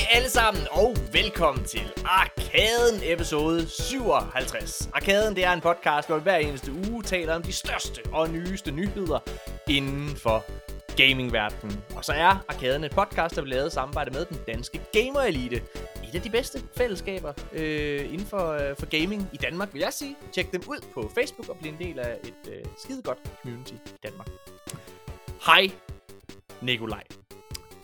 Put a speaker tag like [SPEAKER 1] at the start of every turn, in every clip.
[SPEAKER 1] Hej alle sammen, og velkommen til Arkaden episode 57. Arkaden det er en podcast, hvor vi hver eneste uge taler om de største og nyeste nyheder inden for gamingverdenen. Og så er Arkaden et podcast, der vil lavet samarbejde med den danske Gamer Elite. Et af de bedste fællesskaber øh, inden for, øh, for gaming i Danmark, vil jeg sige. Tjek dem ud på Facebook og bliv en del af et øh, skide godt community i Danmark. Hej, Nikolaj.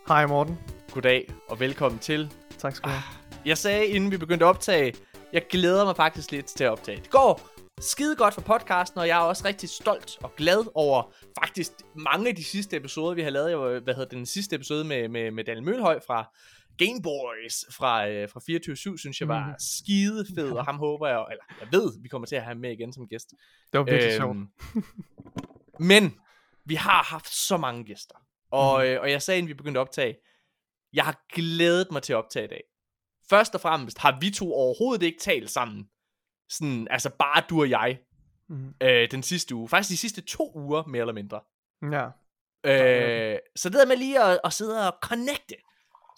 [SPEAKER 2] Hej Morten.
[SPEAKER 1] Goddag og velkommen til.
[SPEAKER 2] Tak skal du have.
[SPEAKER 1] Jeg sagde, inden vi begyndte at optage, jeg glæder mig faktisk lidt til at optage. Det går skide godt for podcasten, og jeg er også rigtig stolt og glad over faktisk mange af de sidste episoder, vi har lavet. Jeg hvad hedder den sidste episode med, med, med Daniel Mølhøj fra Gameboys fra, øh, fra 24-7, synes jeg var
[SPEAKER 2] Mhm.
[SPEAKER 1] skide fed, og ham håber jeg, eller jeg ved, vi kommer til at have ham med igen som gæst.
[SPEAKER 2] Det var virkelig sjovt.
[SPEAKER 1] Øhm, Men vi har haft så mange gæster. Og,
[SPEAKER 2] Mhm.
[SPEAKER 1] øh, og jeg sagde, inden vi begyndte at optage, jeg har glædet mig til at optage i dag. Først og fremmest har vi to overhovedet ikke talt sammen. Sådan, altså bare du og jeg,
[SPEAKER 2] Mm.
[SPEAKER 1] øh, den sidste uge. Faktisk de sidste to uger, mere eller mindre.
[SPEAKER 2] Ja.
[SPEAKER 1] Øh, så det der med lige at, at sidde og connecte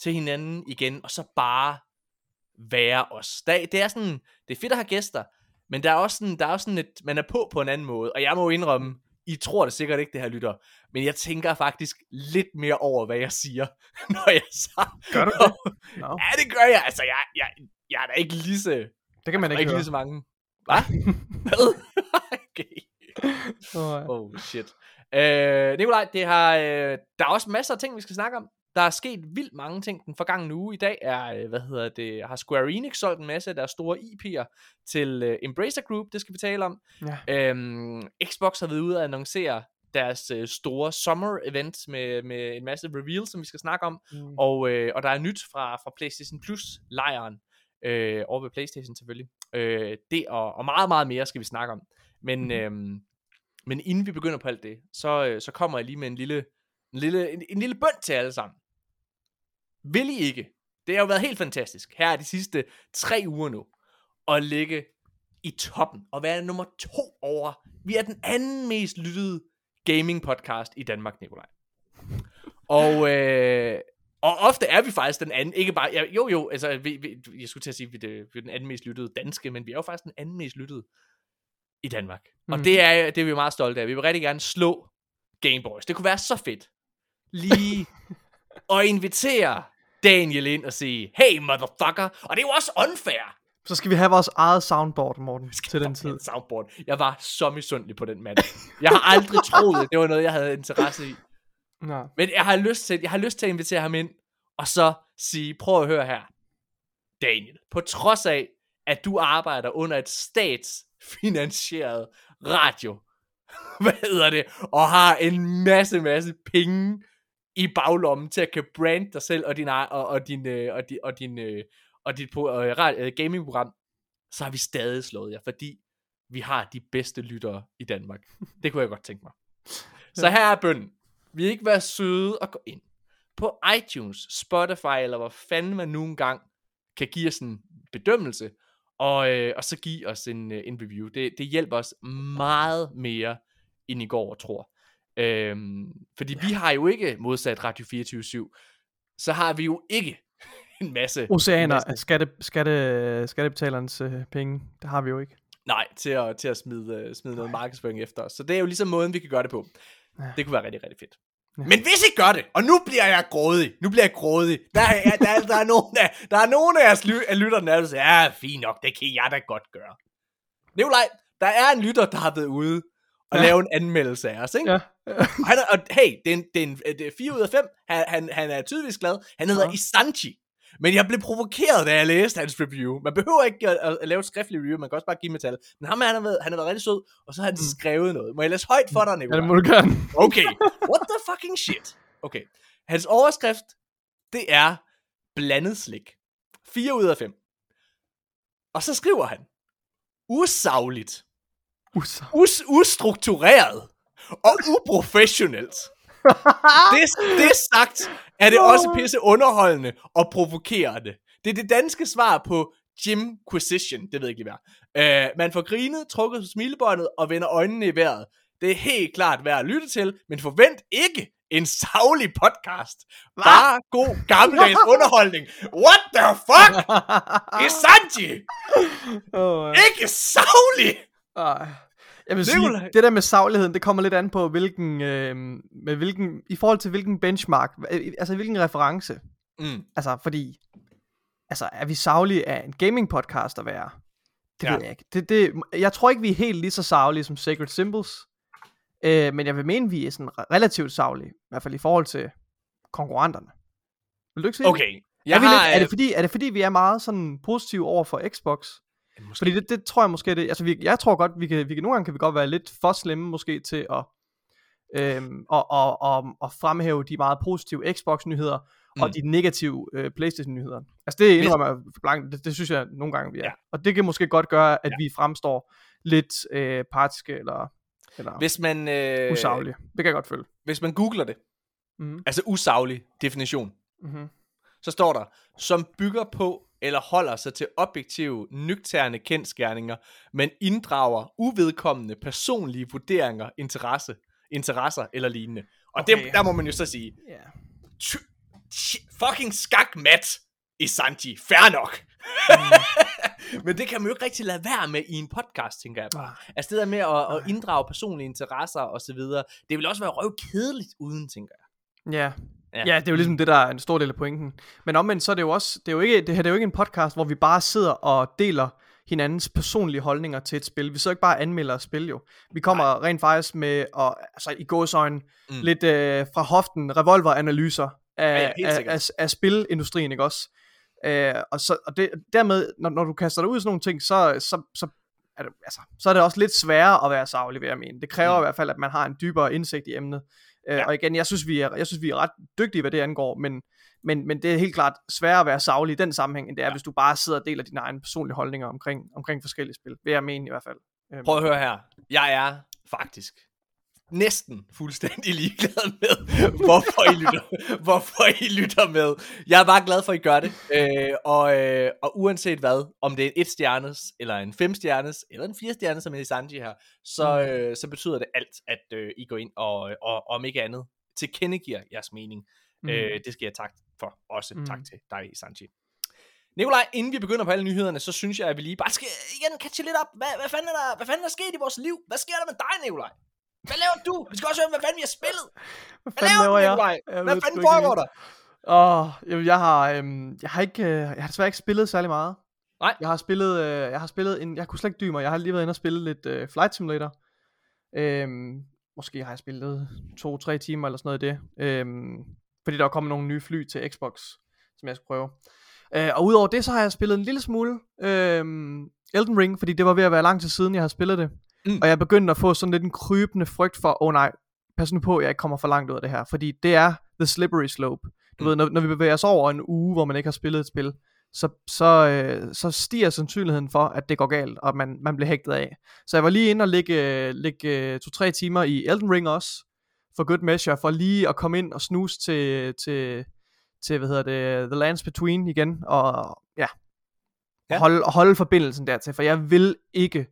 [SPEAKER 1] til hinanden igen, og så bare være os. Der, det er sådan, det er fedt at have gæster, men der er også sådan, der er også sådan et, man er på på en anden måde, og jeg må indrømme, I tror det sikkert ikke, det her lytter, men jeg tænker faktisk lidt mere over, hvad jeg siger, når jeg så...
[SPEAKER 2] Gør du det? Nå,
[SPEAKER 1] Ja, det gør jeg. Altså, jeg, jeg, jeg er da ikke lige så,
[SPEAKER 2] det kan man
[SPEAKER 1] ikke
[SPEAKER 2] ikke
[SPEAKER 1] lige så mange. Hvad? Hvad? okay. Oh shit. Øh, Nikolaj, det har, øh, der er også masser af ting, vi skal snakke om. Der er sket vildt mange ting den forgangne uge. I dag er, øh, hvad hedder det, har Square Enix solgt en masse af deres store IP'er til øh, Embracer Group, det skal vi tale om.
[SPEAKER 2] Ja.
[SPEAKER 1] Øhm, Xbox har været ude at annoncere deres øh, store summer event med, med en masse reveals, som vi skal snakke om.
[SPEAKER 2] Mm.
[SPEAKER 1] Og, øh, og der er nyt fra, fra PlayStation Plus lejren øh, over ved PlayStation selvfølgelig. Øh, det og, og meget, meget mere skal vi snakke om. Men,
[SPEAKER 2] Mhm.
[SPEAKER 1] øhm, men inden vi begynder på alt det, så, øh, så kommer jeg lige med en lille, en lille, en, en lille bønd til alle sammen. Vil I ikke? Det har jo været helt fantastisk. Her er de sidste tre uger nu. At ligge i toppen og være nummer to over. Vi er den anden mest lyttede gaming podcast i Danmark, Nikolaj. Og, øh, og ofte er vi faktisk den anden, ikke bare, ja, jo jo, altså, vi, vi, jeg skulle til at sige, at vi, er- vi er den anden mest lyttede danske, men vi er jo faktisk den anden mest lyttede i Danmark. Mm. Og
[SPEAKER 2] Mm.
[SPEAKER 1] det er, det er vi meget stolte af. Vi vil rigtig gerne slå Gameboys. Det kunne være så fedt. Lige at invitere Daniel ind og sige, hey motherfucker. Og det er jo også unfair.
[SPEAKER 2] Så skal vi have vores eget soundboard, Morten, til den tid.
[SPEAKER 1] Soundboard. Jeg var så misundelig på den mand. Jeg har aldrig troet, at det var noget, jeg havde interesse i.
[SPEAKER 2] Nå.
[SPEAKER 1] Men jeg har lyst til, jeg har lyst til at invitere ham ind, og så sige, prøv at høre her. Daniel, på trods af, at du arbejder under et statsfinansieret radio, hvad hedder det, og har en masse, masse penge i baglommen til at kan brande dig selv og din, og, og din, øh, og din, og din, øh, og dit øh, øh, gamingprogram, så har vi stadig slået jer, fordi vi har de bedste lyttere i Danmark. Det kunne jeg godt tænke mig. Så her er bønnen. Vil I ikke være søde og gå ind på iTunes, Spotify, eller hvor fanden man nu engang kan give os en bedømmelse, og, øh, og så give os en, øh, en review. Det, det hjælper os meget mere, end I går og tror. Øhm, fordi vi har jo ikke, modsat Radio 24-7, så har vi jo ikke en masse...
[SPEAKER 2] Oceaner af skatte, skatte, skattebetalernes øh, penge. Det har vi jo ikke.
[SPEAKER 1] Nej, til at, til at smide, øh, smide noget markedsføring efter os. Så det er jo ligesom måden, vi kan gøre det på.
[SPEAKER 2] Ja.
[SPEAKER 1] Det kunne være rigtig, rigtig fedt.
[SPEAKER 2] Ja.
[SPEAKER 1] Men hvis I gør det, og nu bliver jeg grådig, nu bliver jeg grådig, der er, der, er, der, er, nogen af, der er nogen af jeres ly, af lytterne, der siger, ja, fint nok, det kan jeg da godt gøre. Nikolaj, der er en lytter, der har været ude og ja.
[SPEAKER 2] Ja.
[SPEAKER 1] lave en anmeldelse af os, ikke?
[SPEAKER 2] Ja.
[SPEAKER 1] Og, han er, og hey, det er, en, det, er en, det er 4 ud af 5. Han, han, han er tydeligvis glad. Han hedder ja.
[SPEAKER 2] Ja.
[SPEAKER 1] Isanchi. Men jeg blev provokeret, da jeg læste hans review. Man behøver ikke at, at, at lave et skriftligt review, man kan også bare give metal. Men ham, han har været, han har været rigtig sød, og så har han mm. skrevet noget. Må jeg læse højt for dig,
[SPEAKER 2] Ja,
[SPEAKER 1] Nicolaj?
[SPEAKER 2] det må du gerne.
[SPEAKER 1] Okay. What the fucking shit? Okay. Hans overskrift, det er blandet slik. 4 ud af 5. Og så skriver han, usagligt,
[SPEAKER 2] Usa.
[SPEAKER 1] Us- ustruktureret og uprofessionelt. Det, det sagt, er det også pisse underholdende og provokerende. Det er det danske svar på Jimquisition, det ved jeg ikke lige hvad. Uh, man får grinet, trukket på smilebåndet og vender øjnene i vejret. Det er helt klart værd at lytte til, men forvent ikke, en savlig podcast. Bare god gammeldags underholdning. What the fuck? Isanji!
[SPEAKER 2] oh,
[SPEAKER 1] Ikke savlig!
[SPEAKER 2] Uh, jeg vil
[SPEAKER 1] Nikolaj.
[SPEAKER 2] sige, det der med sagligheden, det kommer lidt an på, hvilken, øh, med hvilken, i forhold til hvilken benchmark, øh, altså hvilken reference.
[SPEAKER 1] Mm.
[SPEAKER 2] Altså, fordi, altså, er vi saglige af en gaming podcast at være? Det
[SPEAKER 1] Ja.
[SPEAKER 2] ved jeg ikke. Det, det, jeg tror ikke, vi er helt lige så saglige som Sacred Symbols. Øh, men jeg vil mene, vi er sådan re- relativt saglige. I hvert fald i forhold til konkurrenterne. Vil du ikke sige det?
[SPEAKER 1] Okay.
[SPEAKER 2] Jeg er, vi
[SPEAKER 1] har,
[SPEAKER 2] lidt, er,
[SPEAKER 1] øh,
[SPEAKER 2] det fordi, er det fordi, vi er meget sådan positive over for Xbox?
[SPEAKER 1] Måske.
[SPEAKER 2] Fordi det, det tror jeg måske, det, altså vi, jeg tror godt, vi kan, vi kan, nogle gange kan vi godt være lidt for slemme måske til at, øhm, og, og, og, og fremhæve de meget positive Xbox-nyheder, mm. og de negative øh, Playstation-nyheder. Altså det indrømmer jeg blankt, det, det synes jeg nogle gange, vi er.
[SPEAKER 1] Ja.
[SPEAKER 2] Og det kan måske godt gøre, at
[SPEAKER 1] Ja.
[SPEAKER 2] vi fremstår lidt øh, partiske eller, eller
[SPEAKER 1] Hvis man, øh,
[SPEAKER 2] usaglige. Det kan jeg godt føle.
[SPEAKER 1] hvis man googler det,
[SPEAKER 2] Mm.
[SPEAKER 1] altså usaglig definition,
[SPEAKER 2] Mm-hmm.
[SPEAKER 1] så står der, som bygger på eller holder sig til objektive, nøgterne kendskærninger, men inddrager uvedkommende personlige vurderinger, interesse, interesser eller lignende. Og okay. Det, der må man jo så sige,
[SPEAKER 2] Ja.
[SPEAKER 1] ty- ty- fucking skak mat i Sanji, fair nok. men det kan man jo ikke rigtig lade være med i en podcast, tænker jeg bare. Altså det der med at, at inddrage personlige interesser og så videre, det vil også være røvkedeligt uden, tænker jeg.
[SPEAKER 2] Ja.
[SPEAKER 1] Ja.
[SPEAKER 2] Ja. det er jo ligesom det, der er en stor del af pointen. Men omvendt, så er det jo også, det er jo ikke, det her det er jo ikke en podcast, hvor vi bare sidder og deler hinandens personlige holdninger til et spil. Vi sidder ikke bare anmelder et spil jo. Vi kommer Nej. rent faktisk med, og, altså i gåsøjne,
[SPEAKER 1] Mm.
[SPEAKER 2] lidt øh, fra hoften, revolveranalyser af,
[SPEAKER 1] Ja,
[SPEAKER 2] af, af, af spilindustrien, ikke også? Øh, og så, og det, dermed, når, når du kaster dig ud i sådan nogle ting, så, så, så, er det, altså, så er det også lidt sværere at være savlig, vil jeg mene. Det kræver
[SPEAKER 1] mm.
[SPEAKER 2] i hvert fald, at man har en dybere indsigt i emnet. Øh,
[SPEAKER 1] Ja.
[SPEAKER 2] Og igen, jeg synes, vi er, jeg synes, vi er ret dygtige, hvad det angår, men, men, men det er helt klart sværere at være savlig i den sammenhæng, end det er,
[SPEAKER 1] Ja.
[SPEAKER 2] hvis du bare sidder og deler dine egne personlige holdninger omkring, omkring forskellige spil. Vil jeg mene i hvert fald. Øhm,
[SPEAKER 1] Prøv at høre her. Jeg er faktisk næsten fuldstændig ligeglad med, hvorfor I lytter, hvorfor I lytter med. Jeg er bare glad for, at I gør det. Øh, og, øh, og uanset hvad, om det er en et stjernes, eller en fem stjernes, eller en fire stjernes, som er i Sanji her, så,
[SPEAKER 2] Mm.
[SPEAKER 1] øh, så betyder det alt, at øh, I går ind og, og, og om ikke andet, tilkendegiver jeres mening. Mm. Øh, det skal jeg takke for. Også mm. Tak til dig, Sanji. Nikolaj, inden vi begynder på alle nyhederne, så synes jeg, at vi lige bare skal igen catche lidt op. Hvad, hvad, fanden er der, hvad fanden er der sket i vores liv? Hvad sker der med dig, Nikolaj? Hvad laver du? Vi skal også høre, hvad fanden vi har spillet.
[SPEAKER 2] Hvad
[SPEAKER 1] Hvad laver du,
[SPEAKER 2] jeg?
[SPEAKER 1] Nikolaj?
[SPEAKER 2] Jeg
[SPEAKER 1] Hvad
[SPEAKER 2] ved
[SPEAKER 1] fanden foregår der?
[SPEAKER 2] Åh, jamen, jeg har, øhm, jeg har ikke, øh, jeg har desværre ikke spillet særlig meget.
[SPEAKER 1] Nej.
[SPEAKER 2] Jeg har spillet, øh, jeg har spillet en, jeg kunne slet ikke dybe mig. Jeg har lige været inde og spille lidt øh, Flight Simulator. Øhm, måske har jeg spillet to-tre timer eller sådan noget i det. Øhm, fordi der er kommet nogle nye fly til Xbox, som jeg skal prøve. Øh, og udover det, så har jeg spillet en lille smule øhm, Elden Ring, fordi det var ved at være lang tid siden, jeg har spillet det.
[SPEAKER 1] Mm.
[SPEAKER 2] Og jeg er begyndt at få sådan lidt en krybende frygt for, åh oh, nej, pas nu på, jeg ikke kommer for langt ud af det her. Fordi det er the slippery slope. Du
[SPEAKER 1] Mm.
[SPEAKER 2] ved, når, når vi bevæger os over en uge, hvor man ikke har spillet et spil, så, så, øh, så stiger sandsynligheden for, at det går galt, og man, man bliver hægtet af. Så jeg var lige inde og ligge, ligge to-tre timer i Elden Ring også, for good measure, for lige at komme ind og snuse til, til, til hvad hedder det, The Lands Between igen, og ja,
[SPEAKER 1] Ja.
[SPEAKER 2] ja. Holde, holde forbindelsen dertil, for jeg vil ikke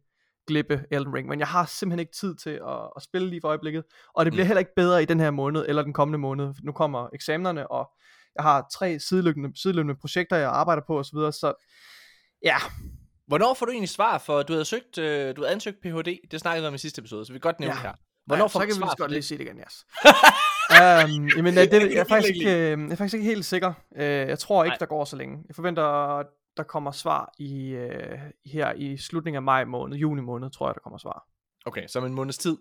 [SPEAKER 2] glippe Elden Ring, men jeg har simpelthen ikke tid til at, at spille lige for øjeblikket, og det bliver
[SPEAKER 1] Mm.
[SPEAKER 2] heller ikke bedre i den her måned, eller den kommende måned, nu kommer eksamenerne, og jeg har tre sideløbende, sideløbende projekter, jeg arbejder på osv., så, ja,
[SPEAKER 1] Hvornår får du egentlig svar for, du havde søgt, øh, du havde ansøgt Ph.D., det snakkede vi om i sidste episode, så vi kan godt nævne
[SPEAKER 2] Ja.
[SPEAKER 1] her. Hvornår
[SPEAKER 2] ja,
[SPEAKER 1] får
[SPEAKER 2] så
[SPEAKER 1] du
[SPEAKER 2] kan vi lige godt
[SPEAKER 1] det?
[SPEAKER 2] lige sige det igen, yes. um, jamen, det, det, jeg, er faktisk
[SPEAKER 1] Ikke
[SPEAKER 2] øh, jeg er faktisk ikke helt sikker. Uh, jeg tror ikke,
[SPEAKER 1] Nej.
[SPEAKER 2] der går så længe. Jeg forventer, der kommer svar i uh, her i slutningen af maj måned, juni måned, tror jeg, der kommer svar.
[SPEAKER 1] Okay, så om en måneds tid.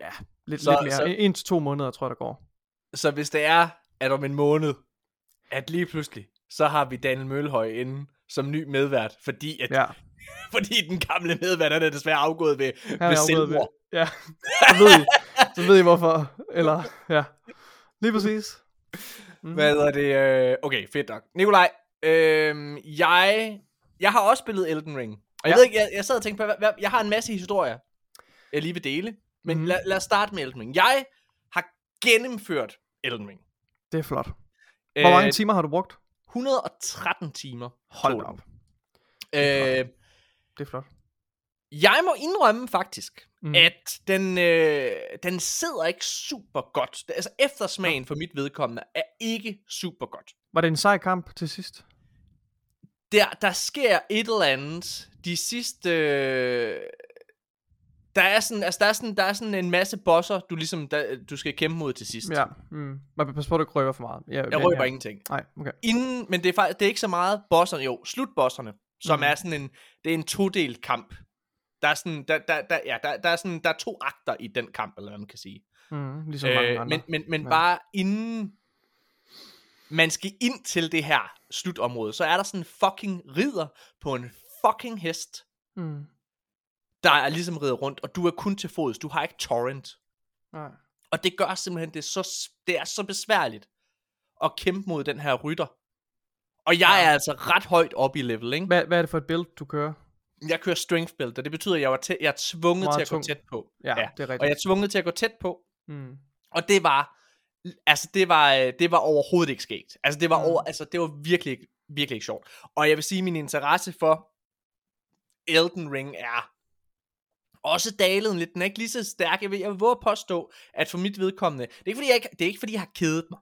[SPEAKER 2] Ja, lidt,
[SPEAKER 1] Så-
[SPEAKER 2] lidt mere.
[SPEAKER 1] så-
[SPEAKER 2] En, til to måneder, tror jeg, der går.
[SPEAKER 1] Så hvis det er, at om en måned, at lige pludselig, så har vi Daniel Mølhøj inde som ny medvært, fordi, at,
[SPEAKER 2] Ja,
[SPEAKER 1] fordi den gamle medvært, er desværre afgået ved,
[SPEAKER 2] han
[SPEAKER 1] ved
[SPEAKER 2] er
[SPEAKER 1] selvmord.
[SPEAKER 2] Ja, så ved I, så ved I hvorfor. Eller, ja, lige præcis. Mm.
[SPEAKER 1] Hvad hedder det? Øh, okay, fedt nok. Nikolaj, øh, jeg, jeg har også spillet Elden Ring. Og jeg
[SPEAKER 2] Ja.
[SPEAKER 1] ved ikke, jeg, jeg sad og tænkte på, hvad, hvad, jeg har en masse historier, jeg lige vil dele. Men
[SPEAKER 2] Mhm.
[SPEAKER 1] lad, lad os starte med Elden Ring. Jeg har gennemført Elden Ring.
[SPEAKER 2] Det er flot. Hvor mange
[SPEAKER 1] Øh,
[SPEAKER 2] timer har du brugt?
[SPEAKER 1] 113 timer.
[SPEAKER 2] Hold op.
[SPEAKER 1] Øh,
[SPEAKER 2] Det er flot.
[SPEAKER 1] Jeg må indrømme faktisk,
[SPEAKER 2] Mm.
[SPEAKER 1] mm. at den, øh, den sidder ikke super godt. Altså eftersmagen for mit vedkommende er ikke super godt.
[SPEAKER 2] Var det en sej kamp til sidst?
[SPEAKER 1] Der, der sker et eller andet de sidste... Øh, der er sådan, altså der er sådan, der er sådan en masse bosser, du ligesom, der, du skal kæmpe mod til sidst.
[SPEAKER 2] Ja. Mm. Men pas på, at du ikke røber for meget. Ja,
[SPEAKER 1] Jeg røber ingenting.
[SPEAKER 2] Nej, okay.
[SPEAKER 1] Inden, men det er, faktisk, det er ikke så meget bosserne, jo, slutbosserne, som mm. er sådan en, det er en todelt kamp. Der er sådan, der, der, der, ja, der, der, er sådan, der er to akter i den kamp, eller hvad man kan sige.
[SPEAKER 2] Mm. Ligesom mange
[SPEAKER 1] Øh,
[SPEAKER 2] andre.
[SPEAKER 1] men men, men
[SPEAKER 2] Ja.
[SPEAKER 1] bare inden man skal ind til det her slutområde, så er der sådan en fucking ridder på en fucking hest,
[SPEAKER 2] Mm.
[SPEAKER 1] der er ligesom rider rundt, og du er kun til fods, du har ikke torrent.
[SPEAKER 2] Nej.
[SPEAKER 1] Og det gør simpelthen, det er så, det er så besværligt at kæmpe mod den her rytter. Og jeg
[SPEAKER 2] Ja.
[SPEAKER 1] er altså ret højt op i level, ikke?
[SPEAKER 2] Hvad, hvad er det for et build, du kører?
[SPEAKER 1] Jeg kører strength build, og det betyder, at jeg, var tæ- jeg er tvunget
[SPEAKER 2] Meget
[SPEAKER 1] til at
[SPEAKER 2] tung.
[SPEAKER 1] gå tæt på.
[SPEAKER 2] Ja, ja. det er
[SPEAKER 1] Og
[SPEAKER 2] rigtigt.
[SPEAKER 1] jeg er tvunget til at gå tæt på,
[SPEAKER 2] Mm.
[SPEAKER 1] og det var, altså det var, øh, det var overhovedet ikke skægt. Altså det var
[SPEAKER 2] Mm.
[SPEAKER 1] over, altså det var virkelig, virkelig ikke sjovt. Og jeg vil sige, at min interesse for Elden Ring er også dalet lidt. Den er ikke lige så stærk. Jeg vil, jeg vil våge at påstå, at for mit vedkommende, det er ikke fordi, jeg, ikke, det er ikke, fordi jeg har kedet mig.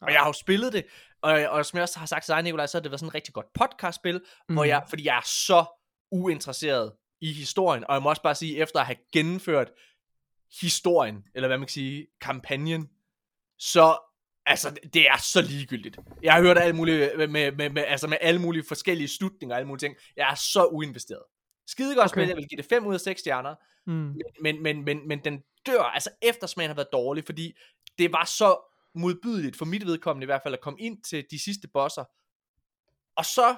[SPEAKER 1] Og jeg har jo spillet det, og, og som jeg også har sagt til dig, Nikolaj, så har det været sådan et rigtig godt podcastspil, mm. hvor jeg, fordi jeg er så uinteresseret i historien, og jeg må også bare sige, efter at have gennemført historien, eller hvad man kan sige, kampagnen, så, altså, det er så ligegyldigt. Jeg har hørt alt muligt, med, med, med, med, altså med alle mulige forskellige slutninger, og alle mulige ting. Jeg er så uinvesteret. Skide godt
[SPEAKER 2] Okay.
[SPEAKER 1] spil, jeg vil give det 5 ud af 6 stjerner,
[SPEAKER 2] Mm.
[SPEAKER 1] men, men, men, men den dør, altså eftersmagen har været dårlig, fordi det var så modbydeligt, for mit vedkommende i hvert fald, at komme ind til de sidste bosser. Og så,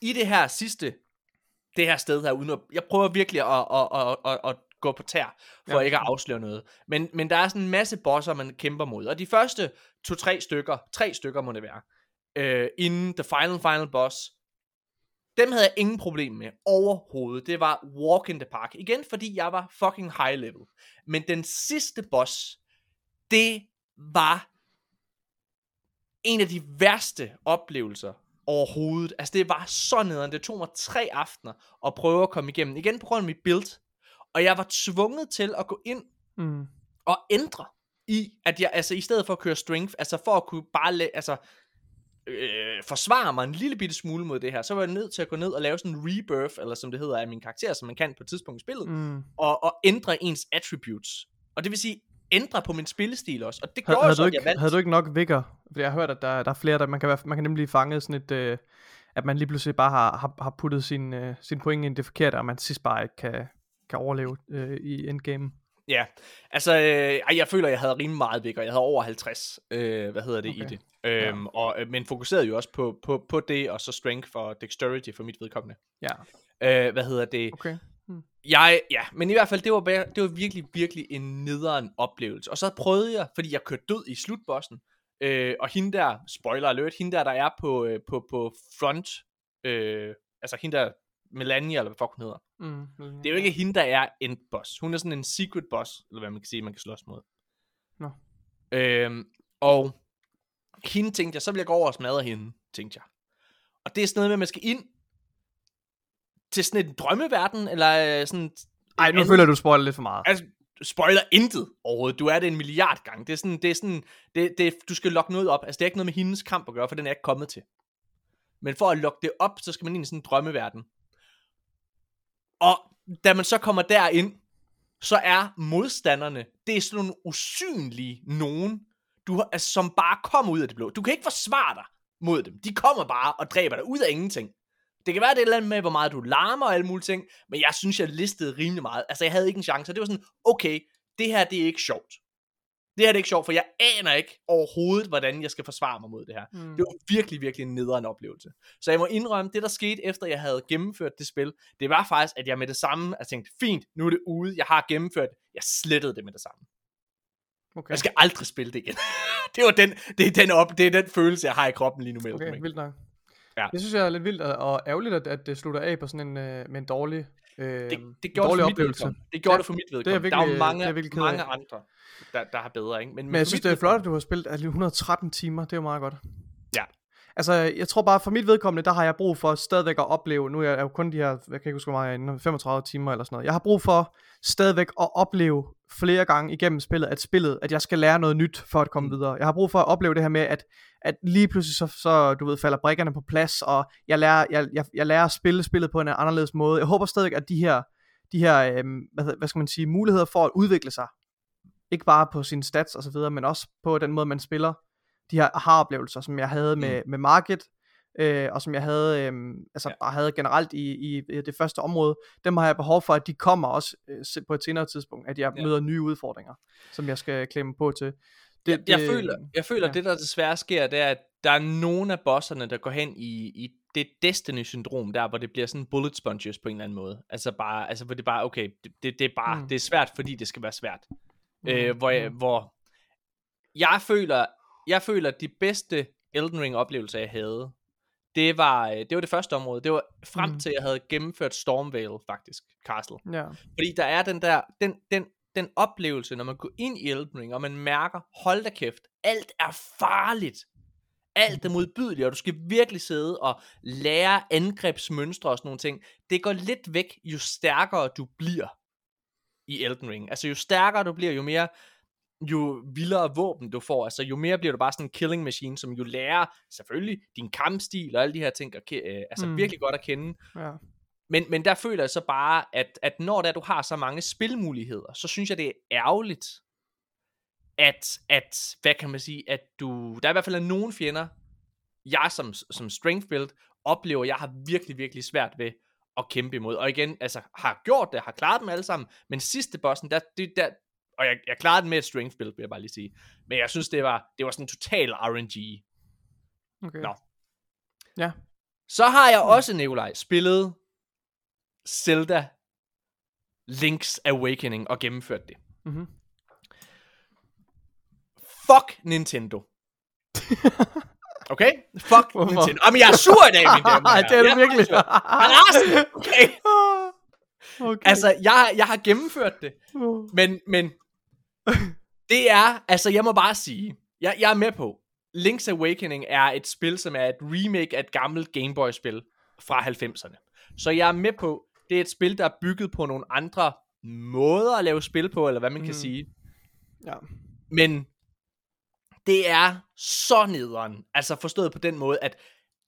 [SPEAKER 1] i det her sidste, det her sted her, uden at, jeg prøver virkelig at, at, at, at, at gå på tær, for
[SPEAKER 2] Ja.
[SPEAKER 1] ikke at afsløre noget. Men, men der er sådan en masse bosser, man kæmper mod. Og de første to-tre stykker, tre stykker må det være, øh, inden the final, final boss, dem havde jeg ingen problem med overhovedet. Det var walk in the park. Igen, fordi jeg var fucking high level. Men den sidste boss, det var en af de værste oplevelser overhovedet. Altså det var så nederen. Det tog mig tre aftener at prøve at komme igennem. Igen på grund af mit build. Og jeg var tvunget til at gå ind
[SPEAKER 2] Mm.
[SPEAKER 1] og ændre i, at jeg, altså i stedet for at køre strength, altså for at kunne bare, altså, øh, forsvare mig en lille bitte smule mod det her, så var jeg nødt til at gå ned og lave sådan en rebirth, eller som det hedder, af min karakter, som man kan på et tidspunkt i spillet,
[SPEAKER 2] Mm.
[SPEAKER 1] og, og ændre ens attributes. Og det vil sige, ændre på min spillestil også. Og det
[SPEAKER 2] Havde,
[SPEAKER 1] gjorde
[SPEAKER 2] havde,
[SPEAKER 1] så,
[SPEAKER 2] du
[SPEAKER 1] at jeg vandt.
[SPEAKER 2] havde du ikke nok vigor? Fordi jeg har hørt, at der, der er flere, der man kan, være, man kan nemlig fanget sådan et, øh, at man lige pludselig bare har, har, har puttet sin, øh, sin point ind i det forkerte, og man sidst bare ikke kan, kan overleve øh, i endgame.
[SPEAKER 1] Ja, altså, øh, jeg føler, jeg havde rimelig meget væk, og jeg havde over 50, øh, hvad hedder det, okay. i det. Øhm, ja. og, øh, men fokuserede jo også på, på, på det, og så strength for dexterity for mit vedkommende.
[SPEAKER 2] Ja,
[SPEAKER 1] Øh, hvad hedder det?
[SPEAKER 2] okay.
[SPEAKER 1] Jeg, ja, men i hvert fald, det var, det var virkelig, virkelig en nederen oplevelse. Og så prøvede jeg, fordi jeg kørte død i slutbossen, øh, og hende der, spoiler alert, hende der, der er på, øh, på, på front, øh, altså hende der, Melania, eller hvad fuck hun hedder.
[SPEAKER 2] Mm.
[SPEAKER 1] Det er jo ikke hende, der er en boss. Hun er sådan en secret boss, eller hvad man kan sige, man kan slås mod.
[SPEAKER 2] Nå.
[SPEAKER 1] Øhm, og hende tænkte jeg, så vil jeg gå over og smadre hende, tænkte jeg. Og det er sådan noget med, at man skal ind til sådan en drømmeverden, eller øh, sådan...
[SPEAKER 2] Ej, nu
[SPEAKER 1] anden-
[SPEAKER 2] føler du spoiler lidt for meget.
[SPEAKER 1] Altså, spoiler intet overhovedet. Du er det en milliard gang. Det er sådan, det er sådan, det, det, du skal lokke noget op. Altså, det er ikke noget med hendes kamp at gøre, for den er ikke kommet til. Men for at lokke det op, så skal man ind i sådan en drømmeverden. Og da man så kommer derind, så er modstanderne, det er sådan nogle usynlige nogen, du har, altså, som bare kommer ud af det blå. Du kan ikke forsvare dig mod dem. De kommer bare og dræber dig ud af ingenting. Det kan være det er et eller andet med, hvor meget du larmer og alle mulige ting, men jeg synes, jeg listede rimelig meget. Altså, jeg havde ikke en chance, og det var sådan, okay, det her, det er ikke sjovt. Det her det er ikke sjovt, for jeg aner ikke overhovedet, hvordan jeg skal forsvare mig mod det her.
[SPEAKER 2] Mm.
[SPEAKER 1] Det var virkelig, virkelig en nederen oplevelse. Så jeg må indrømme, det der skete efter jeg havde gennemført det spil, det var faktisk, at jeg med det samme jeg tænkte, fint, nu er det ude, jeg har gennemført, jeg slettede det med det samme.
[SPEAKER 2] Okay,
[SPEAKER 1] Jeg skal aldrig spille det igen. det var den, det er den, op, det er den følelse, jeg har i kroppen lige nu med
[SPEAKER 2] okay vildt nok.
[SPEAKER 1] Ja.
[SPEAKER 2] Det synes jeg er lidt vildt og, og ærgerligt, at, at det slutter af på sådan en, øh, med en dårlig, øh,
[SPEAKER 1] Det, det gjorde det
[SPEAKER 2] dårlig
[SPEAKER 1] for mit
[SPEAKER 2] oplevelse.
[SPEAKER 1] vedkommende. Det gjorde
[SPEAKER 2] Ja,
[SPEAKER 1] det for mit
[SPEAKER 2] er
[SPEAKER 1] vedkommende. der er jo
[SPEAKER 2] virkelig-
[SPEAKER 1] mange,
[SPEAKER 2] det er virkelig
[SPEAKER 1] mange andre, der, der har bedre, ikke?
[SPEAKER 2] Men jeg synes, det er flot, at du har spillet altså 113 timer. Det er jo meget godt.
[SPEAKER 1] Ja.
[SPEAKER 2] Altså, jeg tror bare, for mit vedkommende, der har jeg brug for stadigvæk at opleve, nu er jeg jo kun de her, jeg kan ikke huske, hvor meget jeg er 35 timer eller sådan noget. Jeg har brug for stadigvæk at opleve flere gange igennem spillet, at spillet, at jeg skal lære noget nyt for at komme mm. videre. Jeg har brug for at opleve det her med, at, at lige pludselig så, så, du ved, falder brikkerne på plads, og jeg lærer, jeg, jeg, jeg lærer at spille spillet på en anderledes måde. Jeg håber stadig, at de her, de her øhm, hvad, hvad skal man sige, muligheder for at udvikle sig, ikke bare på sine stats og så videre, men også på den måde, man spiller, de her aha-oplevelser, som jeg havde med, mm. med Market, øh, og som jeg havde, øh, altså, ja. havde generelt i, i, i det første område, dem har jeg behov for, at de kommer også øh, på et senere tidspunkt, at jeg ja. møder nye udfordringer, som jeg skal klemme på til.
[SPEAKER 1] Det, jeg, jeg det, føler, jeg føler ja. det der desværre sker, det er, at der er nogle af bosserne, der går hen i, i det Destiny-syndrom, der hvor det bliver sådan bullet sponges på en eller anden måde. Altså bare, altså hvor det bare, okay, det, det, det er bare, mm. det er svært, fordi det skal være svært. Mm. Øh, hvor, jeg, mm. hvor jeg føler, jeg føler, at de bedste Elden Ring oplevelser, jeg havde, det var, øh, det var det første område. Det var frem mm. til, jeg havde gennemført Stormvale, faktisk, Castle.
[SPEAKER 2] Ja.
[SPEAKER 1] Fordi der er den der, den, den, den oplevelse, når man går ind i Elden Ring, og man mærker, hold da kæft, alt er farligt. Alt er modbydeligt, og du skal virkelig sidde og lære angrebsmønstre og sådan nogle ting. Det går lidt væk, jo stærkere du bliver i Elden Ring. Altså jo stærkere du bliver, jo mere jo vildere våben du får, altså jo mere bliver du bare sådan en killing machine, som jo lærer selvfølgelig din kampstil og alle de her ting, at, øh, altså mm. virkelig godt at kende.
[SPEAKER 2] Ja.
[SPEAKER 1] Men, men der føler jeg så bare, at, at når der du har så mange spilmuligheder, så synes jeg det er ærgerligt, at, at hvad kan man sige, at du, der er i hvert fald nogle fjender, jeg som, som strength build, oplever, jeg har virkelig, virkelig svært ved at kæmpe imod. Og igen, altså har gjort det, har klaret dem alle sammen, men sidste bossen, der, det, der, og jeg, jeg klarede den med et strength build, vil jeg bare lige sige. Men jeg synes, det var, det var sådan en total RNG.
[SPEAKER 2] Okay.
[SPEAKER 1] Nå.
[SPEAKER 2] Ja.
[SPEAKER 1] Så har jeg også, Nikolaj, spillet Zelda Link's Awakening og gennemført det.
[SPEAKER 2] Mm-hmm.
[SPEAKER 1] Fuck Nintendo. Okay? Fuck Hvorfor? Nintendo. Jamen, jeg er sur i dag, mine damer.
[SPEAKER 2] Nej, det er du virkelig.
[SPEAKER 1] Okay. okay. Altså, jeg, jeg har gennemført det. Men, men det er, altså jeg må bare sige, jeg, jeg er med på, Link's Awakening er et spil, som er et remake af et gammelt Game Boy spil fra 90'erne. Så jeg er med på, det er et spil, der er bygget på nogle andre måder at lave spil på, eller hvad man mm. kan sige.
[SPEAKER 2] Ja.
[SPEAKER 1] Men det er så nederen, altså forstået på den måde, at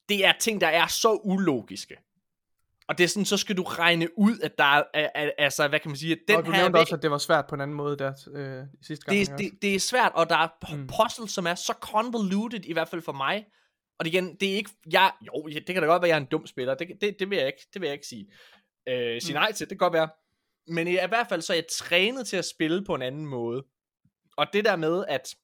[SPEAKER 1] det er ting, der er så ulogiske. Og det er sådan, så skal du regne ud, at der er, altså, hvad kan man sige, at den
[SPEAKER 2] og du
[SPEAKER 1] her...
[SPEAKER 2] nævnte også, at det var svært på en anden måde der øh, sidste gang.
[SPEAKER 1] Det, det, det er svært, og der er mm. puzzles, som er så convoluted, i hvert fald for mig. Og det, igen, det er ikke... Jeg, jo, det kan da godt være, at jeg er en dum spiller. Det, det, det, vil, jeg ikke, det vil jeg ikke sige. Øh, sige mm. nej til, det kan godt være. Men i, i hvert fald, så er jeg trænet til at spille på en anden måde. Og det der med, at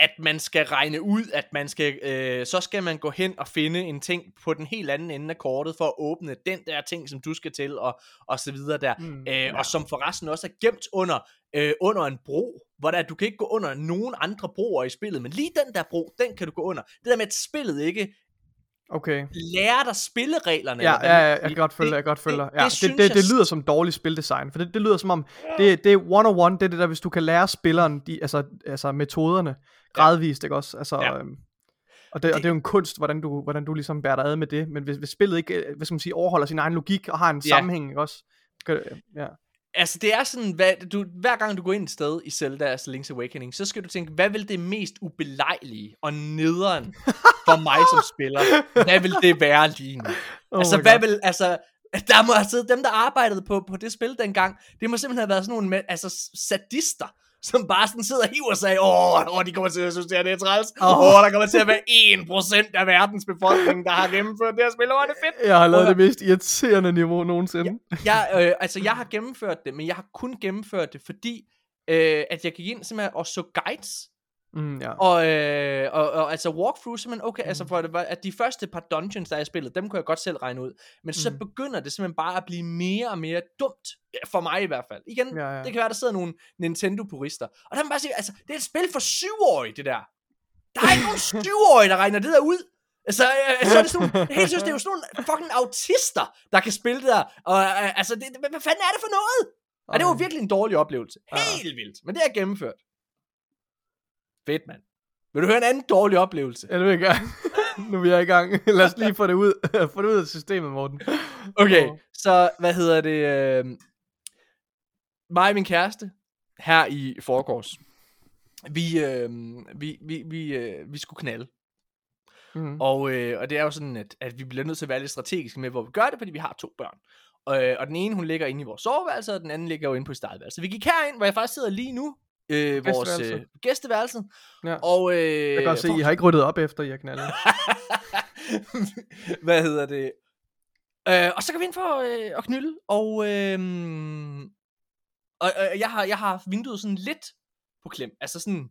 [SPEAKER 1] at man skal regne ud, at man skal, øh, så skal man gå hen og finde en ting på den helt anden ende af kortet, for at åbne den der ting, som du skal til, og, og så videre der. Mm, øh, ja. Og som forresten også er gemt under, øh, under en bro, hvor der, du kan ikke gå under nogen andre broer i spillet, men lige den der bro, den kan du gå under. Det der med, at spillet ikke
[SPEAKER 2] Okay.
[SPEAKER 1] Lærer dig spillereglerne.
[SPEAKER 2] Ja, ja, ja, jeg kan godt følge, jeg godt følge det, ja, det, det, det, det, lyder som dårligt spildesign, for det, det lyder som om, det, det er one-on-one, det er det der, hvis du kan lære spilleren, de, altså, altså metoderne, gradvist, ikke også? Altså, ja. øhm, og, det, det, og det er jo en kunst, hvordan du, hvordan du ligesom bærer dig ad med det, men hvis, hvis spillet ikke, øh, hvad skal man sige, overholder sin egen logik, og har en ja. sammenhæng, ikke også? Ja.
[SPEAKER 1] Altså det er sådan, hvad, du, hver gang du går ind et sted i Zelda, altså Link's Awakening, så skal du tænke, hvad vil det mest ubelejlige og nederen for mig som spiller, hvad vil det være lige nu? Oh altså hvad vil, altså, der må have siddet dem, der arbejdede på, på det spil dengang, det må simpelthen have været sådan nogle, altså sadister, som bare sådan sidder og hiver sig åh, åh, de kommer til at synes, det er det træls. Åh, oh. der kommer til at være 1% af verdens befolkning, der har gennemført det her spil, og det er fedt.
[SPEAKER 2] Jeg har lavet det mest irriterende niveau nogensinde.
[SPEAKER 1] Ja, jeg, øh, altså, jeg har gennemført det, men jeg har kun gennemført det, fordi øh, at jeg gik ind simpelthen og så guides
[SPEAKER 2] Mm, ja.
[SPEAKER 1] og, øh, og, og altså walkthrough simpelthen okay, altså, mm. altså for det, at de første par dungeons, der er i spillet, dem kunne jeg godt selv regne ud, men mm. så begynder det simpelthen bare at blive mere og mere dumt, for mig i hvert fald. Igen, ja, ja. det kan være, der sidder nogle Nintendo-purister, og der må bare sige, altså, det er et spil for syvårige, det der. Der er ikke nogen syvårige, der regner det der ud. Altså, øh, så er det sådan nogle, helt synes, det er jo sådan nogle fucking autister, der kan spille det der, og øh, altså, det, hvad, hvad fanden er det for noget? Og det var virkelig en dårlig oplevelse. Helt vildt, men det er gennemført. Fedt, mand. Vil du høre en anden dårlig oplevelse?
[SPEAKER 2] Ja, nu er jeg gang. nu er jeg i gang. Lad os lige få det ud, få det ud af systemet, Morten.
[SPEAKER 1] Okay,
[SPEAKER 2] Åh.
[SPEAKER 1] så hvad hedder det? Øh, mig og min kæreste, her i forgårs, vi, øh, vi, vi, vi, øh, vi skulle knalde.
[SPEAKER 2] Mm.
[SPEAKER 1] Og, øh, og det er jo sådan, at, at vi bliver nødt til at være lidt strategiske med, hvor vi gør det, fordi vi har to børn. Og, øh, og den ene, hun ligger inde i vores soveværelse, og den anden ligger jo inde på startværelse. Vi gik herind, hvor jeg faktisk sidder lige nu, øh, vores
[SPEAKER 2] Gæsteværelse.
[SPEAKER 1] øh, gæsteværelse.
[SPEAKER 2] Ja.
[SPEAKER 1] Og, øh,
[SPEAKER 2] Jeg kan godt se,
[SPEAKER 1] for-
[SPEAKER 2] I har ikke ryddet op efter, I har knaldet.
[SPEAKER 1] Hvad hedder det? Øh, og så kan vi ind for øh, at knylde, og, øh, og øh, jeg, har, jeg har vinduet sådan lidt på klem, altså sådan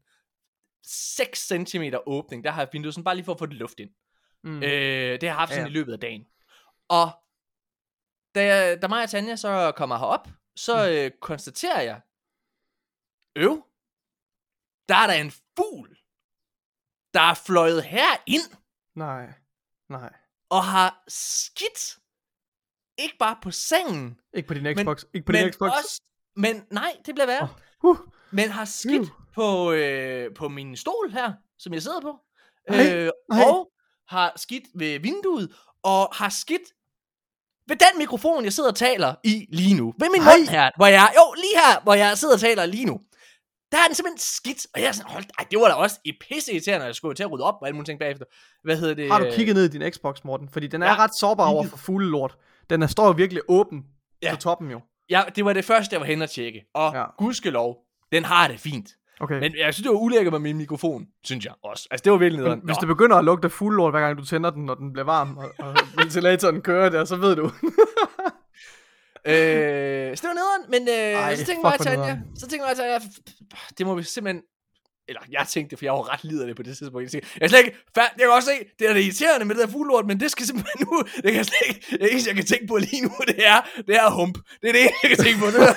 [SPEAKER 1] 6 cm åbning, der har jeg vinduet sådan bare lige for at få det luft ind.
[SPEAKER 2] Mm.
[SPEAKER 1] Øh, det har jeg haft sådan
[SPEAKER 2] Ja.
[SPEAKER 1] i løbet af dagen. Og da, jeg, da mig og Tanja så kommer herop, så
[SPEAKER 2] Mm.
[SPEAKER 1] øh, konstaterer jeg, øv, der er der en fugl, der er fløjet herind
[SPEAKER 2] Nej. Nej.
[SPEAKER 1] og har skidt, ikke bare på sengen,
[SPEAKER 2] Ikke på din
[SPEAKER 1] Men-
[SPEAKER 2] Xbox. ikke på
[SPEAKER 1] men
[SPEAKER 2] din Xbox.
[SPEAKER 1] også, men nej, det bliver værre,
[SPEAKER 2] Åh, Uh.
[SPEAKER 1] men har skidt
[SPEAKER 2] Uh.
[SPEAKER 1] på, øh, på min stol her, som jeg sidder på,
[SPEAKER 2] Nej,
[SPEAKER 1] øh,
[SPEAKER 2] nej.
[SPEAKER 1] og har skidt ved vinduet, og har skidt ved den mikrofon, jeg sidder og taler i lige nu. Ved min mund her, hvor jeg, jo, lige her, hvor jeg sidder og taler lige nu. Der er den simpelthen skidt, og jeg er sådan, hold, ej, det var da også i pisse irriterende, at jeg skulle til at rydde op og alle mulige ting bagefter. Hvad hedder det?
[SPEAKER 2] Har du kigget ned i din Xbox, Morten? Fordi den er
[SPEAKER 1] Ja,
[SPEAKER 2] ret sårbar over for fuglelort. Den er, står virkelig åben
[SPEAKER 1] Ja.
[SPEAKER 2] på toppen jo.
[SPEAKER 1] Ja, det var det første, jeg var hen og tjekke. Og
[SPEAKER 2] Ja.
[SPEAKER 1] gudskelov, den har det fint.
[SPEAKER 2] Okay.
[SPEAKER 1] Men jeg synes, det var ulækkert med min mikrofon, synes jeg også. Altså, det var virkelig nederen.
[SPEAKER 2] Hvis
[SPEAKER 1] Nå.
[SPEAKER 2] det begynder at lugte af fuglelort, hver gang du tænder den, når den bliver varm, og, og ventilatoren kører der, så ved du.
[SPEAKER 1] Øh, så det var nederen, men øh,
[SPEAKER 2] Ej,
[SPEAKER 1] så tænkte
[SPEAKER 2] hvor
[SPEAKER 1] Tanja, så tænkte mig, Tanja, det må vi simpelthen, eller jeg tænkte det, for jeg var ret liderlig på det tidspunkt. Jeg, tænkte, jeg slet ikke, jeg kan også se, det er det irriterende med det der fuglelort, men det skal simpelthen nu, det kan jeg slet ikke, det eneste, jeg kan tænke på lige nu, det er, det er hump. Det er det, jeg kan tænke på. Det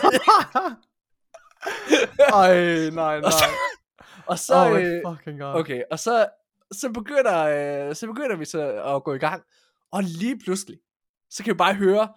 [SPEAKER 2] Ej, nej,
[SPEAKER 1] Og så,
[SPEAKER 2] nej.
[SPEAKER 1] og så,
[SPEAKER 2] oh
[SPEAKER 1] øh,
[SPEAKER 2] my fucking god.
[SPEAKER 1] Okay, og så, så, begynder, øh, så begynder vi så at gå i gang. Og lige pludselig, så kan vi bare høre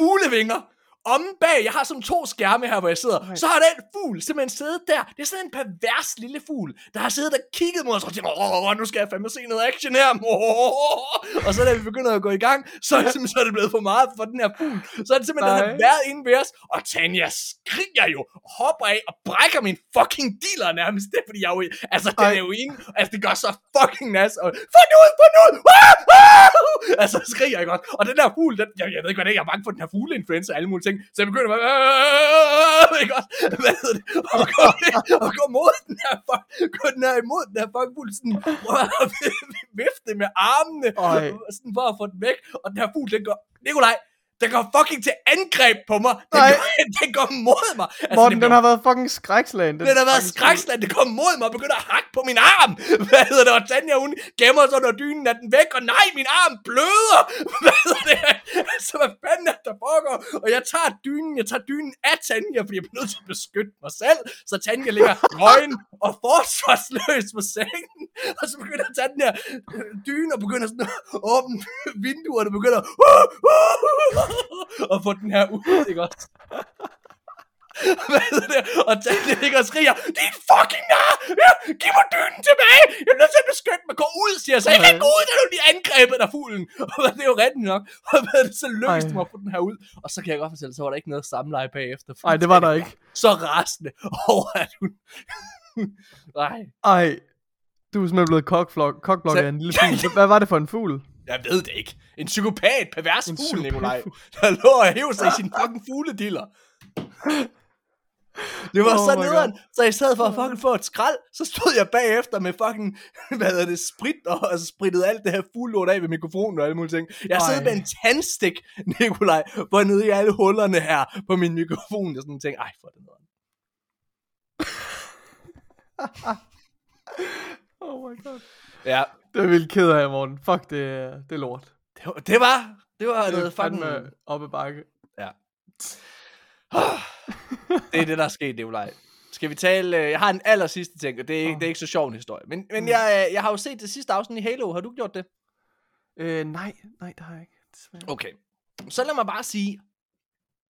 [SPEAKER 1] fuglevinger om bag. Jeg har sådan to skærme her, hvor jeg sidder.
[SPEAKER 2] Nej.
[SPEAKER 1] Så har den fugl simpelthen siddet der. Det er sådan en pervers lille fugl, der har siddet og kigget mod os og tænkt, åh, nu skal jeg fandme se noget action her. Åh. Og så da vi begynder at gå i gang, så er, det simpelthen, så er det blevet for meget for den her fugl. Så er det simpelthen, den har
[SPEAKER 2] Nej.
[SPEAKER 1] været inde ved os, og Tanja skriger jo, hopper af og brækker min fucking dealer nærmest. Det er fordi jeg er jo, altså den er jo inde, altså det gør så fucking nas, og få den ud, få den ud, ah, ah! altså skriger jeg godt. Og den der fugl, den, jeg, jeg ved ikke hvad det er, jeg er bange for den her fugleinfluenza og alle mulige ting, så jeg begynder bare, "Ah!" ikke også? Hvad hedder det? Og gå, og gå mod den her, fuck, gå den her imod den her fucking fugl, sådan, prøv at vifte med armene,
[SPEAKER 2] Ej.
[SPEAKER 1] sådan for at få den væk, og den her fugl, den går, Nikolaj, den går fucking til angreb på mig. Den,
[SPEAKER 2] Nej.
[SPEAKER 1] går, den går mod mig. Altså,
[SPEAKER 2] Morten,
[SPEAKER 1] det
[SPEAKER 2] den
[SPEAKER 1] går-
[SPEAKER 2] har været fucking skrækslagen.
[SPEAKER 1] den har været skrækslag, det kom mod mig og begynder at hakke på min arm. Hvad hedder det? Og Tanja, hun gemmer sig under dynen, er den væk, og nej, min arm bløder. Hvad hedder det? Så hvad fanden er der foregår? Og jeg tager dynen, jeg tager dynen af Tanja, fordi jeg bliver nødt til at beskytte mig selv. Så Tanja ligger nøgen og forsvarsløs på sengen. Og så begynder jeg at tage den her øh, dyne og begynder sådan at åbne vinduerne og begynder at få den her ud, ikke også? Hvad hedder det? Og Tanja ligger og skriger, din fucking nar! Ja, giv mig dynen tilbage! Jeg er nødt til at beskytte mig. Gå ud, siger jeg. Så jeg kan ikke gå ud, da du bliver angrebet af fuglen. Og det er jo rigtigt nok. Og hvad er det, så lykkedes det mig at få den her ud. Og så kan jeg godt fortælle, så var der ikke noget samleje bagefter.
[SPEAKER 2] Nej, det var der ikke.
[SPEAKER 1] Så rasende over, at hun... Nej,
[SPEAKER 2] Ej, du er simpelthen blevet kokflok, kokblokket
[SPEAKER 1] Så-
[SPEAKER 2] af en lille fugl. Hvad var det for en fugl?
[SPEAKER 1] Jeg ved det ikke. En psykopat, pervers
[SPEAKER 2] En
[SPEAKER 1] fugl, Nikolaj. Der lå og hævde sig i sin fucking fuglediller. Det var
[SPEAKER 2] Oh
[SPEAKER 1] så nederen, så i stedet for at fucking få et skrald, så stod jeg bagefter med fucking, hvad hedder det, sprit, og altså sprittede alt det her fuglort af ved mikrofonen og alle mulige ting. Jeg sad med en tandstik, Nikolaj, hvor nede i alle hullerne her på min mikrofon, jeg sådan tænkte, ej, for det nederen.
[SPEAKER 2] Oh my god.
[SPEAKER 1] Ja,
[SPEAKER 2] Det er vildt ked af, Morten. Fuck, det, det er lort.
[SPEAKER 1] det var, det var, det var
[SPEAKER 2] Det
[SPEAKER 1] noget fucking...
[SPEAKER 2] ad bakke.
[SPEAKER 1] Det er det, der er sket, Nikolaj. Skal vi tale... øh, Jeg har en aller sidste ting, og det er, ikke, det er ikke så sjov en historie. Men, men
[SPEAKER 2] Mm.
[SPEAKER 1] jeg, øh, jeg har jo set det sidste afsnit i Halo. Har du gjort det?
[SPEAKER 2] Øh, nej, nej, det har jeg ikke. Desværre.
[SPEAKER 1] Okay. Så lad mig bare sige,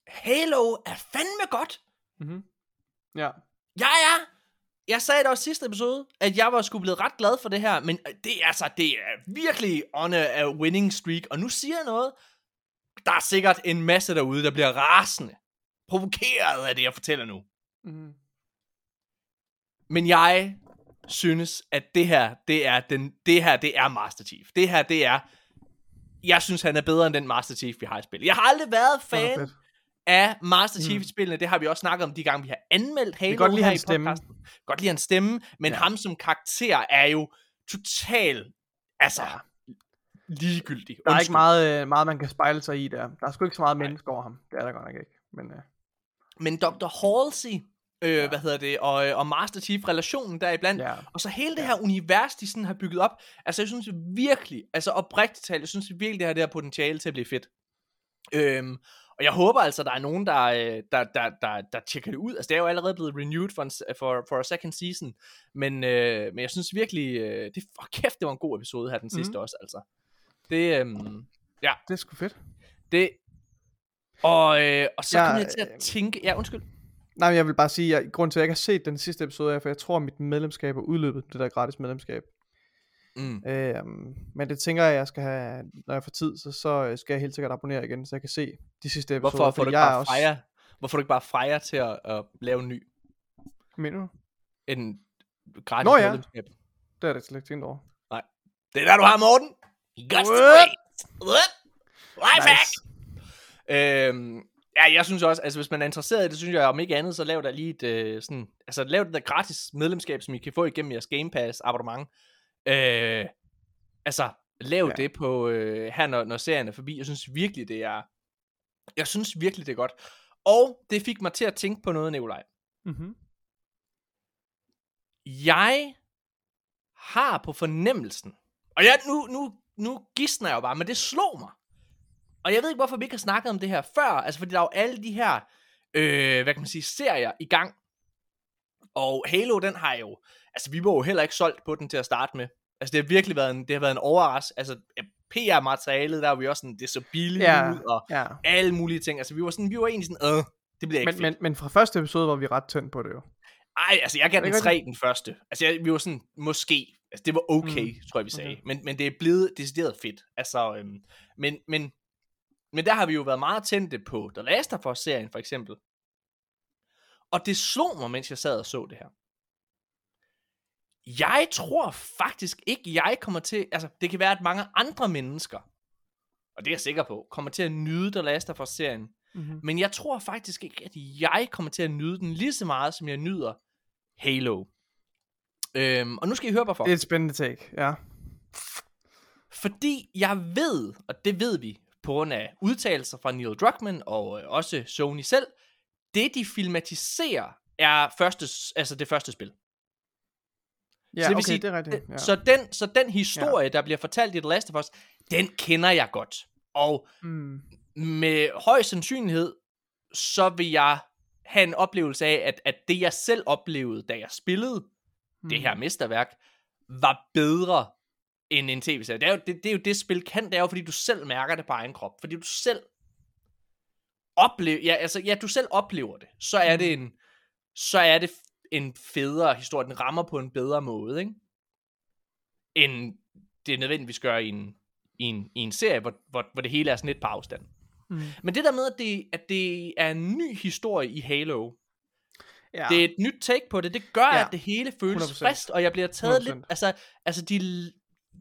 [SPEAKER 1] Halo er fandme godt.
[SPEAKER 2] Mm-hmm. Ja.
[SPEAKER 1] Jeg er jeg sagde det også sidste episode, at jeg var sgu blevet ret glad for det her, men det er altså, det er virkelig on a, a winning streak, og nu siger jeg noget, der er sikkert en masse derude, der bliver rasende, provokeret af det, jeg fortæller nu.
[SPEAKER 2] Mm.
[SPEAKER 1] Men jeg synes, at det her, det er, den, det her, det er Master Chief. Det her, det er, jeg synes, han er bedre end den Master Chief, vi har i spillet. Jeg har aldrig været fan. Af Master Chief
[SPEAKER 2] Mm.
[SPEAKER 1] Det har vi også snakket om de gange, vi har anmeldt Halo
[SPEAKER 2] godt lide
[SPEAKER 1] her i
[SPEAKER 2] stemme.
[SPEAKER 1] podcasten. Godt lide hans stemme, men
[SPEAKER 2] Ja.
[SPEAKER 1] ham som karakter er jo total, altså, ligegyldig.
[SPEAKER 2] Der er
[SPEAKER 1] Undskyld.
[SPEAKER 2] ikke meget, øh, meget, man kan spejle sig i der. Der er sgu ikke så meget
[SPEAKER 1] Nej.
[SPEAKER 2] mennesker over ham. Det er der godt nok ikke. Men, øh,
[SPEAKER 1] Men Dr. Halsey, øh, ja. hvad hedder det, og, og Master Chief relationen deriblandt,
[SPEAKER 2] ja.
[SPEAKER 1] Og så hele det her univers, de sådan har bygget op. Altså, jeg synes virkelig, altså oprigtigt talt, jeg synes virkelig, det har det her potentiale til at blive fedt. Øhm, og jeg håber altså, der er nogen, der, øh, der, der, der, der tjekker det ud. Altså, det er jo allerede blevet renewed for, en, for, for a second season. Men, øh, men jeg synes virkelig, øh, det, for kæft, det var en god episode her, den sidste
[SPEAKER 2] Mhm.
[SPEAKER 1] også, altså. Det, øhm,
[SPEAKER 2] Det er sgu fedt.
[SPEAKER 1] det, og, øh, og så
[SPEAKER 2] Jeg,
[SPEAKER 1] kom jeg til
[SPEAKER 2] øh,
[SPEAKER 1] at tænke, ja, undskyld.
[SPEAKER 2] Nej, jeg vil bare sige, at grunden til, at jeg ikke har set den sidste episode, er, for jeg tror, at mit medlemskab er udløbet, det der gratis medlemskab.
[SPEAKER 1] Mm.
[SPEAKER 2] Øhm, men det tænker jeg, jeg skal have, når jeg får tid, så, så øh, skal jeg helt sikkert abonnere igen, så jeg kan se de sidste episoder.
[SPEAKER 1] Hvorfor får du ikke bare Freja? Hvorfor du ikke bare Freja til at, at lave en ny?
[SPEAKER 2] Mener du?
[SPEAKER 1] En gratis
[SPEAKER 2] Nå ja.
[SPEAKER 1] medlemskab?
[SPEAKER 2] Det er det slet ikke tænkt over.
[SPEAKER 1] Det er der, du har, Morten. You got.
[SPEAKER 2] What?
[SPEAKER 1] Right back. Øhm, ja, jeg synes også, altså hvis man er interesseret i det, synes jeg om ikke andet, så lav der lige et øh, sådan, altså lav det der gratis medlemskab, som I kan få igennem jeres Game Pass abonnement. Øh, altså, lav
[SPEAKER 2] Ja.
[SPEAKER 1] det på, øh, her når, når serien er forbi. Jeg synes virkelig, det er, jeg synes virkelig, det er godt. Og det fik mig til at tænke på noget, Nikolaj.
[SPEAKER 2] Mm-hmm.
[SPEAKER 1] Jeg har på fornemmelsen, og jeg, nu, nu, nu gidsner jeg jo bare, men det slog mig. Og jeg ved ikke, hvorfor vi ikke har snakket om det her før, altså fordi der er jo alle de her, øh, hvad kan man sige, serier i gang. Og Halo, den har jo, altså vi var jo heller ikke solgt på den til at starte med. Altså det har virkelig været en, det har været en overraskelse. Altså PR-materialet, der var vi også sådan, det så billigt
[SPEAKER 2] Ja,
[SPEAKER 1] ud, og
[SPEAKER 2] ja.
[SPEAKER 1] alle mulige ting. Altså vi var sådan, vi var egentlig sådan, øh, det bliver ikke
[SPEAKER 2] Men, men, men fra første episode var vi ret tændt på det jo.
[SPEAKER 1] ej, altså jeg gav
[SPEAKER 2] Er
[SPEAKER 1] den 3 den første. Altså jeg, vi var sådan, måske. Altså det var okay,
[SPEAKER 2] mm.
[SPEAKER 1] tror jeg vi sagde.
[SPEAKER 2] okay.
[SPEAKER 1] Men, men det er blevet decideret fedt. Altså, øhm, men, men, men der har vi jo været meget tændte på The Last of Us-serien for eksempel. Og det slog mig, mens jeg sad og så det her. Jeg tror faktisk ikke, jeg kommer til... Altså, det kan være, at mange andre mennesker, og det er jeg sikker på, kommer til at nyde The Last of Us-serien.
[SPEAKER 2] Mm-hmm.
[SPEAKER 1] Men jeg tror faktisk ikke, at jeg kommer til at nyde den lige så meget, som jeg nyder Halo. Øhm, og nu skal I høre hvorfor.
[SPEAKER 2] Det er et spændende take, ja.
[SPEAKER 1] Fordi jeg ved, og det ved vi på grund af udtalelser fra Neil Druckmann og øh, også Sony selv, det de filmatiserer er første, altså det første spil.
[SPEAKER 2] Ja,
[SPEAKER 1] Så det vil
[SPEAKER 2] okay,
[SPEAKER 1] sige,
[SPEAKER 2] det er rigtigt. Ja.
[SPEAKER 1] Så, den, så den historie, der bliver fortalt i The Last of Us, den kender jeg godt. Og
[SPEAKER 2] Mm.
[SPEAKER 1] med høj sandsynlighed, så vil jeg have en oplevelse af, at, at det jeg selv oplevede, da jeg spillede
[SPEAKER 2] Mm.
[SPEAKER 1] det her mesterværk, var bedre end en tv-serie. Det er, jo, det, det er jo det, spil kan, det er jo, fordi du selv mærker det på egen krop. Fordi du selv oplever, ja, altså, ja, du selv oplever det. Så er det en, så er det en federe historie. Den rammer på en bedre måde, ikke? End det nødvendigvis gør i en, i en, i en serie, hvor, hvor, hvor det hele er sådan lidt på afstand.
[SPEAKER 2] Mm.
[SPEAKER 1] Men det der med, at det, at det er en ny historie i Halo,
[SPEAKER 2] Ja.
[SPEAKER 1] det er et nyt take på det, det gør,
[SPEAKER 2] Ja.
[SPEAKER 1] at det hele føles
[SPEAKER 2] 100%.
[SPEAKER 1] friskt, og jeg bliver taget
[SPEAKER 2] 100%.
[SPEAKER 1] lidt, altså, altså de,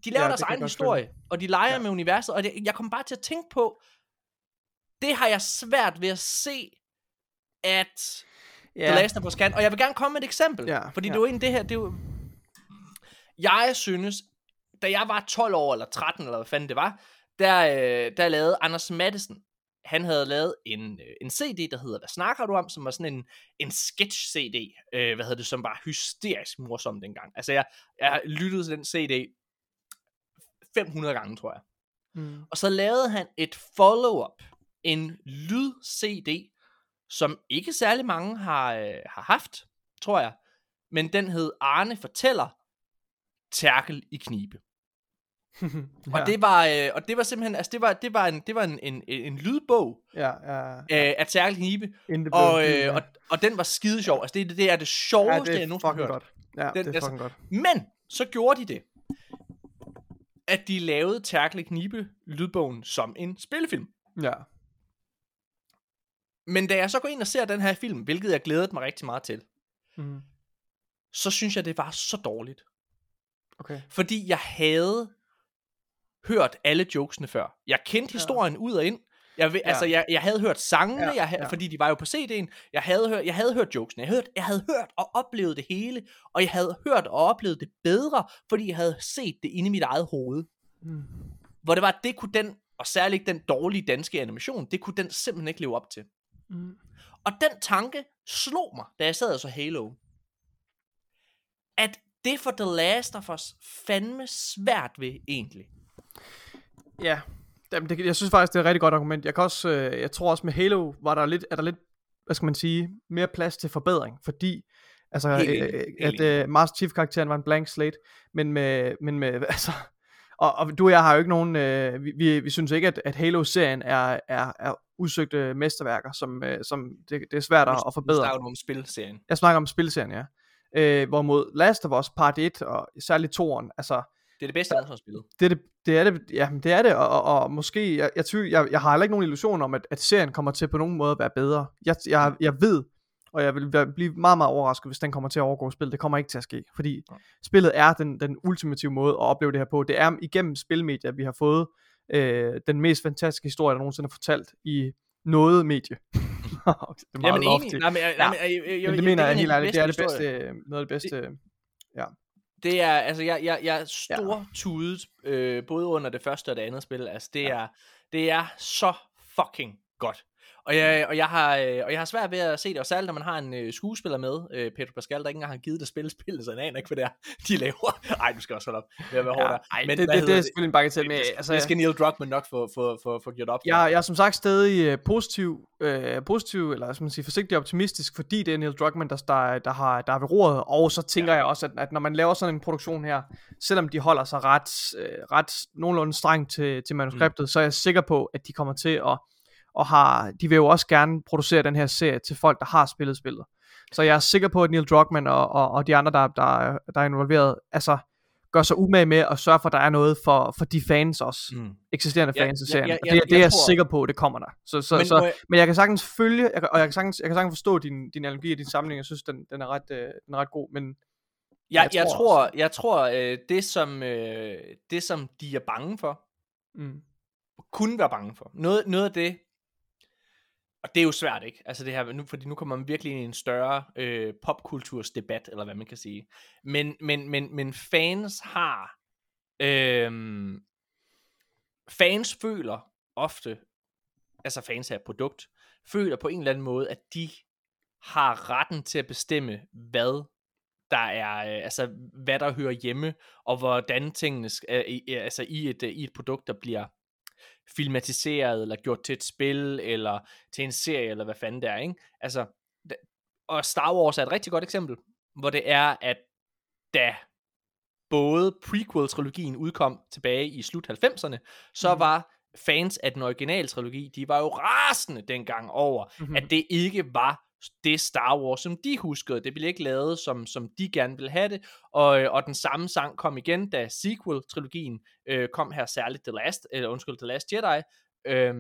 [SPEAKER 1] de laver
[SPEAKER 2] Ja,
[SPEAKER 1] deres egen historie, og de leger
[SPEAKER 2] Ja.
[SPEAKER 1] ja. med universet, og det, jeg kommer bare til at tænke på, det har jeg svært ved at se, at
[SPEAKER 2] ja.
[SPEAKER 1] The Last of Us kan, og jeg vil gerne komme med et eksempel,
[SPEAKER 2] Ja,
[SPEAKER 1] fordi
[SPEAKER 2] ja.
[SPEAKER 1] det er jo egentlig det her, det er jo, jeg synes, da jeg var 12 år, eller 13, eller hvad fanden det var, der, øh, der lavede Anders Madsen, han havde lavet en, øh, en CD, der hedder Hvad snakker du om? Som var sådan en, en sketch-CD, øh, hvad hedder det, som var hysterisk morsom dengang. Altså, jeg, jeg lyttede til den CD 500 gange, tror jeg.
[SPEAKER 2] Mm.
[SPEAKER 1] Og så lavede han et follow-up, en lyd-CD, som ikke særlig mange har, øh, har haft, tror jeg. Men den hed Arne fortæller, Tærkel i knibe. Og, det var, øh, og det var simpelthen, altså det var, det var en, det var en, en, en lydbog
[SPEAKER 2] Ja, ja.
[SPEAKER 1] øh, af Tærkel i knibe,
[SPEAKER 2] det
[SPEAKER 1] og, øh,
[SPEAKER 2] ja.
[SPEAKER 1] og, og den var skide sjov. Altså det, det er det
[SPEAKER 2] ja,
[SPEAKER 1] sjoveste,
[SPEAKER 2] det
[SPEAKER 1] jeg
[SPEAKER 2] er
[SPEAKER 1] nogensinde har hørt.
[SPEAKER 2] godt. Ja,
[SPEAKER 1] Den-
[SPEAKER 2] det er
[SPEAKER 1] altså-
[SPEAKER 2] fucking godt.
[SPEAKER 1] Men, så gjorde de det, at de lavede Terkel Knibe lydbogen som en spillefilm.
[SPEAKER 2] Ja.
[SPEAKER 1] Men da jeg så går ind og ser den her film, hvilket jeg glædede mig rigtig meget til,
[SPEAKER 2] Mm.
[SPEAKER 1] så synes jeg, det var så dårligt.
[SPEAKER 2] Okay.
[SPEAKER 1] Fordi jeg havde hørt alle jokesene før. Jeg kendte
[SPEAKER 2] Ja.
[SPEAKER 1] historien ud og ind. Jeg, ved,
[SPEAKER 2] Ja.
[SPEAKER 1] altså, jeg, jeg havde hørt sangene,
[SPEAKER 2] Ja,
[SPEAKER 1] jeg, ha-
[SPEAKER 2] ja.
[SPEAKER 1] fordi de var jo på CD'en. Jeg havde, hørt, jeg havde hørt jokesene. Jeg, hørte, jeg havde hørt og oplevet det hele. Og jeg havde hørt og oplevet det bedre, fordi jeg havde set det inde i mit eget hoved.
[SPEAKER 2] Mm.
[SPEAKER 1] Hvor det var, at det kunne den, og særligt den dårlige danske animation, det kunne den simpelthen ikke leve op til.
[SPEAKER 2] Mm.
[SPEAKER 1] Og den tanke slog mig, da jeg sad og så Halo. At det for The Last of Us fandme svært ved egentlig.
[SPEAKER 2] Ja, Jamen, det, jeg synes faktisk, det er et rigtig godt argument. Jeg kan også, øh, jeg tror også med Halo, var der lidt, er der lidt, hvad skal man sige, mere plads til forbedring, fordi, altså,
[SPEAKER 1] Helt
[SPEAKER 2] øh, øh,
[SPEAKER 1] helt
[SPEAKER 2] at øh, Master Chief karakteren var en blank slate, men med, men med, altså, og, og du og jeg har jo ikke nogen, øh, vi, vi, vi synes ikke, at, at Halo-serien er, er, er udsøgte mesterværker, som, øh, som det, det er svært at, at forbedre.
[SPEAKER 1] snakker du om spilserien.
[SPEAKER 2] Jeg snakker om spilserien, ja. Øh, hvorimod Last of Us Part 1, og særligt 2'eren, altså,
[SPEAKER 1] Det er det bedste, jeg har spillet.
[SPEAKER 2] det er det, det er det, ja, det er det, og, og, og måske, jeg, jeg, jeg, jeg har heller ikke nogen illusion om, at, at serien kommer til på nogen måde at være bedre. Jeg, jeg, jeg ved, og jeg vil blive meget, meget overrasket, hvis den kommer til at overgå spillet. Det kommer ikke til at ske, fordi
[SPEAKER 1] Nej.
[SPEAKER 2] spillet er den, den ultimative måde at opleve det her på. Det er igennem spilmedier, vi har fået øh, den mest fantastiske historie, der nogensinde er fortalt i noget medie. det er meget
[SPEAKER 1] Jamen
[SPEAKER 2] lofty.
[SPEAKER 1] Nej, men,
[SPEAKER 2] Ja.
[SPEAKER 1] nej, men, jeg, jeg, jeg,
[SPEAKER 2] Men det mener jeg helt ærligt, det er det bedste, noget af det bedste.
[SPEAKER 1] Det er, altså, jeg, jeg, jeg er stor tudet, øh, både under det første og det andet spil. Altså, det,
[SPEAKER 2] Ja.
[SPEAKER 1] er, det er så fucking godt. Og jeg, og, jeg har, øh, og jeg har svært ved at se det, og særligt når man har en øh, skuespiller med, øh, Pedro Pascal, der ikke engang har givet det spille spillet, så han aner ikke, hvad det er, de laver. Ej, du skal også holde op med at være hård
[SPEAKER 2] Ja,
[SPEAKER 1] der.
[SPEAKER 2] ej,
[SPEAKER 1] Men
[SPEAKER 2] det, det, det, er selvfølgelig en bagatell, men
[SPEAKER 1] det,
[SPEAKER 2] altså,
[SPEAKER 1] det skal Neil Druckmann nok få, få, få, få gjort op.
[SPEAKER 2] Jeg, jeg er som sagt stadig øh, positiv, øh, positiv, eller skal man sige forsigtig optimistisk, fordi det er Neil Druckmann, der, der, der, har, der er ved roret, og så tænker ja. jeg også, at, at når man laver sådan en produktion her, selvom de holder sig ret, øh, ret nogenlunde strengt til, til manuskriptet, mm. så er jeg sikker på, at de kommer til at, og har, de vil jo også gerne producere den her serie til folk, der har spillet spillet. Så jeg er sikker på, at Neil Druckmann og, og, og de andre, der, der, er- der er involveret, altså gør sig umage med at sørge for, at der er noget for, for de fans også
[SPEAKER 1] Mm.
[SPEAKER 2] eksisterende
[SPEAKER 1] Ja,
[SPEAKER 2] fans af
[SPEAKER 1] ja,
[SPEAKER 2] serien.
[SPEAKER 1] ja,
[SPEAKER 2] Og
[SPEAKER 1] ja,
[SPEAKER 2] det, er- det
[SPEAKER 1] jeg
[SPEAKER 2] er jeg
[SPEAKER 1] tror-
[SPEAKER 2] sikker på, det kommer der. Så, så,
[SPEAKER 1] Men
[SPEAKER 2] så,
[SPEAKER 1] jeg-
[SPEAKER 2] men jeg kan sagtens følge, jeg, kan- og jeg kan sagtens, jeg kan sagtens forstå din, din analogi og din samling. Jeg synes, den, den, er, ret, øh, den er ret god. Men
[SPEAKER 1] Jeg,
[SPEAKER 2] jeg
[SPEAKER 1] jeg
[SPEAKER 2] tror
[SPEAKER 1] tror, jeg tror, øh, det som, øh, det som de er bange for,
[SPEAKER 2] mm,
[SPEAKER 1] kunne være bange for. Noget, noget af det, og det er jo svært, ikke? Altså det her, nu, fordi nu kommer man virkelig ind i en større øh, popkultursdebat, eller hvad man kan sige. Men, men, men, men fans har, øh, fans føler ofte, altså fans af et produkt, føler på en eller anden måde, at de har retten til at bestemme, hvad der er, øh, altså hvad der hører hjemme, og hvordan tingene, øh, altså i et, øh, i et produkt, der bliver filmatiseret, eller gjort til et spil, eller til en serie, eller hvad fanden det er, ikke? Altså, og Star Wars er et rigtig godt eksempel, hvor det er, at da både prequel-trilogien udkom tilbage i slut 90'erne, så
[SPEAKER 2] Mhm.
[SPEAKER 1] var fans af den originale trilogi, de var jo rasende dengang over,
[SPEAKER 2] Mhm.
[SPEAKER 1] at det ikke var det Star Wars, som de huskede. Det blev ikke lavet, som, som de gerne ville have det. Og, øh, og den samme sang kom igen, da sequel-trilogien øh, kom her særligt The Last, eller undskyld, The Last Jedi, øh,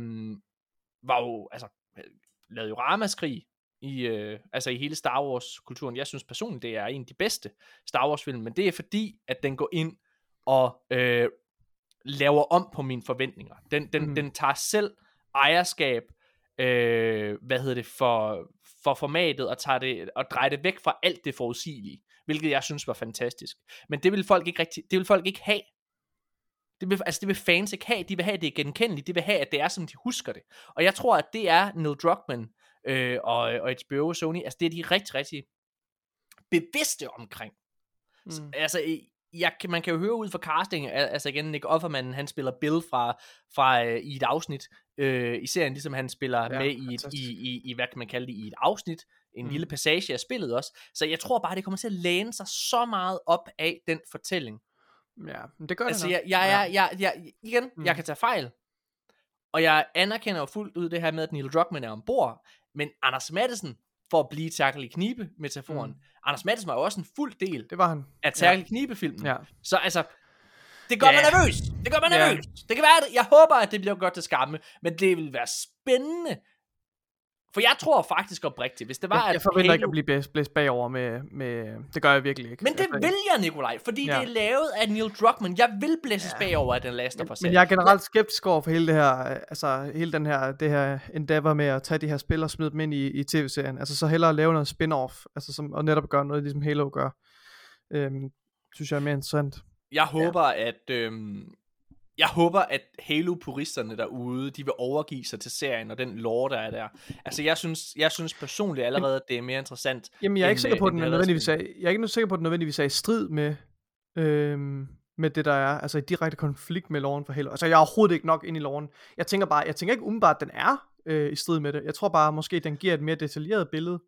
[SPEAKER 1] var jo, altså, øh, lavede jo ramaskrig i, øh, altså i hele Star Wars-kulturen. Jeg synes personligt, det er en af de bedste Star Wars-film, men det er fordi, at den går ind og øh, laver om på mine forventninger. Den, den, mm. den tager selv ejerskab, øh, hvad hedder det, for, for formatet, og, tager det, og drejer det væk fra alt det forudsigelige, hvilket jeg synes var fantastisk. Men det vil folk ikke rigtig, det vil folk ikke have. Det vil, altså det vil fans ikke have, de vil have det genkendeligt, de vil have, at det er, som de husker det. Og jeg tror, at det er Neil Druckmann øh, og, og HBO og Sony, altså det er de rigtig, rigtig bevidste omkring.
[SPEAKER 2] mm.
[SPEAKER 1] Altså, jeg, man kan jo høre ud fra casting, al- altså igen, Nick Offerman, han spiller Bill fra, fra øh, i et afsnit øh, i serien, ligesom han spiller
[SPEAKER 2] Ja,
[SPEAKER 1] med i, et, i, i, i, hvad kan man kalde det, i et afsnit, en
[SPEAKER 2] Mm.
[SPEAKER 1] lille passage af spillet også. Så jeg tror bare, det kommer til at læne sig så meget op af den fortælling.
[SPEAKER 2] ja, men det gør
[SPEAKER 1] Altså,
[SPEAKER 2] det
[SPEAKER 1] jeg,
[SPEAKER 2] nok.
[SPEAKER 1] jeg,
[SPEAKER 2] Ja.
[SPEAKER 1] jeg, jeg, jeg, igen,
[SPEAKER 2] mm.
[SPEAKER 1] jeg kan tage fejl, og jeg anerkender jo fuldt ud det her med, at Neil Druckmann er ombord, men Anders Madsen, for at blive Terkel i knibe metaforen. Mm. Anders Madsen var jo også en fuld del
[SPEAKER 2] Det var han.
[SPEAKER 1] af Terkel i knibe filmen.
[SPEAKER 2] Ja.
[SPEAKER 1] Så altså, det gør
[SPEAKER 2] Ja.
[SPEAKER 1] mig nervøs. Det gør mig
[SPEAKER 2] Ja.
[SPEAKER 1] nervøs. Det kan være, at jeg håber, at det bliver godt til skamme, men det vil være spændende. For jeg tror faktisk oprigtigt, hvis det var,
[SPEAKER 2] Jeg, jeg
[SPEAKER 1] at
[SPEAKER 2] forventer ikke
[SPEAKER 1] Halo-
[SPEAKER 2] at blive blæst, blæst bagover med, med... Det gør jeg virkelig ikke.
[SPEAKER 1] Men det
[SPEAKER 2] Altså,
[SPEAKER 1] vil jeg, Nikolaj, fordi
[SPEAKER 2] Ja.
[SPEAKER 1] det er lavet af Neil Druckmann. Jeg vil blæses ja. bagover af den Last of Us.
[SPEAKER 2] Men jeg er generelt skeptisk over for hele det her, altså hele den her, det her endeavor med at tage de her spil og smide dem ind i, i tv-serien. Altså så hellere lave noget spin-off, altså som, og netop gøre noget, ligesom Halo gør. Øhm, synes jeg er mere interessant.
[SPEAKER 1] Jeg håber, at øhm, jeg håber, at Halo-puristerne derude, de vil overgive sig til serien og den lore, der er der. Altså, jeg synes, jeg synes personligt allerede, at det er mere interessant.
[SPEAKER 2] Jamen jeg er ikke
[SPEAKER 1] end,
[SPEAKER 2] sikker
[SPEAKER 1] øh,
[SPEAKER 2] på, at
[SPEAKER 1] end
[SPEAKER 2] den er nødvendigvis er, jeg er ikke sikker på, at den nødvendigvis er i strid med, øhm, med det der er, altså i direkte konflikt med loven for Halo. Altså jeg er overhovedet ikke nok ind i loven. Jeg tænker bare, jeg tænker ikke umiddelbart, at den er øh, i strid med det. Jeg tror bare, måske den giver et mere detaljeret billede.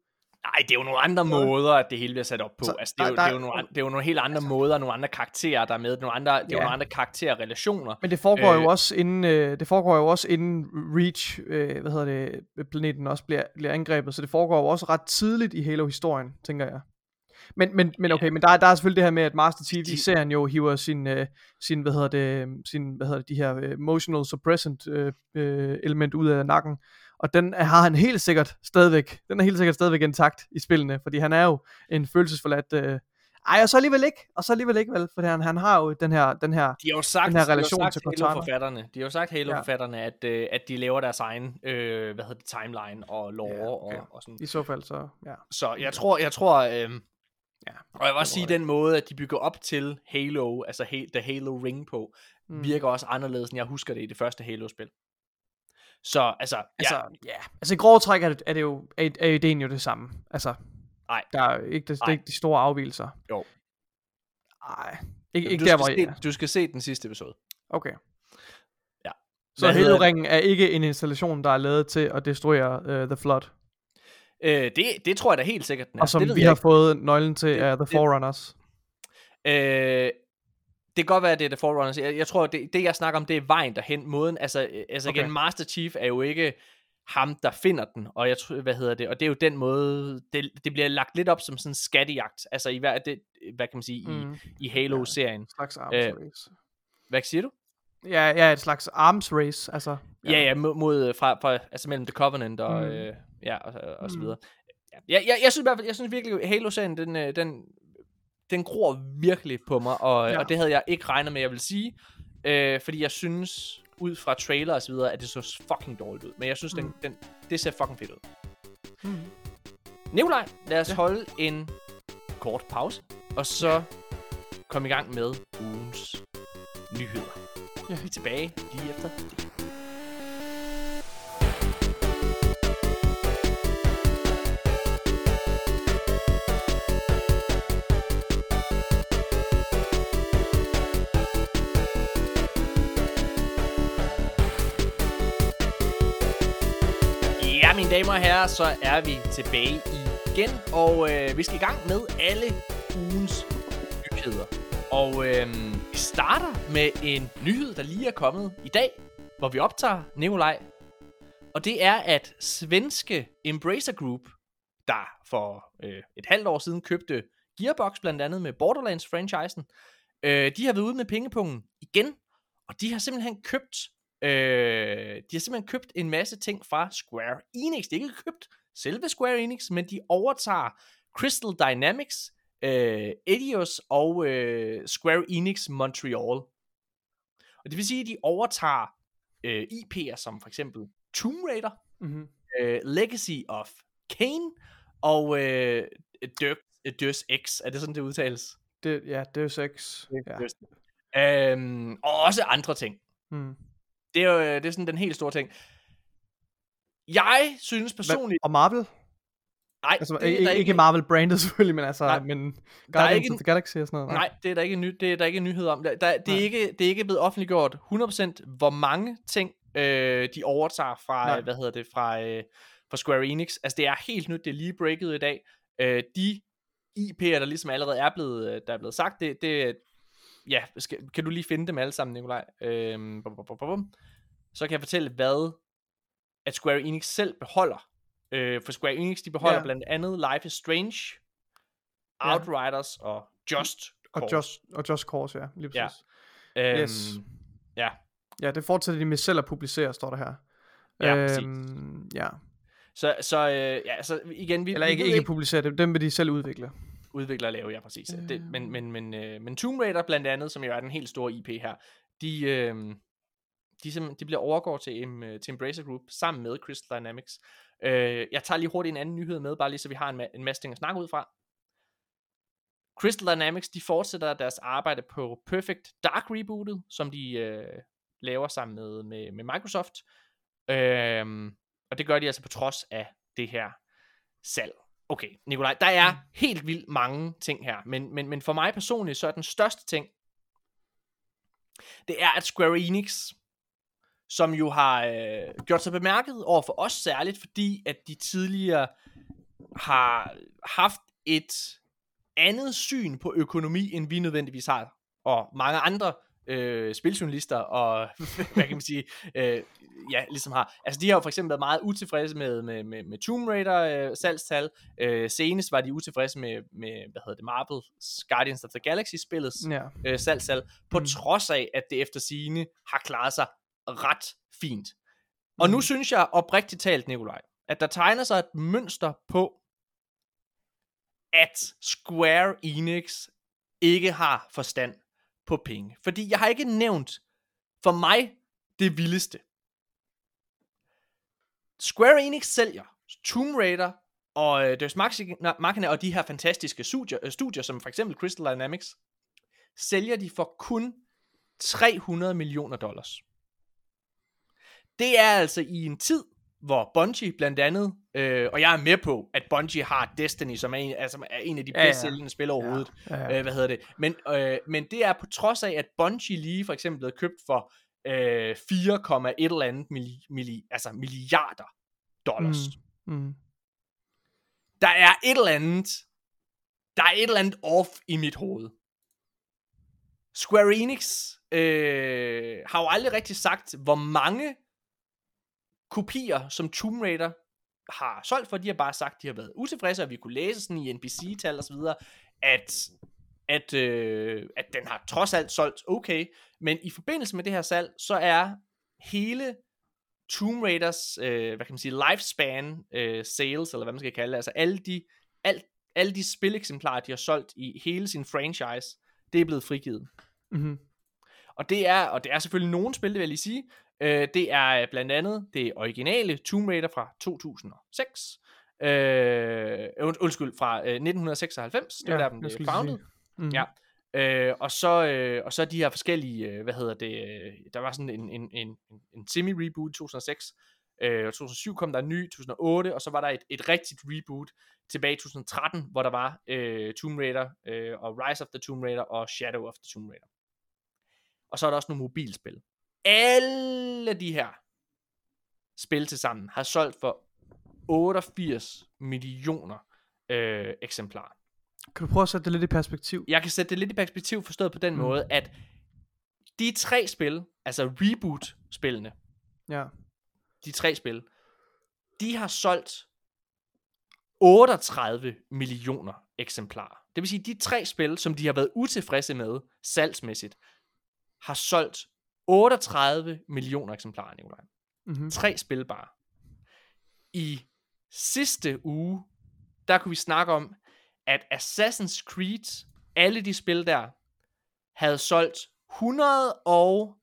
[SPEAKER 1] Nej, det er jo nogle andre måder, at det hele bliver sat op på.
[SPEAKER 2] Så
[SPEAKER 1] altså, det, er jo,
[SPEAKER 2] der-
[SPEAKER 1] det, er jo nogle, det er jo nogle helt andre altså, måder, nogle andre karakterer, der er med. Nogle andre, det er jo
[SPEAKER 2] Ja.
[SPEAKER 1] nogle andre karakterrelationer.
[SPEAKER 2] Men det foregår øh, jo også inden, øh, det foregår jo også inden Reach, øh, hvad hedder det, planeten også bliver, bliver angrebet, så det foregår jo også ret tidligt i Halo-historien, tænker jeg. Men, men, men okay, men der, er- der er selvfølgelig det her med, at Master Chief i serien jo hiver sin, øh, sin hvad hedder det, sin, hvad hedder det, de her øh, emotional suppressant øh, øh, element ud af nakken, og den har han helt sikkert stadigvæk, den er helt sikkert stadigvæk intakt i spillene, fordi han er jo en følelsesforladt, øh, ej, og så alligevel ikke, og så alligevel ikke vel, for han, han har jo den her, den her,
[SPEAKER 1] De har jo sagt,
[SPEAKER 2] Den her
[SPEAKER 1] de har
[SPEAKER 2] relation
[SPEAKER 1] sagt
[SPEAKER 2] til Cortana.
[SPEAKER 1] De har jo sagt Halo-forfatterne, at, øh, at de laver deres egen, øh, hvad hedder det, timeline og lore
[SPEAKER 2] Ja, okay.
[SPEAKER 1] og, og sådan.
[SPEAKER 2] i så fald så, ja.
[SPEAKER 1] Så jeg tror, jeg tror, øh,
[SPEAKER 2] Ja,
[SPEAKER 1] og jeg vil også sige, den måde, at de bygger op til Halo, altså he, The Halo Ring på,
[SPEAKER 2] mm.
[SPEAKER 1] virker også anderledes, end jeg husker det i det første Halo-spil. Så altså, ja,
[SPEAKER 2] Altså, ja. Altså i grove træk er det, er det jo, er, er ideen jo det samme. Altså,
[SPEAKER 1] Nej.
[SPEAKER 2] der er jo ikke, det, det er ikke de store afvielser.
[SPEAKER 1] Jo.
[SPEAKER 2] Nej, ikke, ikke
[SPEAKER 1] du,
[SPEAKER 2] der,
[SPEAKER 1] skal
[SPEAKER 2] hvor
[SPEAKER 1] se,
[SPEAKER 2] jeg
[SPEAKER 1] du skal se den sidste episode.
[SPEAKER 2] Okay.
[SPEAKER 1] Ja.
[SPEAKER 2] Så Halo-ringen er ikke en installation, der er lavet til at destruere uh, The Flood,
[SPEAKER 1] Øh, det, det tror jeg da helt sikkert, den er.
[SPEAKER 2] og som
[SPEAKER 1] det
[SPEAKER 2] vi har
[SPEAKER 1] ikke.
[SPEAKER 2] fået nøglen til
[SPEAKER 1] Det-
[SPEAKER 2] af The
[SPEAKER 1] det-
[SPEAKER 2] Forerunners.
[SPEAKER 1] Øh, det kan godt være, at det er The Forerunners. Jeg, jeg tror, det, det jeg snakker om, det er vejen derhen. Måden, altså, altså
[SPEAKER 2] Okay.
[SPEAKER 1] igen, Master Chief er jo ikke ham, der finder den, og jeg tror, hvad hedder det, og det er jo den måde, det, det bliver lagt lidt op som sådan en skattejagt, altså i hver, det, hvad kan man sige, mm. I, i Halo-serien.
[SPEAKER 2] Et slags arms
[SPEAKER 1] Øh,
[SPEAKER 2] race.
[SPEAKER 1] Hvad siger du?
[SPEAKER 2] Ja, ja, et slags arms race, altså.
[SPEAKER 1] Ja, ja, mod, mod øh, fra, fra, altså mellem The Covenant og,
[SPEAKER 2] Mm.
[SPEAKER 1] øh, ja, og, og så
[SPEAKER 2] Mm.
[SPEAKER 1] videre. Ja, jeg, jeg, jeg synes i hvert fald, jeg synes virkelig, Halo-serien, den, øh, den, den gror virkelig på mig, og,
[SPEAKER 2] Ja.
[SPEAKER 1] ja. og det havde jeg ikke regnet med, jeg vil sige, øh, fordi jeg synes, ud fra trailer og så videre, at det så fucking dårligt ud, men jeg synes,
[SPEAKER 2] Mm.
[SPEAKER 1] den, den, det ser fucking fedt ud.
[SPEAKER 2] Mm.
[SPEAKER 1] Nikolaj, lad os
[SPEAKER 2] Ja.
[SPEAKER 1] ja. holde en kort pause, og så komme i gang med ugens nyheder.
[SPEAKER 2] Ja.
[SPEAKER 1] Vi er tilbage lige efter det. Mine damer og herrer, så er vi tilbage igen, og øh, vi skal i gang med alle ugens nyheder. Og øh, vi starter med en nyhed, der lige er kommet i dag, hvor vi optager Nikolaj. Og det er, at svenske Embracer Group, der for øh, et halvt år siden købte Gearbox blandt andet med Borderlands-franchisen, øh, de har været ude med pengepungen igen, og de har simpelthen købt Øh, de har simpelthen købt en masse ting fra Square Enix. Det er ikke købt selve Square Enix, men de overtager Crystal Dynamics, øh, Eidos og øh, Square Enix Montreal. Og det vil sige, at de overtager øh, IP'er som for eksempel Tomb Raider,
[SPEAKER 2] Mm-hmm.
[SPEAKER 1] øh, Legacy of Kane og øh, Deus, Deus Ex. Er det sådan, det udtales?
[SPEAKER 2] Det, ja, jo sex. Ja.
[SPEAKER 1] Ja. Øhm, og også andre ting.
[SPEAKER 2] Mm.
[SPEAKER 1] Det er jo det er sådan den helt store ting. Jeg synes personligt...
[SPEAKER 2] Og Marvel?
[SPEAKER 1] Nej,
[SPEAKER 2] Altså,
[SPEAKER 1] det er
[SPEAKER 2] ikke, ikke Marvel brandet selvfølgelig, men altså,
[SPEAKER 1] Nej,
[SPEAKER 2] men
[SPEAKER 1] der er
[SPEAKER 2] Guardians
[SPEAKER 1] ikke
[SPEAKER 2] of the Galaxy og sådan noget.
[SPEAKER 1] Nej, det er der ikke ny, det er der ikke en nyhed om. Der, der, det,
[SPEAKER 2] Nej.
[SPEAKER 1] er ikke, det er ikke blevet offentliggjort 100% hvor mange ting øh, de overtager fra,
[SPEAKER 2] Nej.
[SPEAKER 1] hvad hedder det, fra, øh, fra Square Enix. Altså det er helt nyt, det er lige breaket i dag. Øh, de IP'er, der ligesom allerede er blevet, øh, der er blevet sagt, det, det ja, skal, kan du lige finde dem alle sammen, Nikolaj? Øhm, bum, bum, bum, bum. Så kan jeg fortælle, hvad at Square Enix selv beholder Øh, for Square Enix, de beholder
[SPEAKER 2] Ja.
[SPEAKER 1] ja. blandt andet Life is Strange,
[SPEAKER 2] Ja.
[SPEAKER 1] Outriders og Just
[SPEAKER 2] Og
[SPEAKER 1] Cause.
[SPEAKER 2] Just, og Just Cause, ja, lige
[SPEAKER 1] Ja.
[SPEAKER 2] præcis.
[SPEAKER 1] Øhm,
[SPEAKER 2] Yes.
[SPEAKER 1] Ja,
[SPEAKER 2] Ja, det fortsætter de med selv at publicere, står der her.
[SPEAKER 1] Ja, præcis.
[SPEAKER 2] øhm, ja.
[SPEAKER 1] så, så øh, ja, så igen, vi,
[SPEAKER 2] Eller
[SPEAKER 1] vi
[SPEAKER 2] ikke, ikke publicere det, dem vil de selv udvikle.
[SPEAKER 1] Udvikler laver, ja præcis. Øh. Det, men,
[SPEAKER 2] Øhm.
[SPEAKER 1] men, men, øh, men Tomb Raider blandt andet, som jo er den helt store IP her, de, øh, de, simpelthen, de bliver overgået til, øh, til Embracer Group sammen med Crystal Dynamics. Øh, jeg tager lige hurtigt en anden nyhed med, bare lige så vi har en, ma- en masse ting at snakke ud fra. Crystal Dynamics, de fortsætter deres arbejde på Perfect Dark Rebootet, som de øh, laver sammen med, med, med Microsoft. Øhm, og det gør de altså på trods af det her salg. Okay, Nikolaj, der er helt vildt mange ting her, men, men, men for mig personligt, så er den største ting, det er, at Square Enix, som jo har øh, gjort sig bemærket over for os særligt, fordi at de tidligere har haft et andet syn på økonomi, end vi nødvendigvis har, og mange andre øh, spiljournalister og, hvad kan man sige, øh, ja, ligesom har. Altså, de har jo for eksempel været meget utilfredse med, med, med, med Tomb Raider øh, salgstal. Øh, senest var de utilfredse med, med, hvad hedder det, Marvel's Guardians of the Galaxy-spillets
[SPEAKER 2] Ja.
[SPEAKER 1] øh, salgstal, på
[SPEAKER 2] Mm.
[SPEAKER 1] trods af, at det efter sine har klaret sig ret fint. Og nu
[SPEAKER 2] Mm.
[SPEAKER 1] synes jeg oprigtigt talt, Nikolaj, at der tegner sig et mønster på, at Square Enix ikke har forstand på penge. Fordi jeg har ikke nævnt for mig det vildeste. Square Enix sælger Tomb Raider og øh, Deus Machina og de her fantastiske studier, øh, studier, som for eksempel Crystal Dynamics, sælger de for kun 300 millioner dollars. Det er altså i en tid, hvor Bungie blandt andet, øh, og jeg er med på, at Bungie har Destiny, som er en, altså er en af de
[SPEAKER 2] Ja, ja.
[SPEAKER 1] bedst sælgende spil overhovedet.
[SPEAKER 2] Ja,
[SPEAKER 1] Ja.
[SPEAKER 2] ja.
[SPEAKER 1] Øh, hvad hedder det? Men, øh, men det er på trods af, at Bungie lige for eksempel blev købt for øh, 4,1 eller andet milli, milli, altså milliarder dollars. Mm.
[SPEAKER 2] Mm.
[SPEAKER 1] Der er et eller andet, der er et eller andet off i mit hoved. Square Enix øh, har jo aldrig rigtig sagt, hvor mange kopier, som Tomb Raider har solgt for. De har bare sagt, de har været utilfredse, og vi kunne læse sådan i NPC-tal og så videre, at, at, øh, at den har trods alt solgt okay. Men i forbindelse med det her salg, så er hele Tomb Raiders, øh, hvad kan man sige, lifespan øh, sales, eller hvad man skal kalde det, altså alle de, alt, alle de spileksemplarer, de har solgt i hele sin franchise, det er blevet frigivet.
[SPEAKER 2] Mm-hmm.
[SPEAKER 1] Og det er, og det er selvfølgelig nogle spil, det vil jeg lige sige. Øh, det er blandt andet det originale Tomb Raider fra 2006. Øh, und, undskyld, fra øh, 1996. Det var der, den blev founded.
[SPEAKER 2] Mm.
[SPEAKER 1] Ja. Øh, og, så, øh, og så de her forskellige, øh, hvad hedder det, øh, der var sådan en, en, en, en semi-reboot i 2006, øh, og 2007 kom der en ny, 2008, og så var der et, et rigtigt reboot tilbage i 2013, hvor der var øh, Tomb Raider, øh, og Rise of the Tomb Raider, og Shadow of the Tomb Raider. Og så er der også nogle mobilspil. Alle de her spil til sammen har solgt for 88 millioner øh, eksemplarer.
[SPEAKER 2] Kan du prøve at sætte det lidt i perspektiv?
[SPEAKER 1] Jeg kan sætte det lidt i perspektiv forstået på den
[SPEAKER 2] Mm.
[SPEAKER 1] måde, at de tre spil, altså reboot-spillene,
[SPEAKER 2] Ja.
[SPEAKER 1] de tre spil, de har solgt 38 millioner eksemplarer. Det vil sige, de tre spil, som de har været utilfredse med salgsmæssigt, har solgt 38 millioner eksemplarer, Nikolaj.
[SPEAKER 2] Mm-hmm.
[SPEAKER 1] Tre spil bare. I sidste uge, der kunne vi snakke om, at Assassin's Creed, alle de spil der, havde solgt 100 og...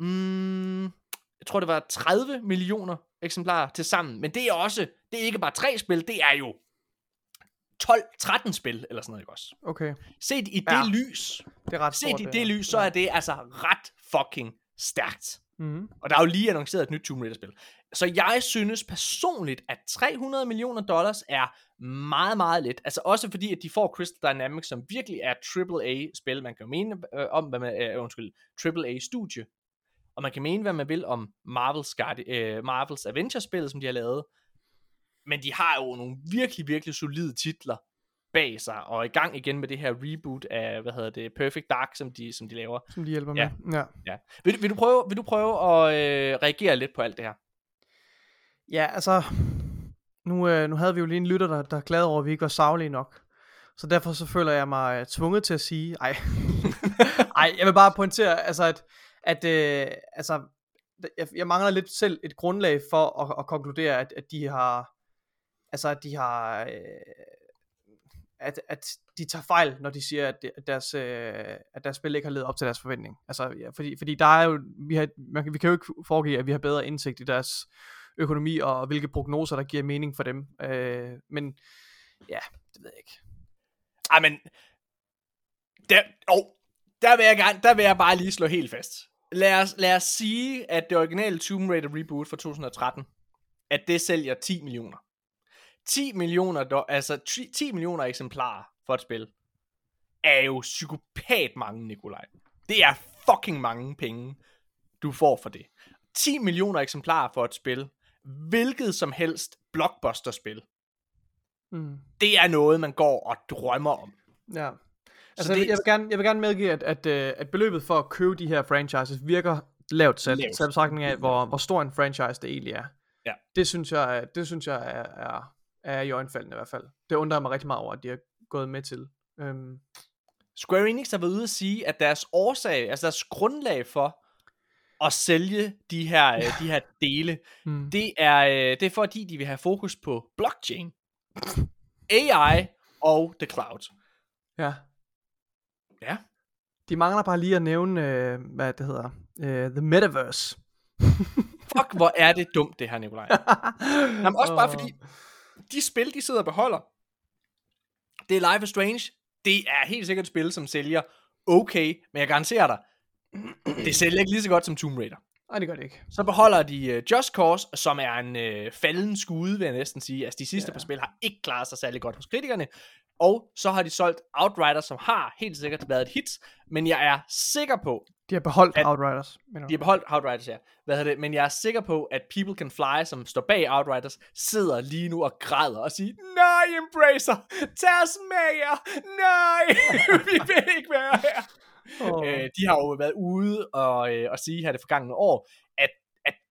[SPEAKER 1] Mm, jeg tror, det var 30 millioner eksemplarer til sammen. Men det er også, det er ikke bare tre spil, det er jo 12-13 spil, eller sådan noget, ikke også?
[SPEAKER 2] Okay,
[SPEAKER 1] Set i det
[SPEAKER 2] Ja.
[SPEAKER 1] lys,
[SPEAKER 2] det er ret
[SPEAKER 1] set
[SPEAKER 2] stort,
[SPEAKER 1] i
[SPEAKER 2] her.
[SPEAKER 1] det lys, så
[SPEAKER 2] Ja.
[SPEAKER 1] er det altså ret fucking stærkt.
[SPEAKER 2] Mhm.
[SPEAKER 1] Og der er jo lige annonceret et nyt Tomb Raider-spil. Så jeg synes personligt, at 300 millioner dollars er meget, meget lidt. Altså også fordi, at de får Crystal Dynamics, som virkelig er AAA-spil. Man kan jo mene øh, om, hvad man, øh, undskyld, AAA-studie. Og man kan mene, hvad man vil om Marvel's, Guardi- øh, Marvel's Avengers-spil, som de har lavet. Men de har jo nogle virkelig, virkelig solide titler bag sig, og er i gang igen med det her reboot af, hvad hedder det, Perfect Dark, som de, som de laver.
[SPEAKER 2] Som de hjælper
[SPEAKER 1] Ja.
[SPEAKER 2] med. Ja.
[SPEAKER 1] Ja. Vil, vil, du prøve, vil du prøve at øh, reagere lidt på alt det her?
[SPEAKER 2] Ja, altså, Nu, øh, nu havde vi jo lige en lytter, der, der klagede over, at vi ikke var savlige nok. Så derfor så føler jeg mig øh, tvunget til at sige, ej, ej, jeg vil bare pointere, altså at, at øh, altså, jeg, jeg mangler lidt selv et grundlag for at, at konkludere, at, at de har, altså at de har, øh, at, at de tager fejl, når de siger, at, at, deres, øh, at deres spil ikke har levet op til deres forventning. Altså, ja, fordi, fordi der er jo, vi, har, man, vi kan jo ikke foregive, at vi har bedre indsigt i deres økonomi, og hvilke prognoser, der giver mening for dem. Øh, men ja, det ved jeg ikke.
[SPEAKER 1] Ej, men... Der, oh, der, vil jeg gerne, der vil jeg bare lige slå helt fast. Lad os, lad os sige, at det originale Tomb Raider reboot fra 2013, at det sælger 10 millioner. 10 millioner, do- altså 10 10 millioner eksemplarer for et spil, er jo psykopat mange, Nikolaj. Det er fucking mange penge, du får for det. 10 millioner eksemplarer for et spil, hvilket som helst blockbuster-spil,
[SPEAKER 2] Mm.
[SPEAKER 1] det er noget, man går og drømmer om.
[SPEAKER 2] Ja.
[SPEAKER 1] Så
[SPEAKER 2] Altså,
[SPEAKER 1] det-
[SPEAKER 2] jeg, vil gerne, jeg vil gerne medgive, at, at, øh, at beløbet for at købe de her franchises virker lavt sat,
[SPEAKER 1] Lavt.
[SPEAKER 2] sat betragtning af, hvor, hvor stor en franchise det egentlig er.
[SPEAKER 1] Ja.
[SPEAKER 2] Det synes jeg, er- det synes jeg er, er, er i øjenfaldende i hvert fald. Det undrer mig rigtig meget over, at de har gået med til. Øhm,
[SPEAKER 1] Square Enix har været ude at sige, at deres årsag, altså deres grundlag for at sælge de her, øh, de her dele,
[SPEAKER 2] mm.
[SPEAKER 1] det er, øh, det er fordi, de vil have fokus på blockchain, AI og the cloud.
[SPEAKER 2] Ja.
[SPEAKER 1] Ja.
[SPEAKER 2] De mangler bare lige at nævne, øh, hvad det hedder, øh, The Metaverse.
[SPEAKER 1] Fuck, hvor er det dumt, det her, Nikolaj. Jamen, også bare fordi, de spil, de sidder og beholder, det er Life is Strange, det er helt sikkert et spil, som sælger okay, men jeg garanterer dig, det sælger ikke lige så godt som Tomb Raider.
[SPEAKER 2] Nej, det gør det ikke.
[SPEAKER 1] Så beholder de uh, Just Cause, som er en uh, falden skude, vil jeg næsten sige. Altså, de sidste
[SPEAKER 2] Ja.
[SPEAKER 1] ja. par spil har ikke klaret sig særlig godt hos kritikerne. Og så har de solgt Outriders, som har helt sikkert været et hit. Men jeg er sikker på,
[SPEAKER 2] De har beholdt
[SPEAKER 1] At-
[SPEAKER 2] Outriders. mener
[SPEAKER 1] de har beholdt Outriders, ja. Hvad hedder det? Men jeg er sikker på, at People Can Fly, som står bag Outriders, sidder lige nu og græder og siger, Nej, Embracer, tag os med jer. Nej, vi vil ikke være her.
[SPEAKER 2] Åh.
[SPEAKER 1] Øh, de har jo været ude og, øh, og sige her det forgangne år,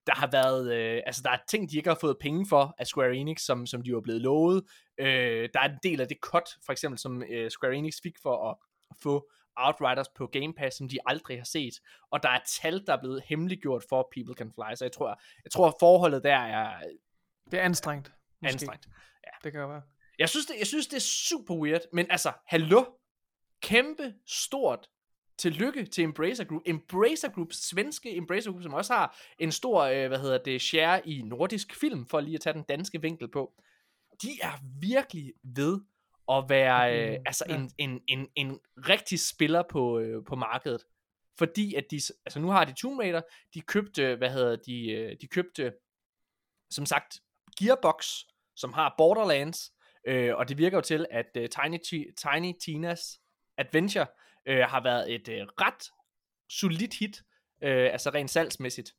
[SPEAKER 1] der har været, øh, altså der er ting, de ikke har fået penge for af Square Enix, som, som de var blevet lovet. Øh, der er en del af det cut, for eksempel, som øh, Square Enix fik for at få Outriders på Game Pass, som de aldrig har set. Og der er tal, der er blevet hemmeliggjort for People Can Fly, så jeg tror, jeg tror forholdet der er
[SPEAKER 2] Det er anstrengt. måske.
[SPEAKER 1] anstrengt.
[SPEAKER 2] Det kan være.
[SPEAKER 1] Jeg synes, det, jeg synes, det er super weird, men altså, hallo, kæmpe stort tillykke til Embracer Group. Embracer Group, svenske Embracer Group, som også har en stor, øh, hvad hedder det, share i nordisk film, for lige at tage den danske vinkel på. De er virkelig ved at være øh,
[SPEAKER 2] Mm,
[SPEAKER 1] altså
[SPEAKER 2] ja.
[SPEAKER 1] en, en, en, en rigtig spiller på, øh, på markedet. Fordi at de, altså nu har de Tomb Raider, de købte, hvad hedder de, øh, de købte, som sagt, Gearbox, som har Borderlands, øh, og det virker jo til, at øh, Tiny, Ti- Tiny Tina's Adventure øh, har været et øh, ret solidt hit, øh, altså rent salgsmæssigt.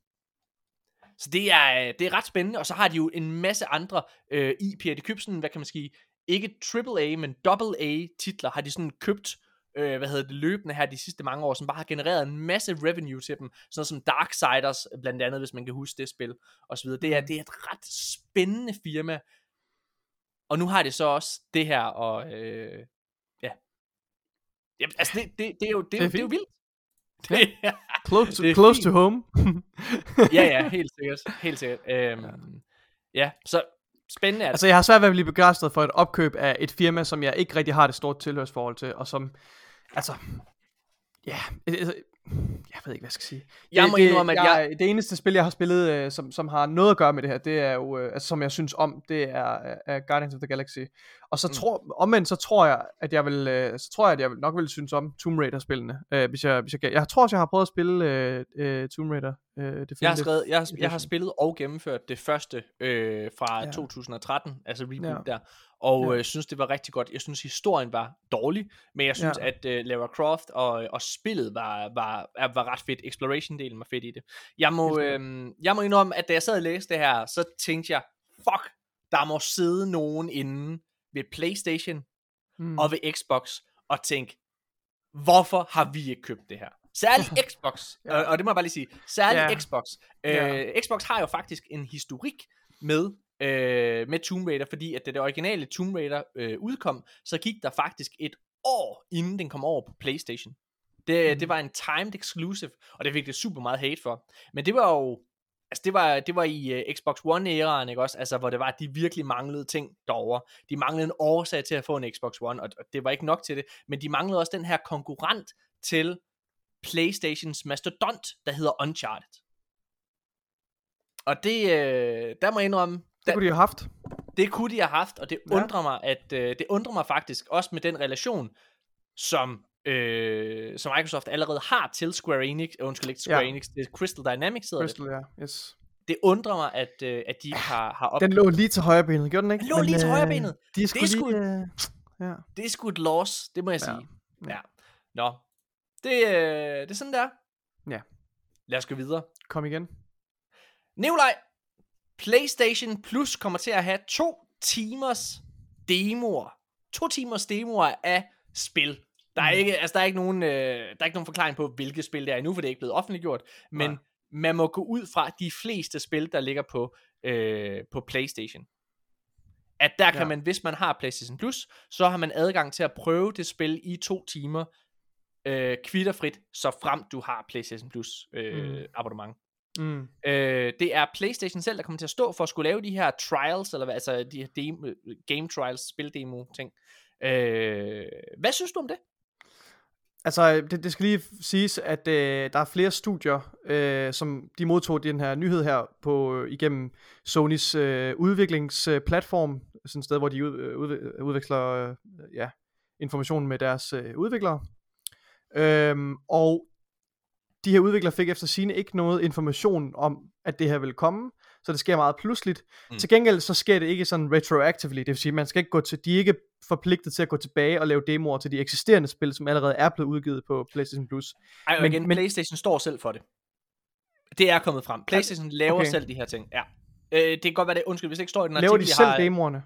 [SPEAKER 1] Så det er, øh, det er ret spændende, og så har de jo en masse andre øh, IP'er. De købte sådan, hvad kan man sige, ikke AAA, men AA titler har de sådan købt, øh, hvad hedder det, løbende her de sidste mange år, som bare har genereret en masse revenue til dem. Sådan som Darksiders, blandt andet, hvis man kan huske det spil, og så videre. Det er, det er et ret spændende firma, og nu har det så også det her, og øh. Jamen, altså, det, det, det, er jo, det,
[SPEAKER 2] Det
[SPEAKER 1] er jo, det er jo vildt. Det, ja,
[SPEAKER 2] Close to,
[SPEAKER 1] Det
[SPEAKER 2] close
[SPEAKER 1] fint.
[SPEAKER 2] to home.
[SPEAKER 1] ja, ja, helt sikkert. Helt sikkert. Øhm, ja. ja, så spændende er det.
[SPEAKER 2] Altså, jeg har svært ved at blive begejstret for et opkøb af et firma, som jeg ikke rigtig har det stort tilhørsforhold til, og som, altså, ja, altså, jeg ved ikke, hvad jeg skal sige.
[SPEAKER 1] Jeg
[SPEAKER 2] det,
[SPEAKER 1] må
[SPEAKER 2] det,
[SPEAKER 1] indrømme, at jeg-
[SPEAKER 2] Det eneste spil, jeg har spillet, øh, som, som har noget at gøre med det her, det er jo, øh, altså, som jeg synes om, det er, er Guardians of the Galaxy. Og så
[SPEAKER 1] Mm.
[SPEAKER 2] tror, omvendt, så tror jeg, at jeg vil, øh, så tror jeg, at jeg nok vil synes om Tomb Raider-spillene, øh, hvis jeg, hvis jeg, kan- jeg tror også, jeg har prøvet at spille øh, øh, Tomb Raider. Øh, det
[SPEAKER 1] Jeg har, skrevet, jeg, har, jeg har spillet og gennemført det første øh, fra
[SPEAKER 2] Ja.
[SPEAKER 1] ja. 2013, altså reboot
[SPEAKER 2] ja.
[SPEAKER 1] der, og
[SPEAKER 2] Ja.
[SPEAKER 1] øh, synes det var rigtig godt. Jeg synes historien var dårlig, men jeg synes
[SPEAKER 2] Ja.
[SPEAKER 1] at øh, Lara Croft og, og spillet var, var, var ret fedt. Exploration-delen var fedt i det. Jeg må, øh, jeg må indrømme, at da jeg sad og læste det her, så tænkte jeg, fuck, der må sidde nogen inde ved Playstation
[SPEAKER 2] Mm.
[SPEAKER 1] og ved Xbox og tænke, hvorfor har vi ikke købt det her? Særligt Xbox,
[SPEAKER 2] Ja.
[SPEAKER 1] og, og det må jeg bare lige sige, særligt
[SPEAKER 2] ja.
[SPEAKER 1] Xbox. Øh,
[SPEAKER 2] Ja.
[SPEAKER 1] Xbox har jo faktisk en historik med øh, med Tomb Raider, fordi at da det originale Tomb Raider øh, udkom, så gik der faktisk et år, inden den kom over på Playstation. Det, mm. det var en timed exclusive, og det fik det super meget hate for. Men det var jo, altså det var, det var i uh, Xbox One-æraen, ikke også? Altså, hvor det var, at de virkelig manglede ting derovre. De manglede en årsag til at få en Xbox One, og, og det var ikke nok til det, men de manglede også den her konkurrent til Playstations mastodont, der hedder Uncharted. Og det, øh, der må jeg indrømme...
[SPEAKER 2] Det kunne de have haft.
[SPEAKER 1] Det kunne de have haft, og det ja. undrer mig, at øh, det undrer mig faktisk også med den relation, som øh, som Microsoft allerede har til Square Enix, uh, undskyld ikke Square ja. Enix, det er Crystal Dynamics hedder
[SPEAKER 2] Crystal, det. ja, yes.
[SPEAKER 1] Det undrer mig, at, øh, at de har, har op...
[SPEAKER 2] Den lå lige til højre benet, gjorde den ikke?
[SPEAKER 1] Den lå Men, lige til højre benet.
[SPEAKER 2] De
[SPEAKER 1] det er
[SPEAKER 2] sgu,
[SPEAKER 1] sgu,
[SPEAKER 2] lige, øh, ja.
[SPEAKER 1] det er sgu et loss, det må jeg
[SPEAKER 2] Ja.
[SPEAKER 1] sige. Ja. Nå, det, øh, det er sådan der.
[SPEAKER 2] Ja.
[SPEAKER 1] Lad os gå videre.
[SPEAKER 2] Kom igen.
[SPEAKER 1] Nikolaj, PlayStation Plus kommer til at have to timers demoer. To timers demoer af spil. Der er
[SPEAKER 2] Mm.
[SPEAKER 1] ikke, altså der er ikke nogen, øh, der er ikke nogen forklaring på, hvilke spil det er endnu, for det er ikke blevet offentliggjort. Men
[SPEAKER 2] Nej.
[SPEAKER 1] man må gå ud fra de fleste spil, der ligger på, øh, på PlayStation. At der kan
[SPEAKER 2] Ja.
[SPEAKER 1] man, hvis man har PlayStation Plus, så har man adgang til at prøve det spil i to timer, øh, kvitterfrit, så frem du har PlayStation Plus øh,
[SPEAKER 2] Mm.
[SPEAKER 1] abonnement.
[SPEAKER 2] Mm.
[SPEAKER 1] Øh, det er PlayStation selv, der kommer til at stå for at skulle lave de her trials, eller hvad, altså de her demo, game trials, spildemo ting. Øh, hvad synes du om det?
[SPEAKER 2] Altså, det, det skal lige siges, at øh, der er flere studier, øh, som de modtog den her nyhed her på igennem Sonys øh, udviklingsplatform, sådan et sted, hvor de ud, øh, ud, udveksler øh, ja, information med deres øh, udviklere. Øhm, og de her udviklere fik efter sine ikke noget information om, at det her vil komme, så det sker meget pludseligt.
[SPEAKER 1] Mm.
[SPEAKER 2] Til gengæld så sker det ikke sådan retroactively, det vil sige, man skal ikke gå til, de er ikke forpligtet til at gå tilbage og lave demoer til de eksisterende spil, som allerede er blevet udgivet på PlayStation Plus.
[SPEAKER 1] Ej,
[SPEAKER 2] Men-
[SPEAKER 1] igen,
[SPEAKER 2] men-
[SPEAKER 1] PlayStation står selv for det. Det er kommet frem. PlayStation laver
[SPEAKER 2] okay.
[SPEAKER 1] selv de her ting. Ja. Øh, det kan godt være det. Undskyld, hvis det ikke står i den
[SPEAKER 2] Laver
[SPEAKER 1] artikel,
[SPEAKER 2] de
[SPEAKER 1] jeg
[SPEAKER 2] selv
[SPEAKER 1] har,
[SPEAKER 2] demoerne?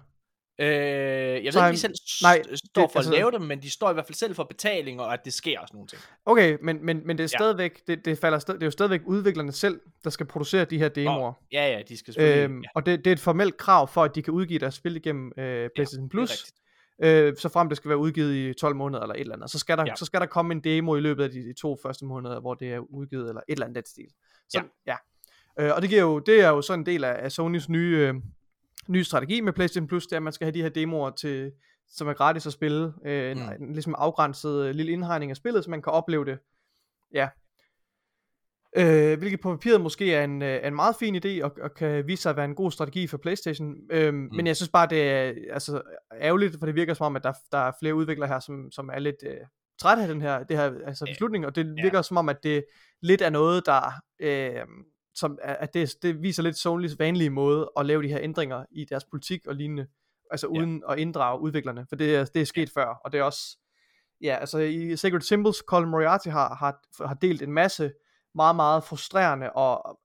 [SPEAKER 1] Øh, jeg ved
[SPEAKER 2] Så
[SPEAKER 1] ikke,
[SPEAKER 2] har-
[SPEAKER 1] om de selv
[SPEAKER 2] nej,
[SPEAKER 1] står
[SPEAKER 2] det-
[SPEAKER 1] for
[SPEAKER 2] altså-
[SPEAKER 1] at lave dem, men de står i hvert fald selv for betaling, og at det sker og sådan nogle ting.
[SPEAKER 2] Okay, men, men, men det er
[SPEAKER 1] Ja.
[SPEAKER 2] stadigvæk, det, det, falder sted, det er jo stadigvæk udviklerne selv, der skal producere de her demoer.
[SPEAKER 1] Ja, ja, de skal selvfølgelig...
[SPEAKER 2] Øhm,
[SPEAKER 1] ja,
[SPEAKER 2] Og det, det er et formelt krav for, at de kan udgive deres spil igennem øh, PlayStation
[SPEAKER 1] det er
[SPEAKER 2] Plus. øh, så frem det skal være udgivet i 12 måneder eller et eller andet. Så skal der,
[SPEAKER 1] Ja.
[SPEAKER 2] ja. så skal der komme en demo i løbet af de, de to første måneder, hvor det er udgivet, eller et eller andet den stil. Så, ja. ja. Øh, og det, giver jo, det er jo sådan en del af, af Sonys nye, øh, nye strategi med PlayStation Plus, det er, at man skal have de her demoer til, som er gratis at spille. Øh, en,
[SPEAKER 1] Mm.
[SPEAKER 2] en ligesom afgrænset øh, lille indhegning af spillet, så man kan opleve det. Ja. Øh, hvilket på papiret måske er en, øh, en meget fin idé, og, og kan vise sig at være en god strategi for Playstation. Øhm, mm. Men jeg synes bare, det er altså, ærgerligt, for det virker som om, at der, der er flere udviklere her, som, som er lidt øh, trætte af den her, det her altså,
[SPEAKER 1] Ja.
[SPEAKER 2] beslutning, og det
[SPEAKER 1] Ja.
[SPEAKER 2] virker som om, at det lidt er noget, der øh, som, er- at det, det viser lidt Sonys vanlige måde at lave de her ændringer i deres politik og lignende, altså
[SPEAKER 1] Ja.
[SPEAKER 2] uden at inddrage udviklerne, for det er, det er sket før, og det er også, ja, altså i Sacred Symbols, Colin Moriarty har, har, har delt en masse meget, meget frustrerende og,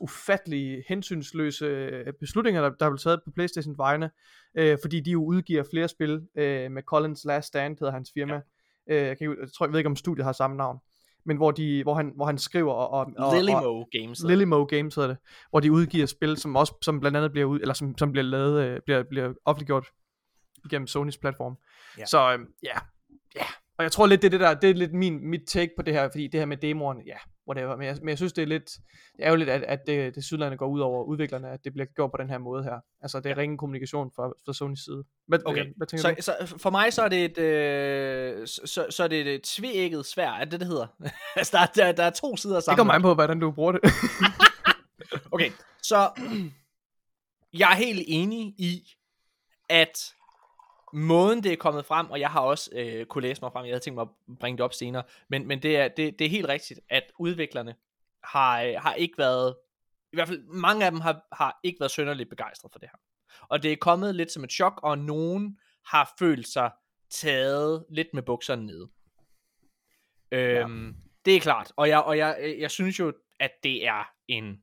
[SPEAKER 2] ufattelige, hensynsløse øh, beslutninger, der, der er blevet taget på Playstation vegne, øh, fordi de jo udgiver flere spil øh, med Collins Last Stand, hedder hans firma. Ja. Øh, jeg, kan, jeg tror, jeg ved ikke, om studiet har samme navn, men hvor, de, hvor, han, hvor han skriver, og, og, og, og
[SPEAKER 1] Games.
[SPEAKER 2] Lilimo Games hedder det, hvor de udgiver spil, som også som blandt andet bliver ud, eller som, som bliver lavet, øh, bliver, bliver offentliggjort igennem Sonys platform.
[SPEAKER 1] Ja.
[SPEAKER 2] Ja. Så øh, ja, ja. Og jeg tror lidt, det er det der, det er lidt min, mit take på det her, fordi det her med demoerne, ja, whatever. Men jeg, men jeg synes, det er lidt ærgerligt, at, at det, det sydlandet går ud over udviklerne, at det bliver gjort på den her måde her. Altså, det er ringen kommunikation fra, fra Sonys side. Hvad,
[SPEAKER 1] Okay,
[SPEAKER 2] hvad tænker
[SPEAKER 1] så,
[SPEAKER 2] du?
[SPEAKER 1] så for mig så er det et, øh, så, så- er det et tvægget svær, er det det, det hedder? altså, der, er- der, der er to sider
[SPEAKER 2] Det
[SPEAKER 1] sammen.
[SPEAKER 2] kommer an på, hvordan du bruger det.
[SPEAKER 1] Okay, så jeg er helt enig i, at måden det er kommet frem, og jeg har også øh, kunne læse mig frem, jeg havde tænkt mig at bringe det op senere, men, men det, er, det, det er helt rigtigt, at udviklerne har, øh, har ikke været, i hvert fald mange af dem har, har ikke været sønderligt begejstret for det her. Og det er kommet lidt som et chok, og nogen har følt sig taget lidt med bukserne nede. Øhm, ja. Det er klart, og jeg, og jeg, jeg synes jo, at det er en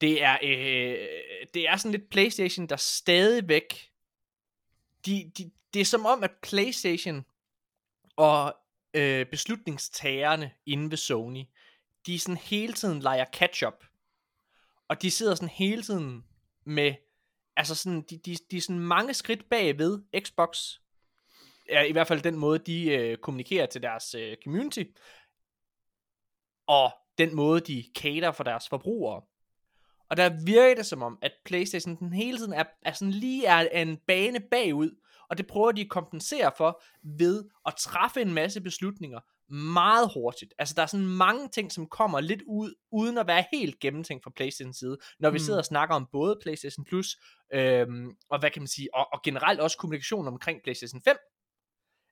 [SPEAKER 1] det er, øh, det er sådan lidt Playstation, der stadigvæk, de, de, det er som om, at Playstation og øh, beslutningstagerne inde ved Sony, de sådan hele tiden leger catch-up. Og de sidder sådan hele tiden med, altså sådan, de, de, de er sådan mange skridt bagved Xbox, ja, i hvert fald den måde, de øh, kommunikerer til deres øh, community, og den måde, de cater for deres forbrugere. Og der virker det som om, at Playstation den hele tiden er, er sådan lige er en bane bagud, og det prøver de at kompensere for ved at træffe en masse beslutninger meget hurtigt. Altså der er sådan mange ting, som kommer lidt ud, uden at være helt gennemtænkt fra Playstation side, når vi mm. sidder og snakker om både Playstation Plus, øhm, og hvad kan man sige, og, og generelt også kommunikation omkring Playstation 5.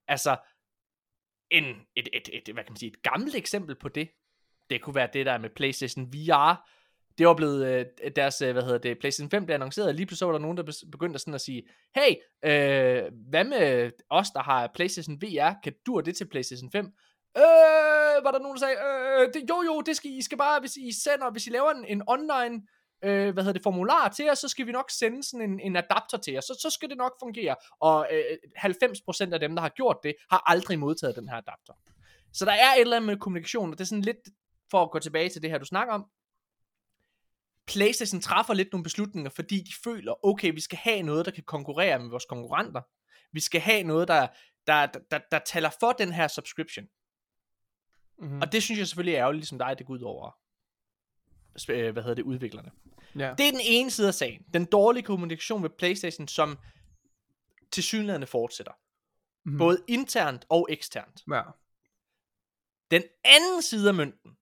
[SPEAKER 1] Altså, en, et, et, et, hvad kan man sige, et gammelt eksempel på det, det kunne være det der med PlayStation VR, det var blevet øh, deres, øh, hvad hedder det, PlayStation 5 blev annonceret, og lige pludselig var der nogen, der begyndte sådan at sige, hey, øh, hvad med os, der har PlayStation VR, kan du det til PlayStation 5? Øh, var der nogen, der sagde, øh, det, jo jo, det skal I skal bare, hvis I sender, hvis I laver en, en online, øh, hvad hedder det, formular til jer, så skal vi nok sende sådan en, en adapter til jer, så, så skal det nok fungere. Og øh, 90% af dem, der har gjort det, har aldrig modtaget den her adapter. Så der er et eller andet med kommunikation, og det er sådan lidt, for at gå tilbage til det her, du snakker om, PlayStation træffer lidt nogle beslutninger, fordi de føler, okay, vi skal have noget, der kan konkurrere med vores konkurrenter. Vi skal have noget, der, der, der, der, der taler for den her subscription. Mm-hmm. Og det synes jeg selvfølgelig er ærgerligt, ligesom dig, det går ud over, øh, hvad hedder det, udviklerne. Ja. Det er den ene side af sagen. Den dårlige kommunikation med PlayStation, som til synligheden fortsætter. Mm-hmm. Både internt og eksternt. Ja. Den anden side af mønten,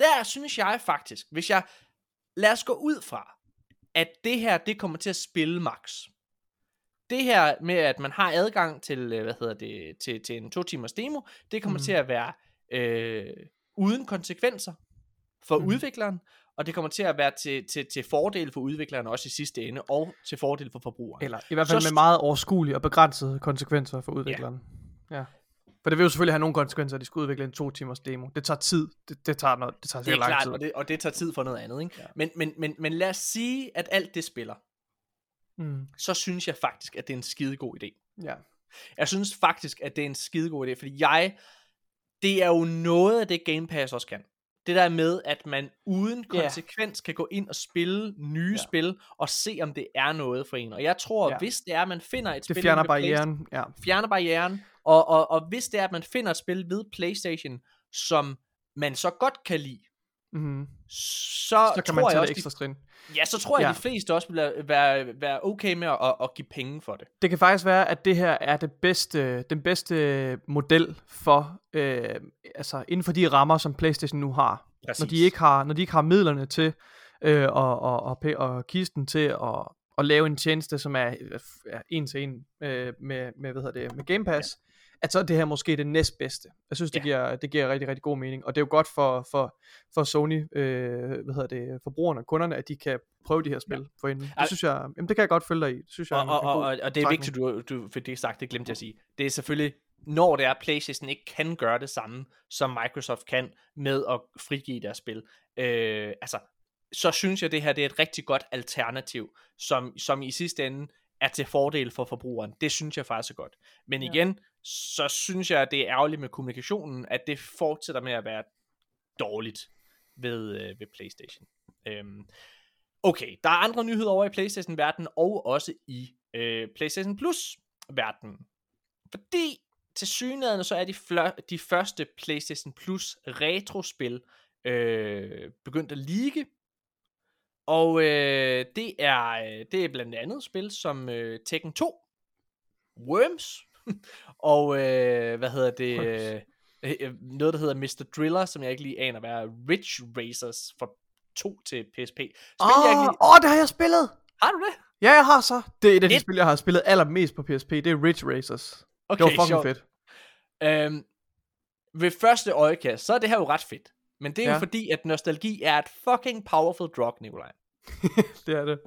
[SPEAKER 1] der synes jeg faktisk, hvis jeg lad os gå ud fra, at det her, det kommer til at spille max. Det her med, at man har adgang til, øh, hvad hedder det, til, til en to timers demo, det kommer mm. til at være øh, uden konsekvenser for mm. udvikleren, og det kommer til at være til, til, til fordel for udvikleren også i sidste ende, og til fordel for forbrugeren.
[SPEAKER 2] Eller i hvert fald Så, med meget overskuelige og begrænsede konsekvenser for udvikleren. Ja. ja. For det vil jo selvfølgelig have nogle konsekvenser, at de skal udvikle en to timers demo. Det tager tid. Det, det tager, noget, det tager det er lang klart, tid.
[SPEAKER 1] Og det, og det tager tid for noget andet. Ikke? Ja. Men, men, men, men lad os sige, at alt det spiller. Mm. Så synes jeg faktisk, at det er en skide god idé. Ja. Jeg synes faktisk, at det er en skide god idé, fordi jeg, det er jo noget af det Game Pass også kan. Det der med, at man uden konsekvens yeah. kan gå ind og spille nye yeah. spil, og se om det er noget for en. Og jeg tror, yeah. hvis det er, at man finder et
[SPEAKER 2] det
[SPEAKER 1] spil...
[SPEAKER 2] Det fjerner barrieren. Ja.
[SPEAKER 1] Fjerner barrieren, og, og, og hvis det er, at man finder et spil ved PlayStation, som man så godt kan lide, mm-hmm. så,
[SPEAKER 2] så kan
[SPEAKER 1] tror
[SPEAKER 2] man tage
[SPEAKER 1] jeg
[SPEAKER 2] også, det ekstra trin.
[SPEAKER 1] Ja, så tror jeg, ja. at de fleste også vil være, være okay med at, at give penge for det.
[SPEAKER 2] Det kan faktisk være, at det her er det bedste, den bedste model for, øh, altså inden for de rammer, som PlayStation nu har. Præcis. Når de ikke har, når de ikke har midlerne til, øh, og, og, og, og kisten til at, at lave en tjeneste, som er, er en til en øh, med, med, hvad hedder det, med Game Pass, ja at så er det her måske det næstbedste. Jeg synes, det, ja. giver, det giver rigtig, rigtig god mening. Og det er jo godt for, for, for Sony, øh, hvad hedder det, forbrugerne og kunderne, at de kan prøve de her spil ja. for inden. Det synes jeg, jamen det kan jeg godt følge dig i. Det synes jeg
[SPEAKER 1] og, og, og, og, og det er vigtigt, du, du for det sagt, det glemte jeg at sige. Det er selvfølgelig, når det er, PlayStation ikke kan gøre det samme, som Microsoft kan med at frigive deres spil. Øh, altså, så synes jeg, det her det er et rigtig godt alternativ, som, som i sidste ende er til fordel for forbrugeren. Det synes jeg faktisk er godt. Men igen så synes jeg, at det er ærgerligt med kommunikationen, at det fortsætter med at være dårligt ved, øh, ved PlayStation. Øhm, okay, der er andre nyheder over i PlayStation-verdenen, og også i øh, PlayStation Plus-verdenen. Fordi til synligheden så er de, flør- de første PlayStation Plus retrospil øh, begyndt at ligge og øh, det er øh, det er blandt andet spil som øh, Tekken 2, Worms, og øh, hvad hedder det, øh, øh, noget der hedder Mr. Driller, som jeg ikke lige aner, hvad er Rich Racers for 2 til PSP.
[SPEAKER 2] Åh, oh, lige... oh, det har jeg spillet!
[SPEAKER 1] Har du det?
[SPEAKER 2] Ja, jeg har så. Det er et af de spil, jeg har spillet allermest på PSP, det er Rich Racers. Okay, det var fucking sjovt. fedt.
[SPEAKER 1] Øhm, ved første øjekast, så er det her jo ret fedt. Men det er ja. jo fordi, at nostalgi er et fucking powerful drug, Nikolaj.
[SPEAKER 2] det er det.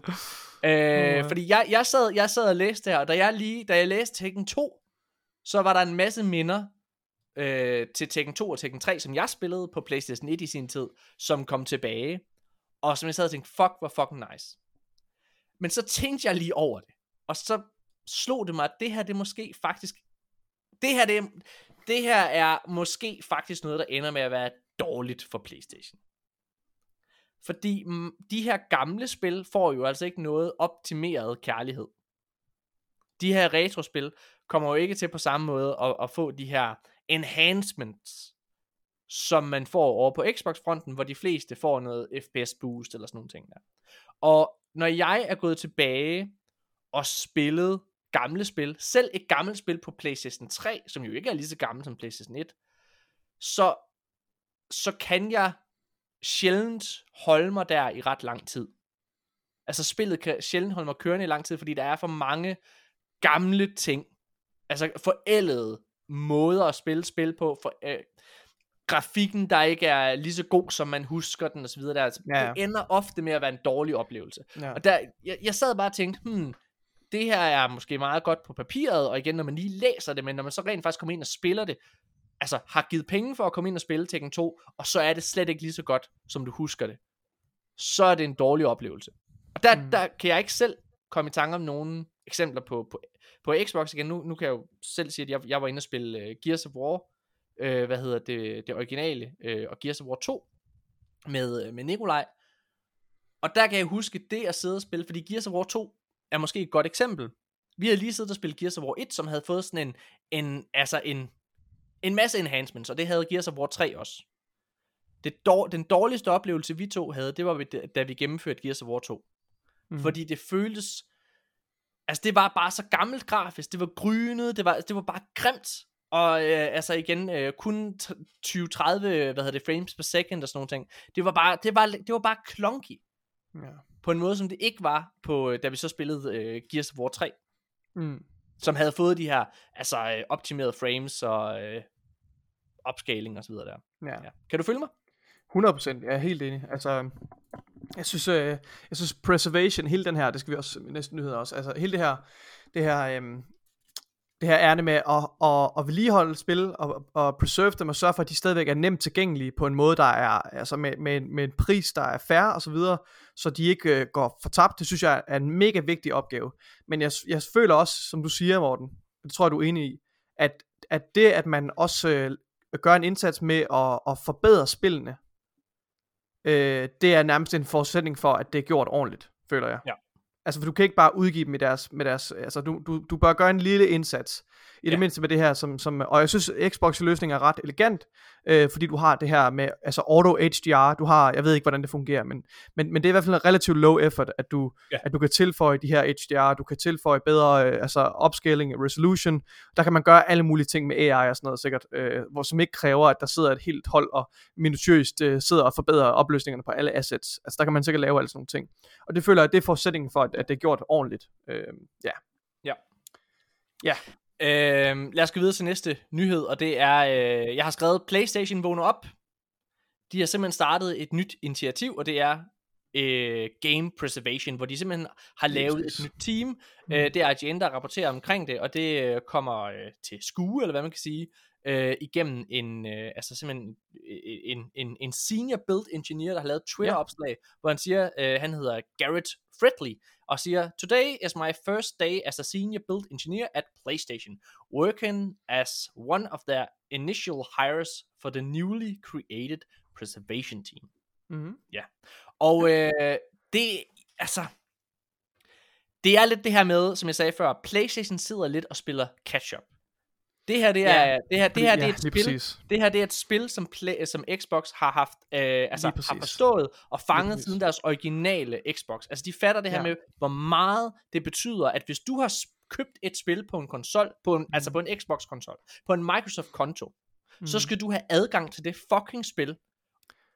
[SPEAKER 1] Øh, fordi jeg, jeg, sad, jeg sad og læste her, og da jeg lige, da jeg læste Tekken 2, så var der en masse minder øh, til Tekken 2 og Tekken 3, som jeg spillede på PlayStation 1 i sin tid, som kom tilbage. Og som jeg sad og tænkte, fuck, hvor fucking nice. Men så tænkte jeg lige over det. Og så slog det mig, at det her, det måske faktisk... Det her, det det her er måske faktisk noget, der ender med at være dårligt for PlayStation. Fordi mm, de her gamle spil får jo altså ikke noget optimeret kærlighed. De her retrospil kommer jo ikke til på samme måde at, at få de her enhancements, som man får over på Xbox-fronten, hvor de fleste får noget FPS boost eller sådan nogle ting der. Og når jeg er gået tilbage og spillet gamle spil, selv et gammelt spil på PlayStation 3, som jo ikke er lige så gammelt som PlayStation 1, så, så kan jeg sjældent holde mig der i ret lang tid. Altså spillet kan sjældent holde mig kørende i lang tid, fordi der er for mange gamle ting. Altså forældede måder at spille spil på. For, øh, grafikken, der ikke er lige så god, som man husker den osv. Der, altså, ja. Det ender ofte med at være en dårlig oplevelse. Ja. Og der, jeg, jeg sad bare og tænkte, hmm, det her er måske meget godt på papiret, og igen, når man lige læser det, men når man så rent faktisk kommer ind og spiller det, altså har givet penge for at komme ind og spille Tekken 2, og så er det slet ikke lige så godt, som du husker det, så er det en dårlig oplevelse. Og der, mm. der kan jeg ikke selv komme i tanke om nogen eksempler på, på, på Xbox igen. Nu, nu kan jeg jo selv sige, at jeg, jeg var inde og spille uh, Gears of War, uh, hvad hedder det, det originale, uh, og Gears of War 2 med, med Nikolaj. Og der kan jeg huske det at sidde og spille, fordi Gears of War 2 er måske et godt eksempel. Vi havde lige siddet og spillet Gears of War 1, som havde fået sådan en, en, altså en, en masse enhancements, og det havde Gears of War 3 også. Det dår, den dårligste oplevelse, vi to havde, det var, da vi gennemførte Gears of War 2. Mm. Fordi det føltes, altså det var bare så gammelt grafisk, det var grynet, det var, det var bare grimt. Og øh, altså igen, øh, kun 20-30, hvad hedder det, frames per second og sådan nogle ting. Det var bare, det var, det var bare klonky. Ja på en måde, som det ikke var, på, øh, da vi så spillede øh, Gears of War 3. Mm. Som havde fået de her altså, øh, optimerede frames og øh, upscaling og så videre der. Ja. ja. Kan du følge mig?
[SPEAKER 2] 100%, jeg er helt enig. Altså, jeg synes, øh, jeg synes preservation, hele den her, det skal vi også næsten nyheder også, altså hele det her, det her øh, det her ærne med at, at, at vedligeholde spil og, og preserve dem og sørge for, at de stadigvæk er nemt tilgængelige på en måde, der er altså med, med, med en pris, der er fair og så videre, så de ikke øh, går fortabt. Det synes jeg er en mega vigtig opgave. Men jeg, jeg føler også, som du siger, Morten, det tror jeg, du er enig i, at, at det, at man også øh, gør en indsats med at, at forbedre spillene, uh, det er nærmest en forudsætning for, at det er gjort ordentligt, føler jeg. Ja. Altså, for du kan ikke bare udgive dem med deres, med deres altså, du, du, du bør gøre en lille indsats, i ja. det mindste med det her, som, som, og jeg synes, Xbox løsning er ret elegant, øh, fordi du har det her med, altså auto HDR, du har, jeg ved ikke, hvordan det fungerer, men, men, men det er i hvert fald en relativt low effort, at du, ja. at du kan tilføje de her HDR, du kan tilføje bedre, øh, altså upscaling, resolution, der kan man gøre alle mulige ting med AI og sådan noget sikkert, øh, hvor som ikke kræver, at der sidder et helt hold og minutiøst øh, sidder og forbedrer opløsningerne på alle assets, altså der kan man sikkert lave alle sådan nogle ting, og det føler jeg, det er forudsætningen for, at, at det er gjort ordentligt, øh, ja.
[SPEAKER 1] Ja. Ja. Øh, lad os gå videre til næste nyhed, og det er, øh, jeg har skrevet PlayStation vågner op. De har simpelthen startet et nyt initiativ, og det er øh, Game Preservation, hvor de simpelthen har lavet et nyt team. Mm. Øh, det er IGN, der rapporterer omkring det, og det øh, kommer øh, til skue, eller hvad man kan sige, øh, igennem en, øh, altså simpelthen en, en, en senior build engineer, der har lavet Twitter-opslag, ja. hvor han siger, øh, han hedder Garrett Fredley, og siger, Today is my first day as a senior build engineer at PlayStation, working as one of their initial hires for the newly created preservation team. Mm-hmm. Ja. Og øh, det, altså, det er lidt det her med, som jeg sagde før, PlayStation sidder lidt og spiller catch-up. Det her, det er, ja, det her, det her, det er et spil, præcis. det her, det er et spil, som, play, som Xbox har haft, øh, altså har forstået og fanget siden deres originale Xbox. Altså de fatter det her ja. med, hvor meget det betyder, at hvis du har købt et spil på en konsol, på en, mm. altså på en Xbox konsol, på en Microsoft konto, mm. så skal du have adgang til det fucking spil,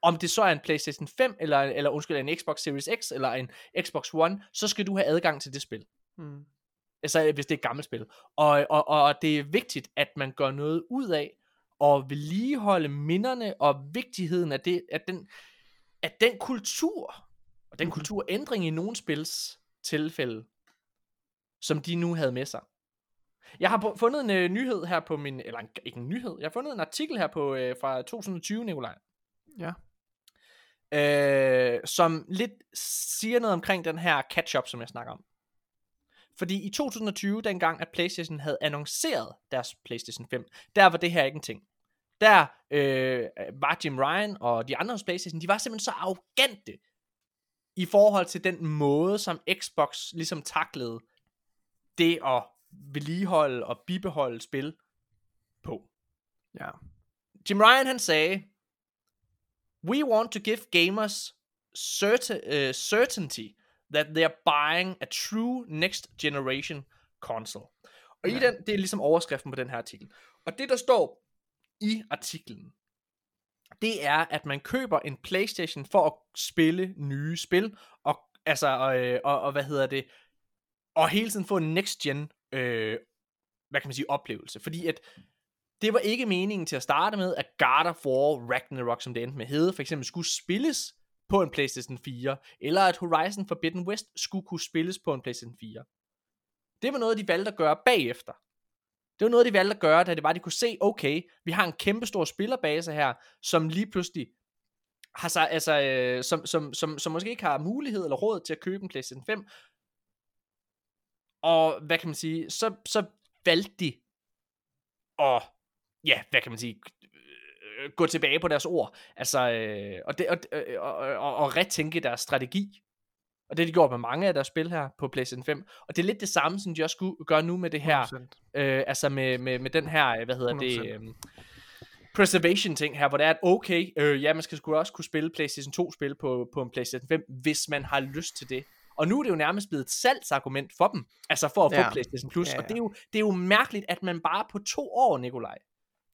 [SPEAKER 1] om det så er en PlayStation 5, eller, eller undskyld, en Xbox Series X, eller en Xbox One, så skal du have adgang til det spil. Mm. Altså, hvis det er et gammelt spil. Og, og, og det er vigtigt, at man gør noget ud af, at vedligeholde minderne, og vigtigheden af, det, at, den, at den kultur, og den mhm. kulturændring i nogle spils tilfælde, som de nu havde med sig. Jeg har fundet en uh, nyhed her på min, eller en, ikke en nyhed, jeg har fundet en artikel her på uh, fra 2020, Nikolaj.
[SPEAKER 2] Ja.
[SPEAKER 1] Uh, som lidt siger noget omkring den her catch-up, som jeg snakker om. Fordi i 2020, dengang at PlayStation havde annonceret deres PlayStation 5, der var det her ikke en ting. Der øh, var Jim Ryan og de andre hos PlayStation, de var simpelthen så arrogante i forhold til den måde, som Xbox ligesom taklede det at vedligeholde og bibeholde spil på.
[SPEAKER 2] Ja.
[SPEAKER 1] Jim Ryan han sagde, We want to give gamers certi- uh, certainty that they are buying a true next generation console. Og ja. i den, det er ligesom overskriften på den her artikel. Og det der står i artiklen, det er, at man køber en Playstation for at spille nye spil, og altså, og, øh, og, og hvad hedder det, og hele tiden få en next gen, øh, hvad kan man sige, oplevelse. Fordi at det var ikke meningen til at starte med, at God of War Ragnarok, som det endte med hed, for eksempel skulle spilles på en PlayStation 4, eller at Horizon Forbidden West skulle kunne spilles på en PlayStation 4. Det var noget, de valgte at gøre bagefter. Det var noget, de valgte at gøre, da det var, at de kunne se, okay, vi har en kæmpe stor spillerbase her, som lige pludselig har sig, altså, øh, som, som, som, som måske ikke har mulighed eller råd til at købe en PlayStation 5. Og hvad kan man sige, så, så valgte de at, ja, hvad kan man sige, øh, gå tilbage på deres ord. Altså, øh, og, det, og, øh, og, og, og retænke deres strategi. Og det har de gjort med mange af deres spil her på PlayStation 5. Og det er lidt det samme, som de også skulle gøre nu med det her,
[SPEAKER 2] 100%.
[SPEAKER 1] øh, altså med, med, med den her, øh, hvad hedder det,
[SPEAKER 2] 100%.
[SPEAKER 1] øh, preservation ting her, hvor det er, at okay, øh, ja, man skal sgu også kunne spille PlayStation 2 spil på, på en PlayStation 5, hvis man har lyst til det. Og nu er det jo nærmest blevet et salgsargument for dem, altså for at få
[SPEAKER 2] Ja.
[SPEAKER 1] PlayStation Plus.
[SPEAKER 2] Ja,
[SPEAKER 1] Og det er,
[SPEAKER 2] ja.
[SPEAKER 1] jo, det er jo mærkeligt, at man bare på to år, Nikolaj,